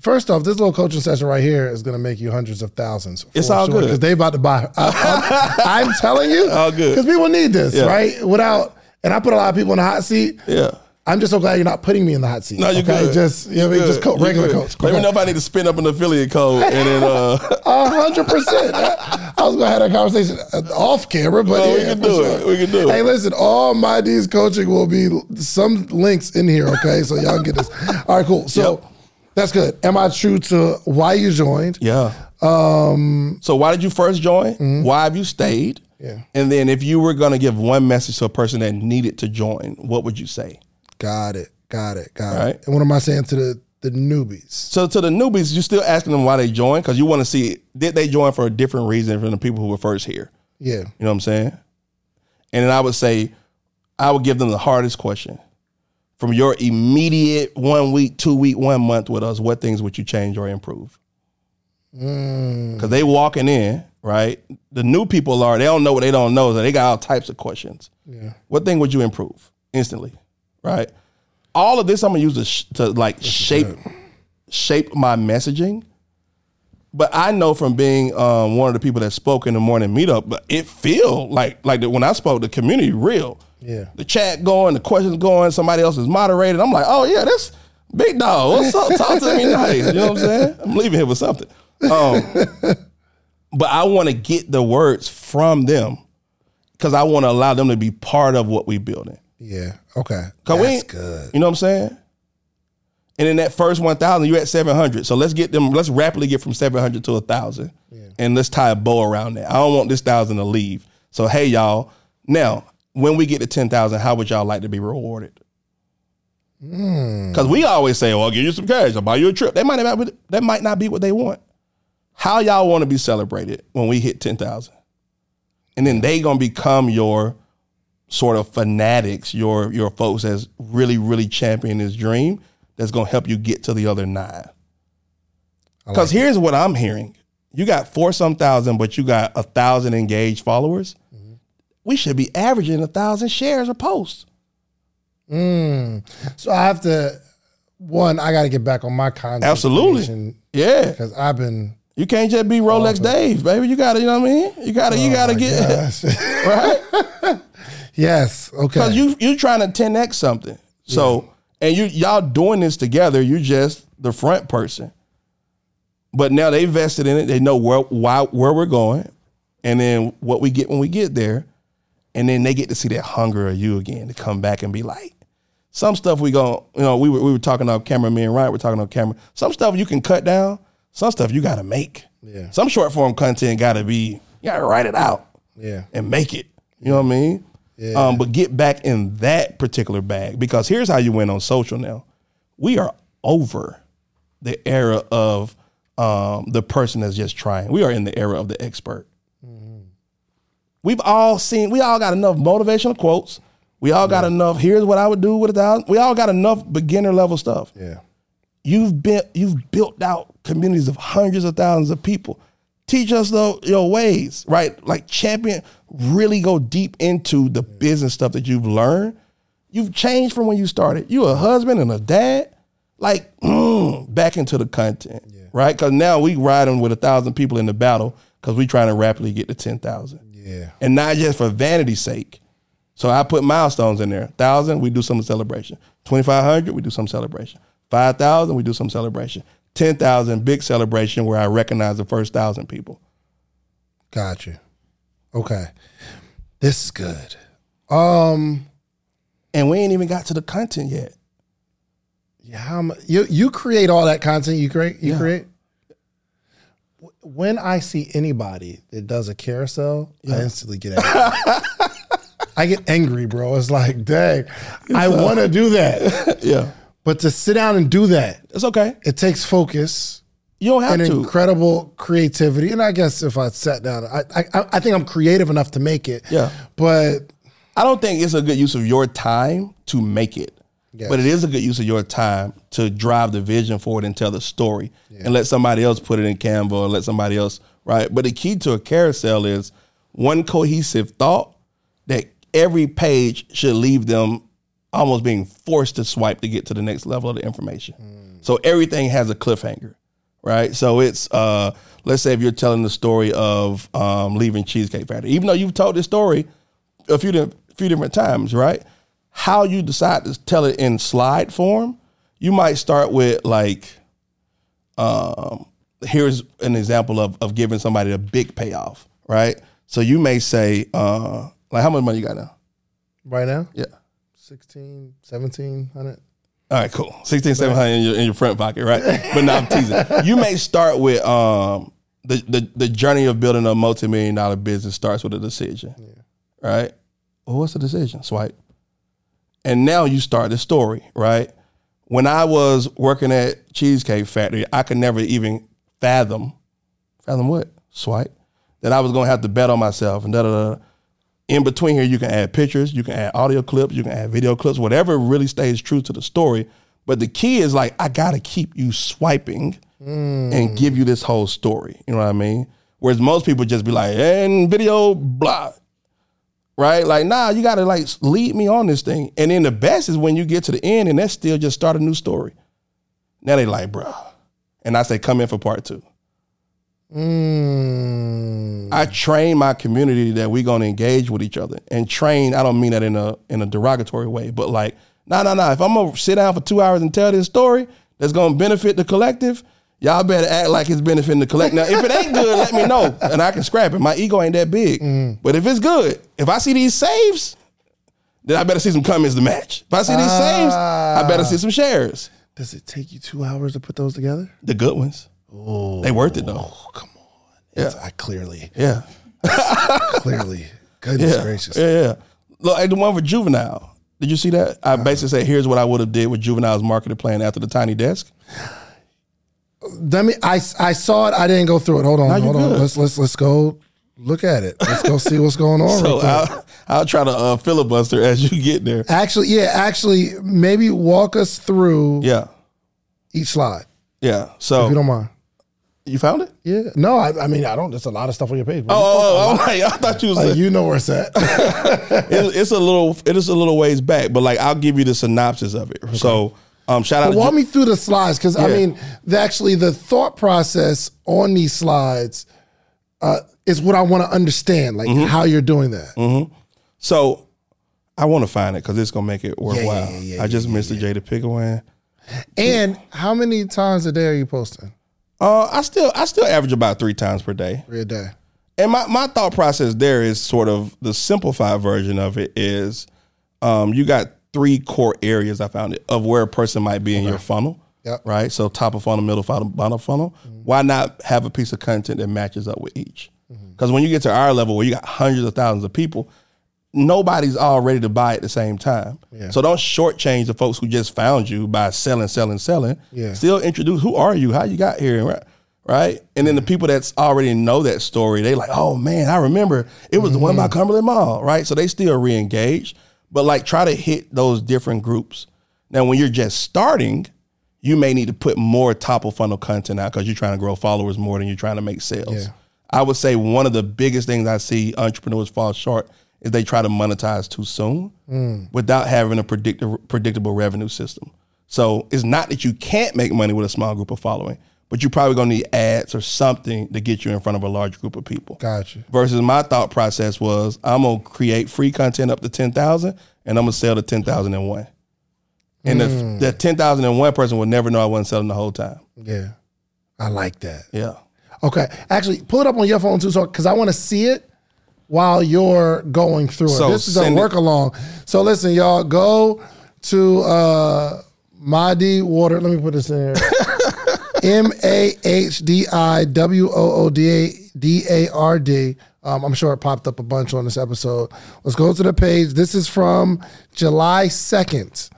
First off, this little coaching session right here is going to make you hundreds of thousands. It's all good. because they about to buy. (laughs) I, am telling you, All good. because people need this, Yeah. right? Without, and I put a lot of people in the hot seat. Yeah. I'm just so glad you're not putting me in the hot seat. No, you okay? good. Just you know, what I mean, just co- regular good. coach. Let me know if I need to spin up an affiliate code and then uh (laughs) A hundred percent. I was gonna have that conversation off camera, but No, we yeah, can do sure. it. We can do it. Hey, listen, all my D's coaching will be some links in here, okay? So y'all can get this. All right, cool. So Yep. that's good. Am I true to why you joined? Yeah. Um. So why did you first join? Why have you stayed? Yeah. And then if you were gonna give one message to a person that needed to join, what would you say? Got it. Got it. Got it. And what am I saying to the the newbies? So to the newbies, you're still asking them why they joined because you want to see did they join for a different reason from the people who were first here. Yeah. You know what I'm saying? And then I would say, I would give them the hardest question. From your immediate one week, two week, one month with us, what things would you change or improve? Mm. Because they walking in, right? The new people are, they don't know what they don't know. So they got all types of questions. Yeah. What thing would you improve instantly? Right? All of this I'm gonna use to, sh- to like shape shape my messaging. But I know from being um, one of the people that spoke in the morning meetup, but it feel like like that when I spoke, the community real. Yeah. The chat going, the questions going, somebody else is moderated. I'm like, oh yeah, that's big dog. What's up? Talk to me nice. You know what I'm saying? I'm leaving here with something. Um, (laughs) but I want to get the words from them because I want to allow them to be part of what we building. Yeah. Okay. Cause we That's ain't- good. You know what I'm saying? And in that first 1,000, you're at 700. So let's get them, let's rapidly get from 700 to 1,000. And let's tie a bow around that. I don't want this 1,000 to leave. So, hey, y'all, now, when we get to 10,000, how would y'all like to be rewarded? Hmm. Because we always say, well, I'll give you some cash, I'll buy you a trip. That might not be, that might not be what they want. How y'all want to be celebrated when we hit 10,000? And then they going to become your sort of fanatics, your your folks that's really really champion this dream that's gonna help you get to the other nine. Because here's what I'm hearing: you got four some thousand, but you got a thousand engaged followers. Mm-hmm. We should be averaging a thousand shares a post. Mm. So I have to. One, I got to get back on my content. Absolutely. Yeah, Because I've been. you can't just be Rolex Dave, baby. You gotta, you know what I mean? You gotta, you oh gotta get (laughs) right. (laughs) yes. Okay. Because you you trying to 10x something. So and you y'all doing this together, You're just the front person. But now they vested in it. They know where why where we're going, and then what we get when we get there, and then they get to see that hunger of you again to come back and be like, some stuff we go, you know, we were we were talking on camera. Me and Ryan were talking on camera. Some stuff you can cut down. Some stuff you got to make. Yeah. Some short form content got to be. You got to write it out yeah. and make it. You know what I mean? Yeah. Um, but get back in that particular bag because here's how you win on social now. We are over the era of um, the person that's just trying. We are in the era of the expert. We've all seen, we all got enough motivational quotes. We all got enough, here's what I would do with a thousand. We all got enough beginner level stuff. Yeah. You've been you've built out communities of hundreds of thousands of people. Teach us the, your ways, right? Like champion, really go deep into the business stuff that you've learned. You've changed from when you started. You a husband and a dad, like mm, back into the content, right? Because now we riding with a thousand people in the battle because we trying to rapidly get to ten thousand, Yeah. and not just for vanity's sake. So I put milestones in there. Thousand, we do some celebration. Twenty five hundred, we do some celebration. Five thousand, we do some celebration. Ten thousand, big celebration where I recognize the first thousand people. Got you. Okay. This is good. Um And we ain't even got to the content yet. yeah, mu- you you create all that content you create you Yeah. create? When I see anybody that does a carousel, I instantly get angry. (laughs) I get angry, bro. It's like, dang, I want to do that. (laughs) Yeah, But to sit down and do that, it's okay. it takes focus You don't have and to. incredible creativity. And I guess if I sat down, I, I I think I'm creative enough to make it. Yeah. But I don't think it's a good use of your time to make it. Yes. But it is a good use of your time to drive the vision forward and tell the story and let somebody else put it in Canva or let somebody else, right? But the key to a carousel is one cohesive thought that every page should leave them almost being forced to swipe to get to the next level of the information. So everything has a cliffhanger, right? So it's uh let's say if you're telling the story of um, leaving Cheesecake Factory, even though you've told this story a few di- few different times, right? How you decide to tell it in slide form, you might start with like, um, here's an example of of giving somebody a big payoff, right? So you may say, uh, like, how much money you got now? right now, Yeah. 16, 1700. All right, cool. Sixteen, seven hundred in your in your front pocket, right? (laughs) but now I'm teasing. You may start with um the the the journey of building a multi million dollar business starts with a decision, right? Well, what's the decision? Swipe, and now you start the story, right? When I was working at Cheesecake Factory, I could never even fathom fathom what swipe that I was gonna have to bet on myself and da da da. In between here, you can add pictures, you can add audio clips, you can add video clips, whatever really stays true to the story. But the key is like I gotta keep you swiping and mm. give you this whole story. You know what I mean? Whereas most people just be like, and video, blah. Right? Like, nah, you gotta like lead me on this thing. And then the best is when you get to the end and that's still just start a new story. Now they like, bruh. And I say, come in for part two. Mm. I train my community that we're gonna engage with each other. And train, I don't mean that in a in a derogatory way, but like, no, no, no. If I'm gonna sit down for two hours and tell this story that's gonna benefit the collective, y'all better act like it's benefiting the collective. Now, if it ain't good, let me know, and I can scrap it. My ego ain't that big. But if it's good, if I see these saves, then I better see some comments to match. If I see these saves, I better see some shares. Does it take you two hours to put those together? The good ones. They worth it though. Oh, come on. It's- I clearly, Yeah. (laughs) clearly. Goodness Yeah, gracious. yeah, yeah. Look, like the one with Juvenile. Did you see that? I basically said, "Here's what I would have did with Juvenile's marketing plan after the tiny desk." Let me. I, I saw it. I didn't go through it. Hold on. No, hold on. Let's let's let's go look at it. Let's go see what's going on. (laughs) So. I'll, I'll try to uh, filibuster as you get there. actually, yeah. Actually, maybe walk us through Yeah, each slide yeah. So if you don't mind. You found it? Yeah. No, I, I mean I don't. There's a lot of stuff on your page. Oh, oh, oh, oh, (laughs) I thought you was. Like, a- you know where it's at. (laughs) it- it's a little. It is a little ways back, but like I'll give you the synopsis of it. So, um, shout out. Walk me through the slides because I mean, the, actually, the thought process on these slides uh, is what I want to understand, like Mm-hmm. how you're doing that. Mm-hmm. So, I want to find it because it's gonna make it worthwhile. yeah, yeah, I just missed the Jada one. And how many times a day are you posting? Uh, I still I still average about three times per day. Three a day. And my, my thought process there is sort of the simplified version of it is um, you got three core areas I found it of where a person might be in your funnel. Yep. Right. So top of funnel, middle funnel, bottom funnel. Why not have a piece of content that matches up with each? Because when you get to our level where you got hundreds of thousands of people, nobody's all ready to buy at the same time. So don't shortchange the folks who just found you by selling, selling, selling. Yeah. Still introduce who are you, how you got here, right? Right. And then the people that's already know that story, they like, oh man, I remember it was the one by mm-hmm. Cumberland Mall, right? So they still re-engage, but like try to hit those different groups. Now, when you're just starting, you may need to put more top of funnel content out because you're trying to grow followers more than you're trying to make sales. Yeah. I would say one of the biggest things I see entrepreneurs fall short is they try to monetize too soon mm. without having a predictable predictable revenue system. So it's not that you can't make money with a small group of following, but you're probably gonna need ads or something to get you in front of a large group of people. Gotcha. Versus my thought process was I'm gonna create free content up to ten thousand and I'm gonna sell the ten thousand and one. And the, mm. the ten thousand and one person would never know I wasn't selling the whole time. Yeah. I like that. Yeah. Okay. Actually, pull it up on your phone too, so because I want to see it while you're going through it. This is a it- work along. So listen, y'all, go to uh Mahdi Woodard. Let me put this in here. (laughs) M A H D I W O O D A D A R D. Um, I'm sure it popped up a bunch on this episode. Let's go to the page. This is from July 2nd.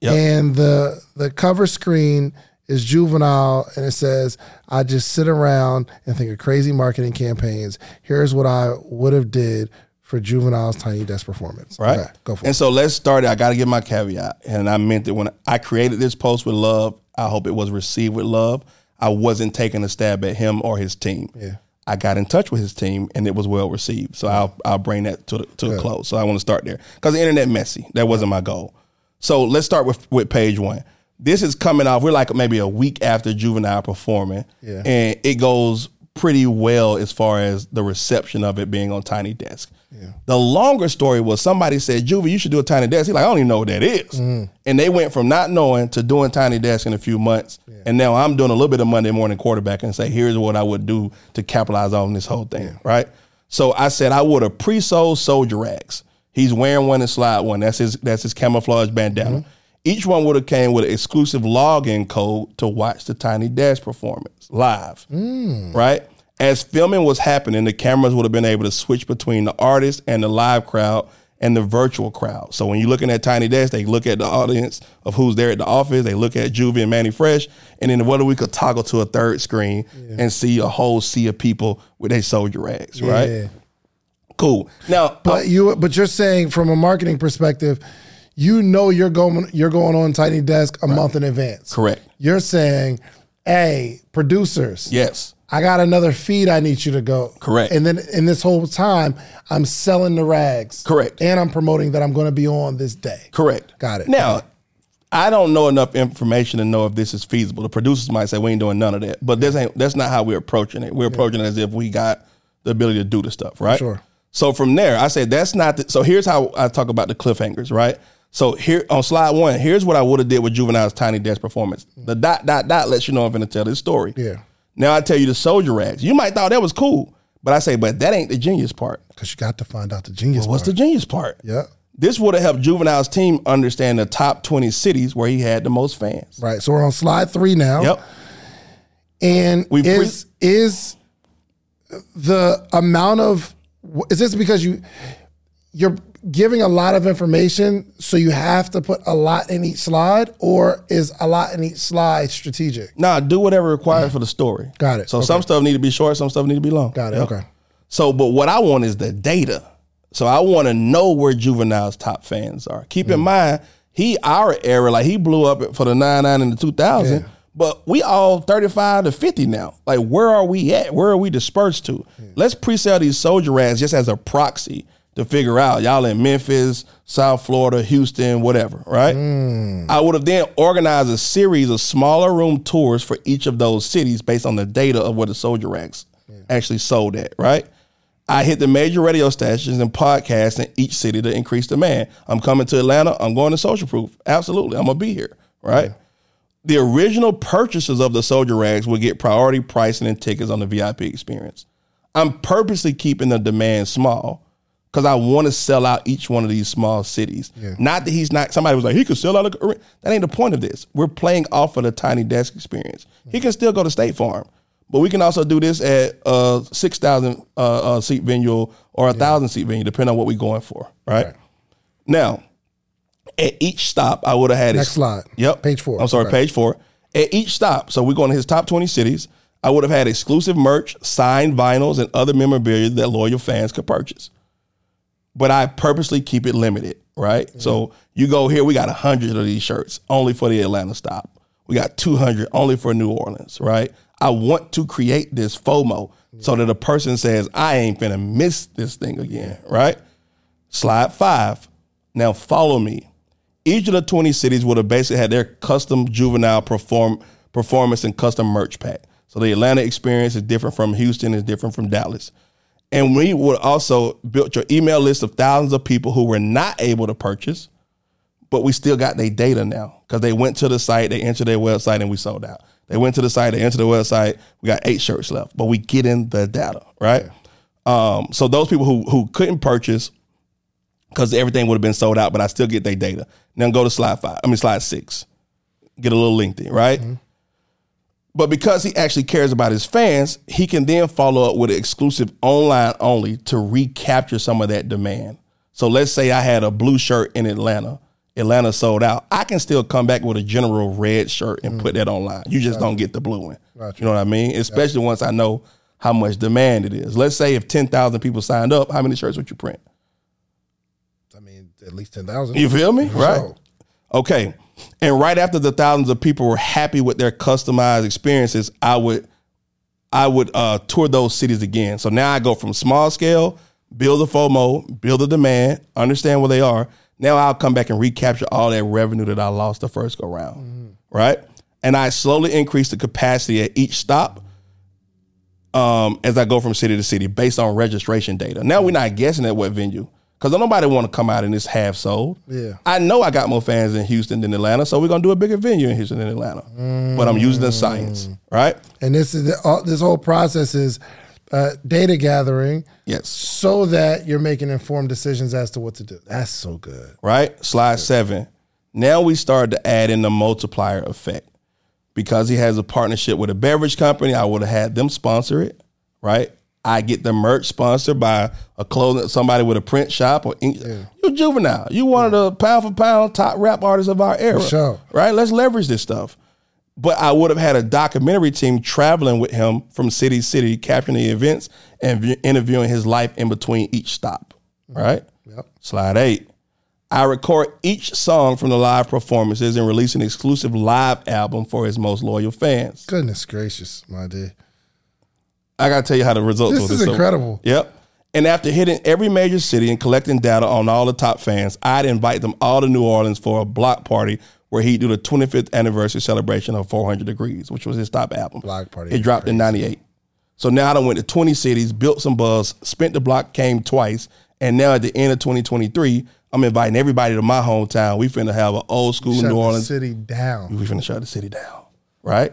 Yep. And the the cover screen is juvenile and it says, I just sit around and think of crazy marketing campaigns. Here's what I would have did for juvenile's tiny desk performance. right? Okay, go for and it. And so let's start it. I got to give my caveat, and I meant it when I created this post with love. I hope it was received with love. I wasn't taking a stab at him or his team. Yeah. I got in touch with his team, and it was well received. So I'll I'll bring that to the, to a close. So I want to start there because the internet messy. That wasn't my goal. So let's start with with page one. This is coming off. We're like maybe a week after Juvenile performing, Yeah. and it goes pretty well as far as the reception of it being on Tiny Desk. The longer story was somebody said, Juvie, you should do a Tiny Desk. He's like, I don't even know what that is. Mm-hmm. And they went from not knowing to doing Tiny Desk in a few months. And now I'm doing a little bit of Monday morning quarterback and say, here's what I would do to capitalize on this whole thing, right? So I said I would have pre-sold soldier rags. He's wearing one and slide one. That's his that's his camouflage bandana. Mm-hmm. Each one would have came with an exclusive login code to watch the Tiny Desk performance live. Mm. Right? As filming was happening, the cameras would have been able to switch between the artist and the live crowd and the virtual crowd. So when you're looking at Tiny Desk, they look at the audience of who's there at the office, they look at Juvie and Mannie Fresh, and then whether we could toggle to a third screen and see a whole sea of people with their soldier rags, right? Cool. Now, But you but you're saying from a marketing perspective, you know you're going you're going on Tiny Desk a month in advance. correct. You're saying, hey, producers, Yes. I got another feed I need you to go. Correct. And then in this whole time, I'm selling the rags. Correct. And I'm promoting that I'm going to be on this day. Correct. Got it. Now, I don't know enough information to know if this is feasible. The producers might say we ain't doing none of that, but this ain't. That's not how we're approaching it. We're approaching it as if we got the ability to do the stuff, right? Sure. So from there, I said that's not. The, so here's how I talk about the cliffhangers, right? So here on slide one, here's what I would have did with Juvenile's Tiny Desk performance. Mm. The dot dot dot lets you know I'm to tell this story. Yeah. Now I tell you the soldier rags. You might thought that was cool, but I say, but that ain't the genius part. Because you got to find out the genius. What's the genius part? Yeah. This would have helped Juvenile's team understand the top 20 cities where he had the most fans. Right. So we're on slide three now. Yep. And We pre- is is the amount of is this because you you're giving a lot of information, so you have to put a lot in each slide, or is a lot in each slide strategic? Nah, do whatever required for the story. Got it. So some stuff need to be short, some stuff need to be long. Got it. Yep. Okay. So, but what I want is the data. So I want to know where Juvenile's top fans are. Keep Mm. in mind, he our era, like he blew up for the 99 and the 2000, Yeah. but we all 35 to 50 now. Like where are we at? Where are we dispersed to? Let's pre-sell these soldier ads just as a proxy to figure out y'all in Memphis, South Florida, Houston, whatever, right? Mm. I would have then organized a series of smaller room tours for each of those cities based on the data of where the soldier rags actually sold at, right? I hit the major radio stations and podcasts in each city to increase demand. I'm coming to Atlanta. I'm going to Social Proof. Absolutely. I'm going to be here, right? The original purchasers of the soldier rags will get priority pricing and tickets on the VIP experience. I'm purposely keeping the demand small because I want to sell out each one of these small cities. Not that he's not, somebody was like, he could sell out. A, that ain't the point of this. We're playing off of the tiny desk experience. He can still go to State Farm, But we can also do this at a six thousand uh, uh, seat venue or a thousand seat venue, depending on what we're going for. Right? Right. Now, at each stop, I would have had Next ex- slide. Yep, Page four. I'm sorry, page four. At each stop, so we're going to his top 20 cities. I would have had exclusive merch, signed vinyls, and other memorabilia that loyal fans could purchase. But I purposely keep it limited, right? Mm-hmm. So you go here, we got a hundred of these shirts only for the Atlanta stop. We got 200 only for New Orleans, right? I want to create this FOMO so that a person says, I ain't finna miss this thing again, right? Slide five. Now follow me. Each of the 20 cities would have basically had their custom juvenile perform performance and custom merch pack. So the Atlanta experience is different from Houston, is different from Dallas. And we would also built your email list of thousands of people who were not able to purchase, but we still got their data now because they went to the site, they entered their website, and we sold out. They went to the site, they entered the website, we got eight shirts left, but we get in the data, right? Um, so those people who who couldn't purchase because everything would have been sold out, but I still get their data. Now go to slide five. I mean slide six. Get a little lengthy, right? But because he actually cares about his fans, he can then follow up with an exclusive online only to recapture some of that demand. So let's say I had a blue shirt in Atlanta. Atlanta sold out. I can still come back with a general red shirt and put that online. You just don't get the blue one. You know what I mean? Especially once I know how much demand it is. Let's say if 10,000 people signed up, how many shirts would you print? I mean, at least ten thousand. You feel me? Right. Okay. And right after the thousands of people were happy with their customized experiences, I would I would uh, tour those cities again. So now I go from small scale, build a FOMO, build a demand, understand where they are. Now I'll come back and recapture all that revenue that I lost the first go round. Right? And I slowly increase the capacity at each stop um, as I go from city to city based on registration data. Now we're not guessing at what venue because nobody want to come out and it's half sold. Yeah. I know I got more fans in Houston than Atlanta, so we're gonna do a bigger venue in Houston than Atlanta. But I'm using the science, right? And this is the, all, this whole process is uh, data gathering, Yes. so that you're making informed decisions as to what to do. That's so good. right? Slide seven. Now we start to add in the multiplier effect. Because he has a partnership with a beverage company, I would have had them sponsor it, right? I get the merch sponsored by a clothing somebody with a print shop or ink. You're juvenile. You one of the pound for pound top rap artists of our era, sure. right? Let's leverage this stuff. But I would have had a documentary team traveling with him from city to city, capturing the events and interviewing his life in between each stop, mm-hmm. right? Yep. Slide eight. I record each song from the live performances and release an exclusive live album for his most loyal fans. Goodness gracious, my dear. I gotta tell you how the results This of is incredible. Yep. And after hitting every major city and collecting data on all the top fans, I'd invite them all to New Orleans for a block party where he'd do the 25th anniversary celebration of 400 Degreez, which was his top album. Block party It dropped in 98. So now I done went to 20 cities, built some buzz, spent the block, came twice, and now at the end of 2023, I'm inviting everybody to my hometown. We finna have an old school Shut New the Orleans. city down. We finna shut the city down, right?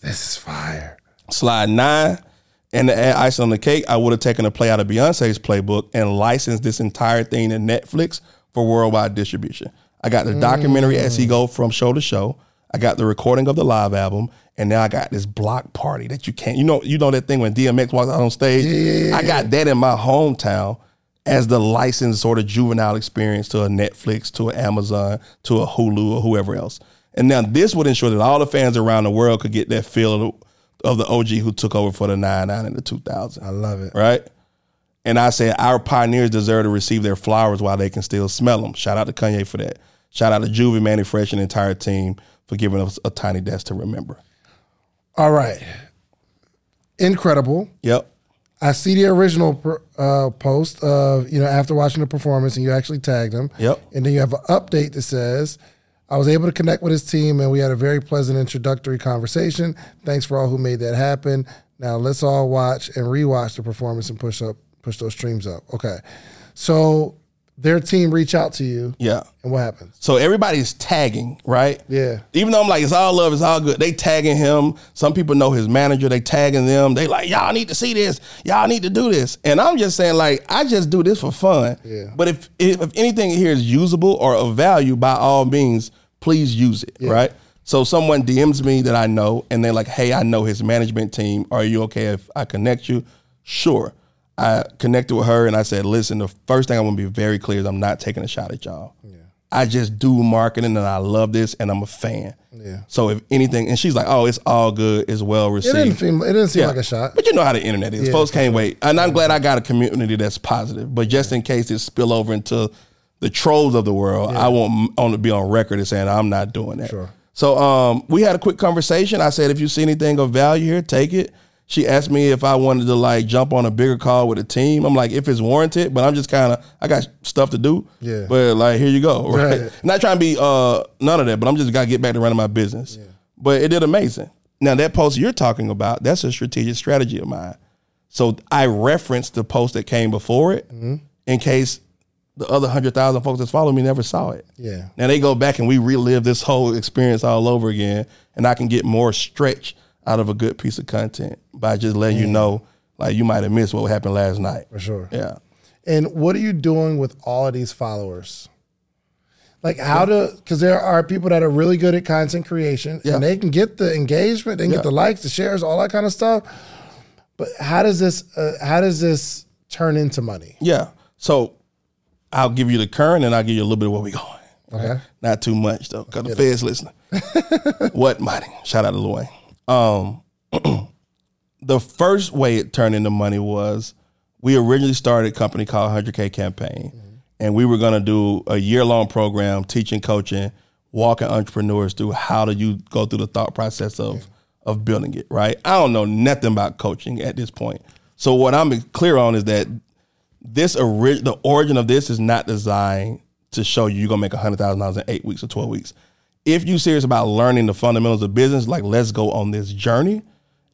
This is fire. Slide nine. And to add icing on the cake, I would have taken a play out of Beyonce's playbook and licensed this entire thing to Netflix for worldwide distribution. I got the mm. documentary as he go from show to show. I got the recording of the live album, and now I got this block party that you can't. You know, you know that thing when DMX walks out on stage. I got that in my hometown as the licensed sort of juvenile experience to a Netflix, to an Amazon, to a Hulu, or whoever else. And now this would ensure that all the fans around the world could get that feel of, the OG who took over for the 99 and the 2000. I love it. Right? And I said, our pioneers deserve to receive their flowers while they can still smell them. Shout out to Kanye for that. Shout out to Juvie, Mannie Fresh, and the entire team for giving us a tiny desk to remember. All right. Incredible. Yep. I see the original uh, post of, you know, after watching the performance and you actually tagged him. Yep. And then you have an update that says, I was able to connect with his team and we had a very pleasant introductory conversation. Thanks for all who made that happen. Now let's all watch and rewatch the performance and push up, push those streams up. Okay. So their team reach out to you Yeah. and what happens? So everybody's tagging, right? Yeah. Even though I'm like, it's all love, it's all good. They tagging him. Some people know his manager. They tagging them. They like, y'all need to see this. Y'all need to do this. And I'm just saying, like, I just do this for fun. Yeah. But if if, if anything here is usable or of value, by all means, please use it. Right. So someone DMs me that I know, and they're like, "Hey, I know his management team. Are you okay if I connect you?" Sure. I connected with her, and I said, "Listen, the first thing I want to be very clear is I'm not taking a shot at y'all. I just do marketing, and I love this, and I'm a fan. Yeah. So if anything, and she's like, "Oh, it's all good. It's well It received." didn't seem. It didn't seem Yeah. like a shot. But you know how the internet is. Yeah, Folks can't wait. And I'm glad I got a community that's positive. But just in case it spill over into the trolls of the world, I want on to be on record as saying I'm not doing that. Sure. So um, we had a quick conversation. I said, if you see anything of value here, take it. She asked me if I wanted to like jump on a bigger call with a team. I'm like, if it's warranted, but I'm just kind of I got stuff to do. Yeah. But like, here you go. (laughs) Right. Right. Not trying to be uh none of that, but I'm just gotta get back to running my business. Yeah. But it did amazing. Now that post you're talking about, that's a strategic strategy of mine. So I referenced the post that came before it Mm-hmm. in case the other hundred thousand folks that follow me never saw it. Yeah. Now they go back and we relive this whole experience all over again, and I can get more stretch out of a good piece of content by just letting you know, like you might have missed what happened last night. For sure. Yeah. And what are you doing with all of these followers? Like how to because there are people that are really good at content creation Yeah. and they can get the engagement, they can Yeah. get the likes, the shares, all that kind of stuff. But how does this uh, how does this turn into money? Yeah. So I'll give you the current and I'll give you a little bit of where we going. Okay. Not too much though, because the feds listening. (laughs) what money? Shout out to Lil Wayne. Um, (clears throat) the first way it turned into money was we originally started a company called 100K Campaign, and we were going to do a year long program teaching, coaching, walking entrepreneurs through how do you go through the thought process of of building it. Right? I don't know nothing about coaching at this point, so what I'm clear on is that this ori- the origin of this is not designed to show you you're gonna make hundred thousand dollars in eight weeks or twelve weeks. If you're serious about learning the fundamentals of business, like let's go on this journey,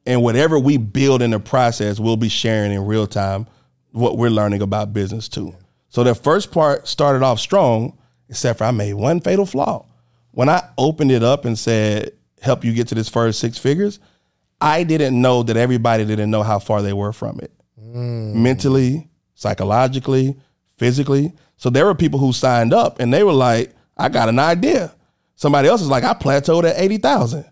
and whatever we build in the process, we'll be sharing in real time what we're learning about business too. So the first part started off strong, except for I made one fatal flaw. When I opened it up and said, "Help you get to this first six figures," I didn't know that everybody didn't know how far they were from it mm. mentally, psychologically, physically. So there were people who signed up and they were like, I got an idea. Somebody else is like, I plateaued at 80,000.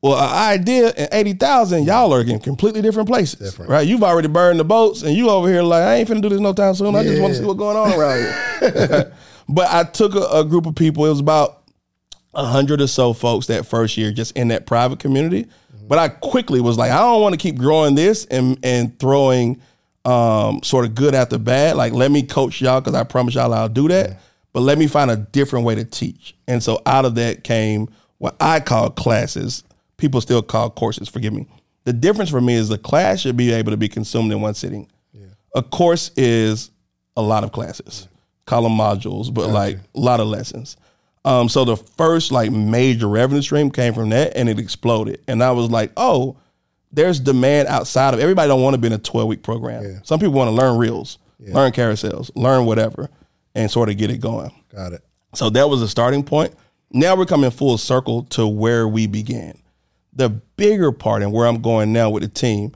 Well, an idea and 80,000, y'all are in completely different places, right? You've already burned the boats and you over here like, I ain't finna do this no time soon. I just want to see what's going on around here. (laughs) but I took a, a group of people, it was about a hundred or so folks that first year just in that private community. But I quickly was like, I don't want to keep growing this and and throwing um, sort of good after bad. Like, let me coach y'all because I promise y'all I'll do that. But let me find a different way to teach. And so out of that came what I call classes. People still call courses. Forgive me. The difference for me is the class should be able to be consumed in one sitting. A course is a lot of classes, call them modules, but like a lot of lessons. Um, so the first like major revenue stream came from that, and it exploded. And I was like, oh, there's demand outside of everybody. Don't want to be in a 12 week program. Some people want to learn reels, learn carousels, learn whatever, and sort of get it going. Got it. So that was a starting point. Now we're coming full circle to where we began. The bigger part and where I'm going now with the team,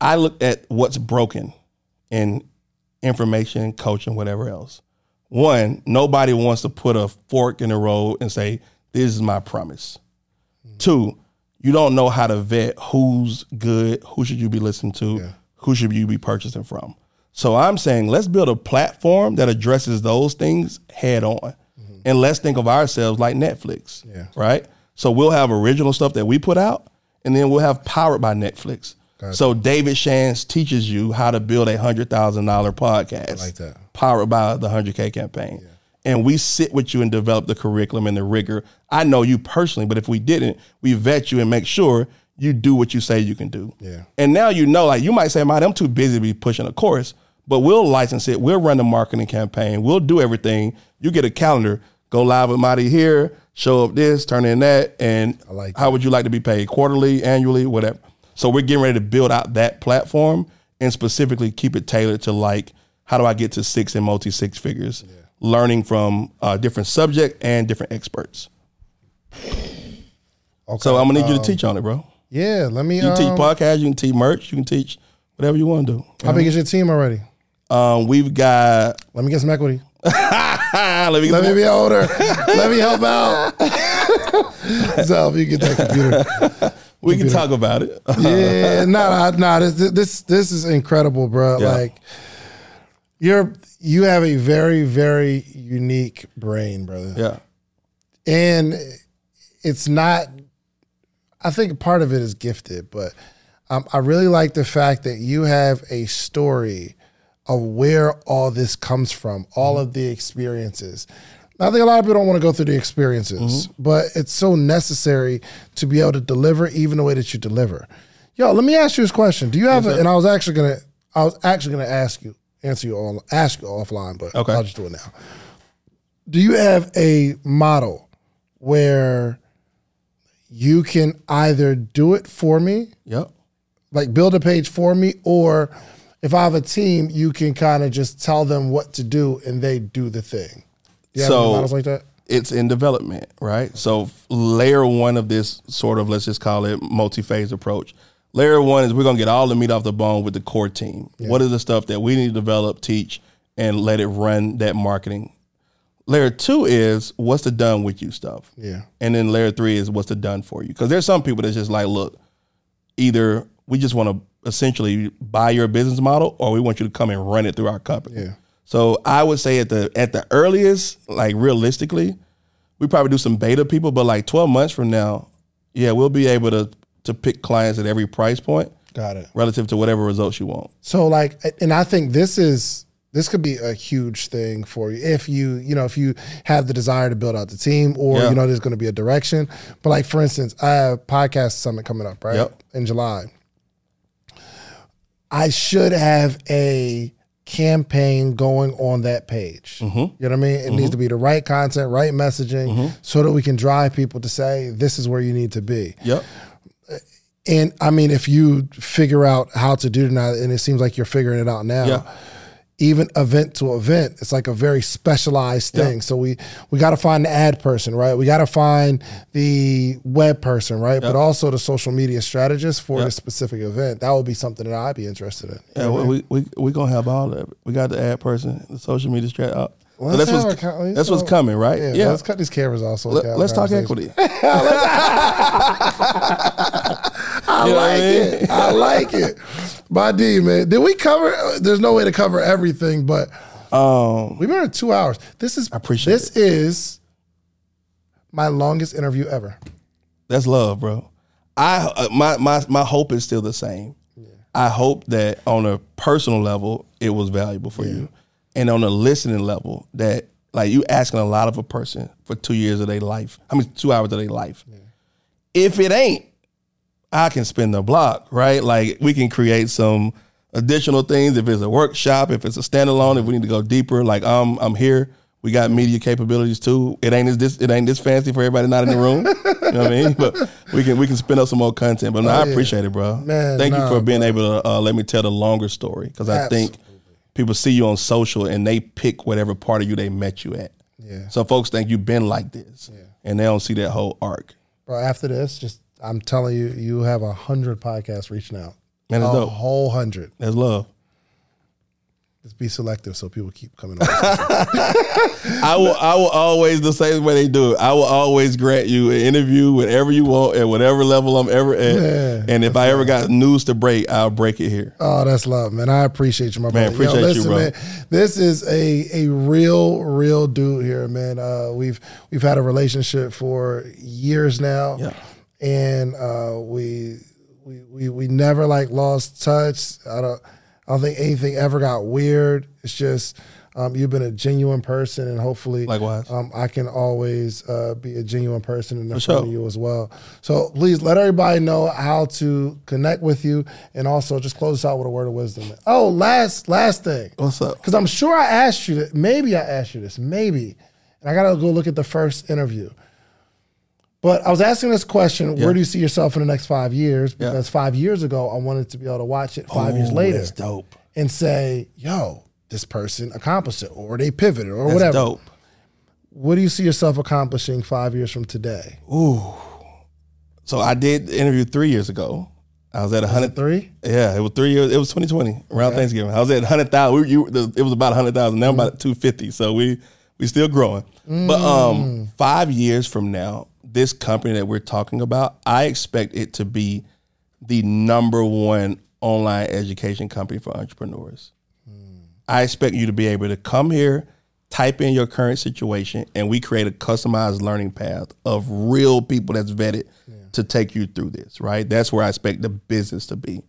I looked at what's broken in information, coaching, whatever else. One, nobody wants to put a fork in the road and say, This is my promise. Hmm. Two, you don't know how to vet who's good, who should you be listening to, who should you be purchasing from. So I'm saying let's build a platform that addresses those things head on. Mm-hmm. And let's think of ourselves like Netflix. Yeah. Right? So we'll have original stuff that we put out, and then we'll have powered by Netflix. So David Shands teaches you how to build a hundred thousand dollar podcast. like that. Powered by the hundred K campaign. And we sit with you and develop the curriculum and the rigor. I know you personally, but if we didn't, we vet you and make sure you do what you say you can do. Yeah. And now you know, like you might say, "Man, I'm too busy to be pushing a course," but we'll license it. We'll run the marketing campaign. We'll do everything. You get a calendar. Go live with Marty here. Show up this. Turn in that. And like how would you like to be paid? Quarterly, annually, whatever. So we're getting ready to build out that platform and specifically keep it tailored to like how do I get to six and multi six figures, learning from uh, different subject and different experts. Okay. So I'm gonna need you to teach on it, bro. Yeah, let me. You can teach um, podcast, you can teach merch, you can teach whatever you want to do. How big is your team already? Um, we've got. Let me get some equity. (laughs) let me Let me be older. (laughs) Let me help out. (laughs) so if you get that computer. we can talk about it. yeah, no, no, no. This, this this is incredible, bro. Yeah. Like you're you have a very very unique brain, brother. yeah. and it's not. I think part of it is gifted, but um, I really like the fact that you have a story of where all this comes from, all of the experiences. I think a lot of people don't want to go through the experiences, mm-hmm. but it's so necessary to be able to deliver even the way that you deliver. Yo, let me ask you this question. Do you have a, and I was actually gonna I was actually gonna ask you, answer you all ask you offline, but Okay. I'll just do it now. Do you have a model where you can either do it for me, Yep. like build a page for me, or if I have a team, you can kind of just tell them what to do and they do the thing. Do you So- models like that? it's in development, right? So layer one of this sort of let's just call it multi-phase approach. Layer one is we're gonna get all the meat off the bone with the core team. What is the stuff that we need to develop, teach, and let it run that marketing? Layer two is what's the done with you stuff. Yeah. And then layer three is what's the done for you. Because there's some people that's just like, look, either we just want to essentially buy your business model or we want you to come and run it through our company. Yeah. So I would say at the at the earliest, like realistically, we probably do some beta people, but like 12 months from now, yeah, we'll be able to to pick clients at every price point Got it. relative to whatever results you want. So like, and I think this is this could be a huge thing for you if you you know if you have the desire to build out the team or Yeah. you know there's going to be a direction. But like for instance, I have podcast summit coming up right Yep. in July. I should have a campaign going on that page. Mm-hmm. You know what I mean? It needs to be the right content, right messaging, Mm-hmm. so that we can drive people to say this is where you need to be. Yep. And I mean, if you figure out how to do that, and it seems like you're figuring it out now, Yeah. Even event to event, it's like a very specialized thing. So we we got to find the ad person, right? We got to find the web person, right? But also the social media strategist for Yeah. the specific event. That would be something that I'd be interested in. Yeah, we we we gonna have all of it. We got the ad person, the social media strat. Uh, so that's what's a co- that's what's coming, right? Yeah, Yeah. let's cut these cameras off. So Let, can have a us talk equity. (laughs) (laughs) I You like I mean? it. I like it. (laughs) By D, man. Did we cover? There's no way to cover everything, but Um, we've been here two hours. This is. I appreciate This is my longest interview ever. That's love, bro. I uh, my my my hope is still the same. I hope that on a personal level it was valuable for you, and on a listening level that like you asking a lot of a person for two years of their life. I mean, two hours of their life. If it ain't, I can spin the block, right? Like we can create some additional things. If it's a workshop, if it's a standalone, if we need to go deeper, like I'm I'm here. We got media capabilities too. It ain't this it ain't this fancy for everybody not in the room. you know what I mean? (laughs) But we can we can spin up some more content. But no, I appreciate it, bro. Oh, Man, Thank nah, you for being able to uh, let me tell the longer story because I think people see you on social and they pick whatever part of you they met you at. Yeah. So folks think you've been like this, and they don't see that whole arc. Bro, after this, just I'm telling you, you have a hundred podcasts reaching out. Man, a it's dope. whole hundred. That's love. Just be selective so people keep coming on. (laughs) I will I will always the same way they do it. I will always grant you an interview whenever you want at whatever level I'm ever at. And if I ever got news to break, I'll break it here. oh, that's love, man. I appreciate you, my Man, brother. appreciate you, bro. Man, this is a a real, real dude here, man. Uh, we've we've had a relationship for years now. Yeah. And uh, we we we we never like lost touch. I don't I don't think anything ever got weird. It's just um, you've been a genuine person, and hopefully, Likewise. um, I can always uh, be a genuine person in front sure. of you as well. So please let everybody know how to connect with you, and also just close us out with a word of wisdom. Oh, last last thing, What's up? because I'm sure I asked you that. Maybe I asked you this. Maybe, and I gotta go look at the first interview. But I was asking this question: Where do you see yourself in the next five years? Yeah. Because five years ago, I wanted to be able to watch it five years later That's dope. and say, "Yo, this person accomplished it, or they pivoted, or That's whatever." dope. What do you see yourself accomplishing five years from today? Ooh. So I did the interview three years ago. I was at a hundred. Three? Yeah, it was three years. It was 2020 around Thanksgiving. I was at 100,000. We, you, the, it was about 100,000. Now I'm about 250. So we we still growing. But um, five years from now, this company that we're talking about, I expect it to be the number one online education company for entrepreneurs. I expect you to be able to come here, type in your current situation, and we create a customized learning path of real people that's vetted to take you through this, right? That's where I expect the business to be.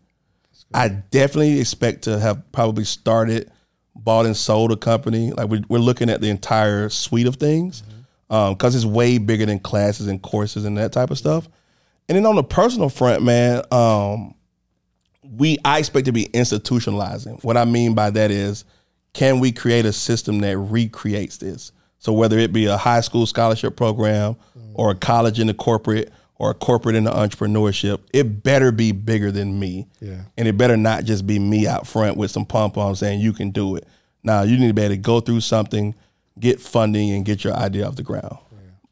I definitely expect to have probably started, bought and sold a company. Like we're, we're looking at the entire suite of things mm-hmm. Because it's way bigger than classes and courses and that type of stuff. And then on the personal front, man, um, we I expect to be institutionalizing. What I mean by that is, can we create a system that recreates this? So whether it be a high school scholarship program or a college in the corporate or a corporate in the entrepreneurship, it better be bigger than me. Yeah. And it better not just be me out front with some pom poms saying you can do it. Now you need to be able to go through something, get funding, and get your idea off the ground.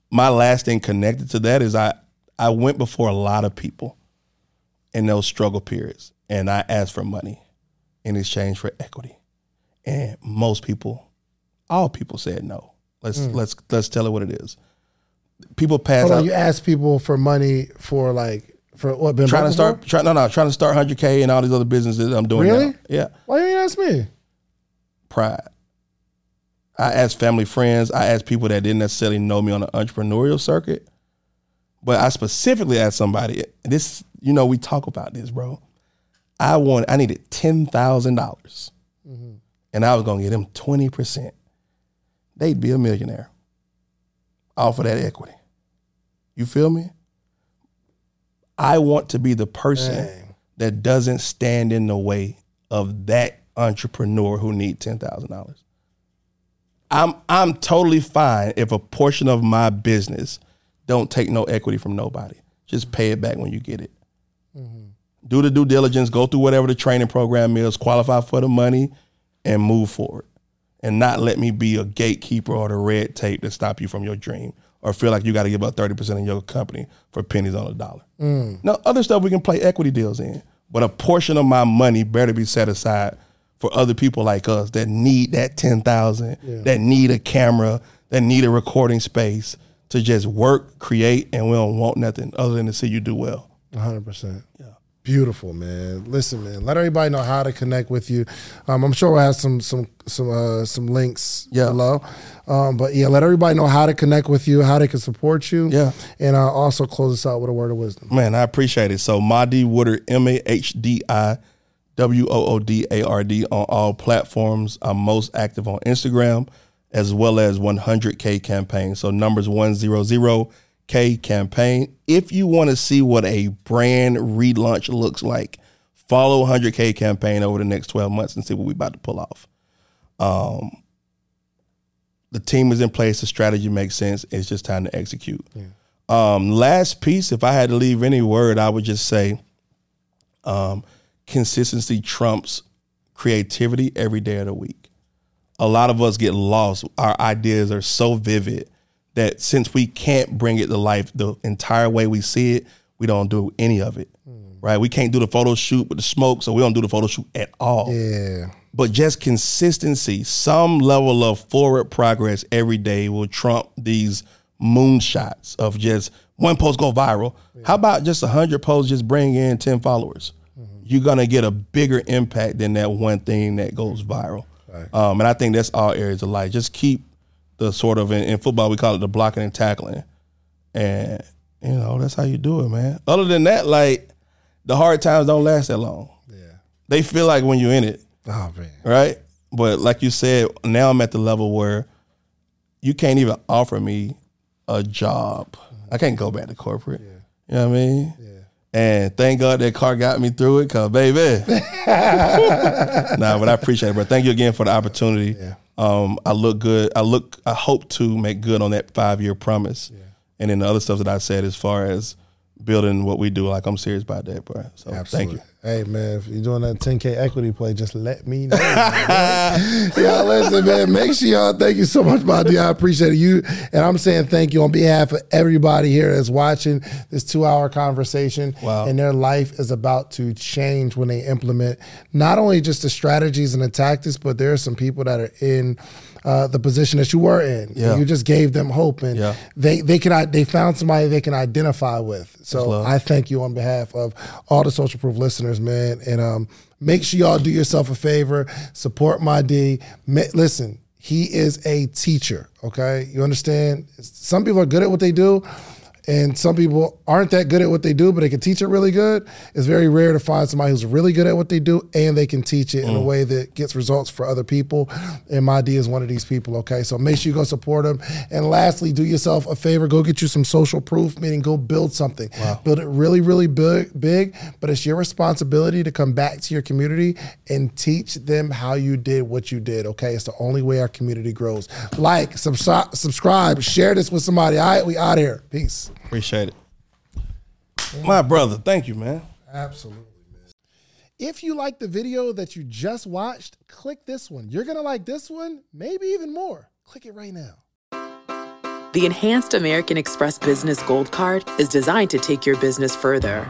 My last thing connected to that is I I went before a lot of people in those struggle periods and I asked for money in exchange for equity. And most people, all people said no. Let's hmm. let's let's tell it what it is. People pass Hold out on, you ask people for money for like for what been trying to start try, no no trying to start 100k and all these other businesses that I'm doing Really? now. Yeah. Why you ain't ask me? pride. I asked family friends, I asked people that didn't necessarily know me on the entrepreneurial circuit, but I specifically asked somebody. This, you know, we talk about this, bro. I want, I needed $10,000. Mm-hmm. and I was gonna get them twenty percent. They'd be a millionaire off of that equity. You feel me? I want to be the person Dang. that doesn't stand in the way of that entrepreneur who need ten thousand dollars. I'm I'm totally fine if a portion of my business don't take no equity from nobody. Just pay it back when you get it. Mm-hmm. Do the due diligence, go through whatever the training program is, qualify for the money, and move forward. And not let me be a gatekeeper or the red tape that stop you from your dream or feel like you got to give up 30% of your company for pennies on a dollar. Mm. Now, other stuff we can play equity deals in, but a portion of my money better be set aside for other people like us that need that 10,000, that need a camera, that need a recording space to just work, create, and we don't want nothing other than to see you do well. hundred percent. Yeah. Beautiful, man. Listen, man. Let everybody know how to connect with you. Um, I'm sure we'll have some some some uh, some links Yeah. below. Um, but yeah, let everybody know how to connect with you, how they can support you. Yeah. And I'll also close this out with a word of wisdom. Man, I appreciate it. So Mahdi Woodard, M A H D I W O O D A R D on all platforms. I'm most active on Instagram as well as 100K campaign. So numbers 100K campaign. If you want to see what a brand relaunch looks like, follow 100K campaign over the next 12 months and see what we're about to pull off. Um, the team is in place. The strategy makes sense. It's just time to execute. Um, last piece, if I had to leave any word, I would just say um, consistency trumps creativity every day of the week. A lot of us get lost. Our ideas are so vivid that since we can't bring it to life the entire way we see it, we don't do any of it. Hmm. Right? We can't do the photo shoot with the smoke, so we don't do the photo shoot at all Yeah. but just consistency, some level of forward progress every day will trump these moonshots of just one post go viral. How about just a hundred posts just bring in ten followers? You're gonna get a bigger impact than that one thing that goes viral. Um, and I think that's all areas of life. Just keep the sort of in, in football we call it the blocking and tackling, and you know that's how you do it, man. Other than that, like the hard times don't last that long. Yeah. They feel like when you're in it Oh man. right? But like you said, now I'm at the level where you can't even offer me a job. I can't go back to corporate. You know what I mean? Yeah. And thank God that car got me through it, cause baby. (laughs) nah, but I appreciate it, bro. Thank you again for the opportunity. Yeah. Um, I look good. I look. I hope to make good on that five year promise. And then the other stuff that I said as far as building what we do, like I'm serious about that, bro. So Absolutely. thank you. Hey man, if you're doing that 10K equity play, just let me know. y'all (laughs) listen, man. Make sure y'all thank you so much, Buddy. I appreciate you. And I'm saying thank you on behalf of everybody here that's watching this two-hour conversation. Wow. And their life is about to change when they implement not only just the strategies and the tactics, but there are some people that are in uh, the position that you were in. Yeah. You just gave them hope, and Yeah. they they can they found somebody they can identify with. So. I thank you on behalf of all the social proof listeners, man. And um, make sure y'all do yourself a favor, support my D. Ma- listen, he is a teacher. Okay, you understand? Some people are good at what they do. And some people aren't that good at what they do, but they can teach it really good. It's very rare to find somebody who's really good at what they do and they can teach it in a mm. way that gets results for other people. And my D is one of these people, okay? So make sure you go support them. And lastly, do yourself a favor, go get you some social proof, meaning go build something. Build it really, really big, big, but it's your responsibility to come back to your community and teach them how you did what you did, okay? It's the only way our community grows. Like, subscribe, subscribe share this with somebody. All right, we out here. Peace. Appreciate it. My brother, thank you, man. Absolutely, man. If you like the video that you just watched, click this one. You're gonna like this one, maybe even more. Click it right now. The Enhanced American Express Business Gold Card is designed to take your business further.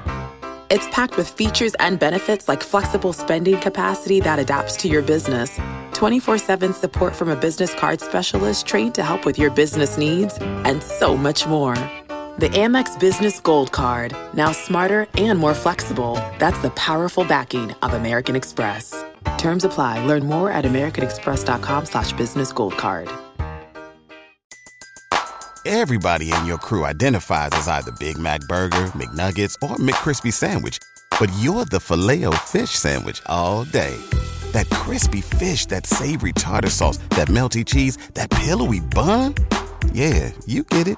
It's packed with features and benefits like flexible spending capacity that adapts to your business, 24 7 support from a business card specialist trained to help with your business needs, and so much more. The Amex Business Gold Card, now smarter and more flexible. That's the powerful backing of American Express. Terms apply. Learn more at americanexpress.com slash business gold card. Everybody in your crew identifies as either Big Mac Burger, McNuggets, or McCrispy Sandwich. But you're the filet fish Sandwich all day. That crispy fish, that savory tartar sauce, that melty cheese, that pillowy bun. Yeah, you get it.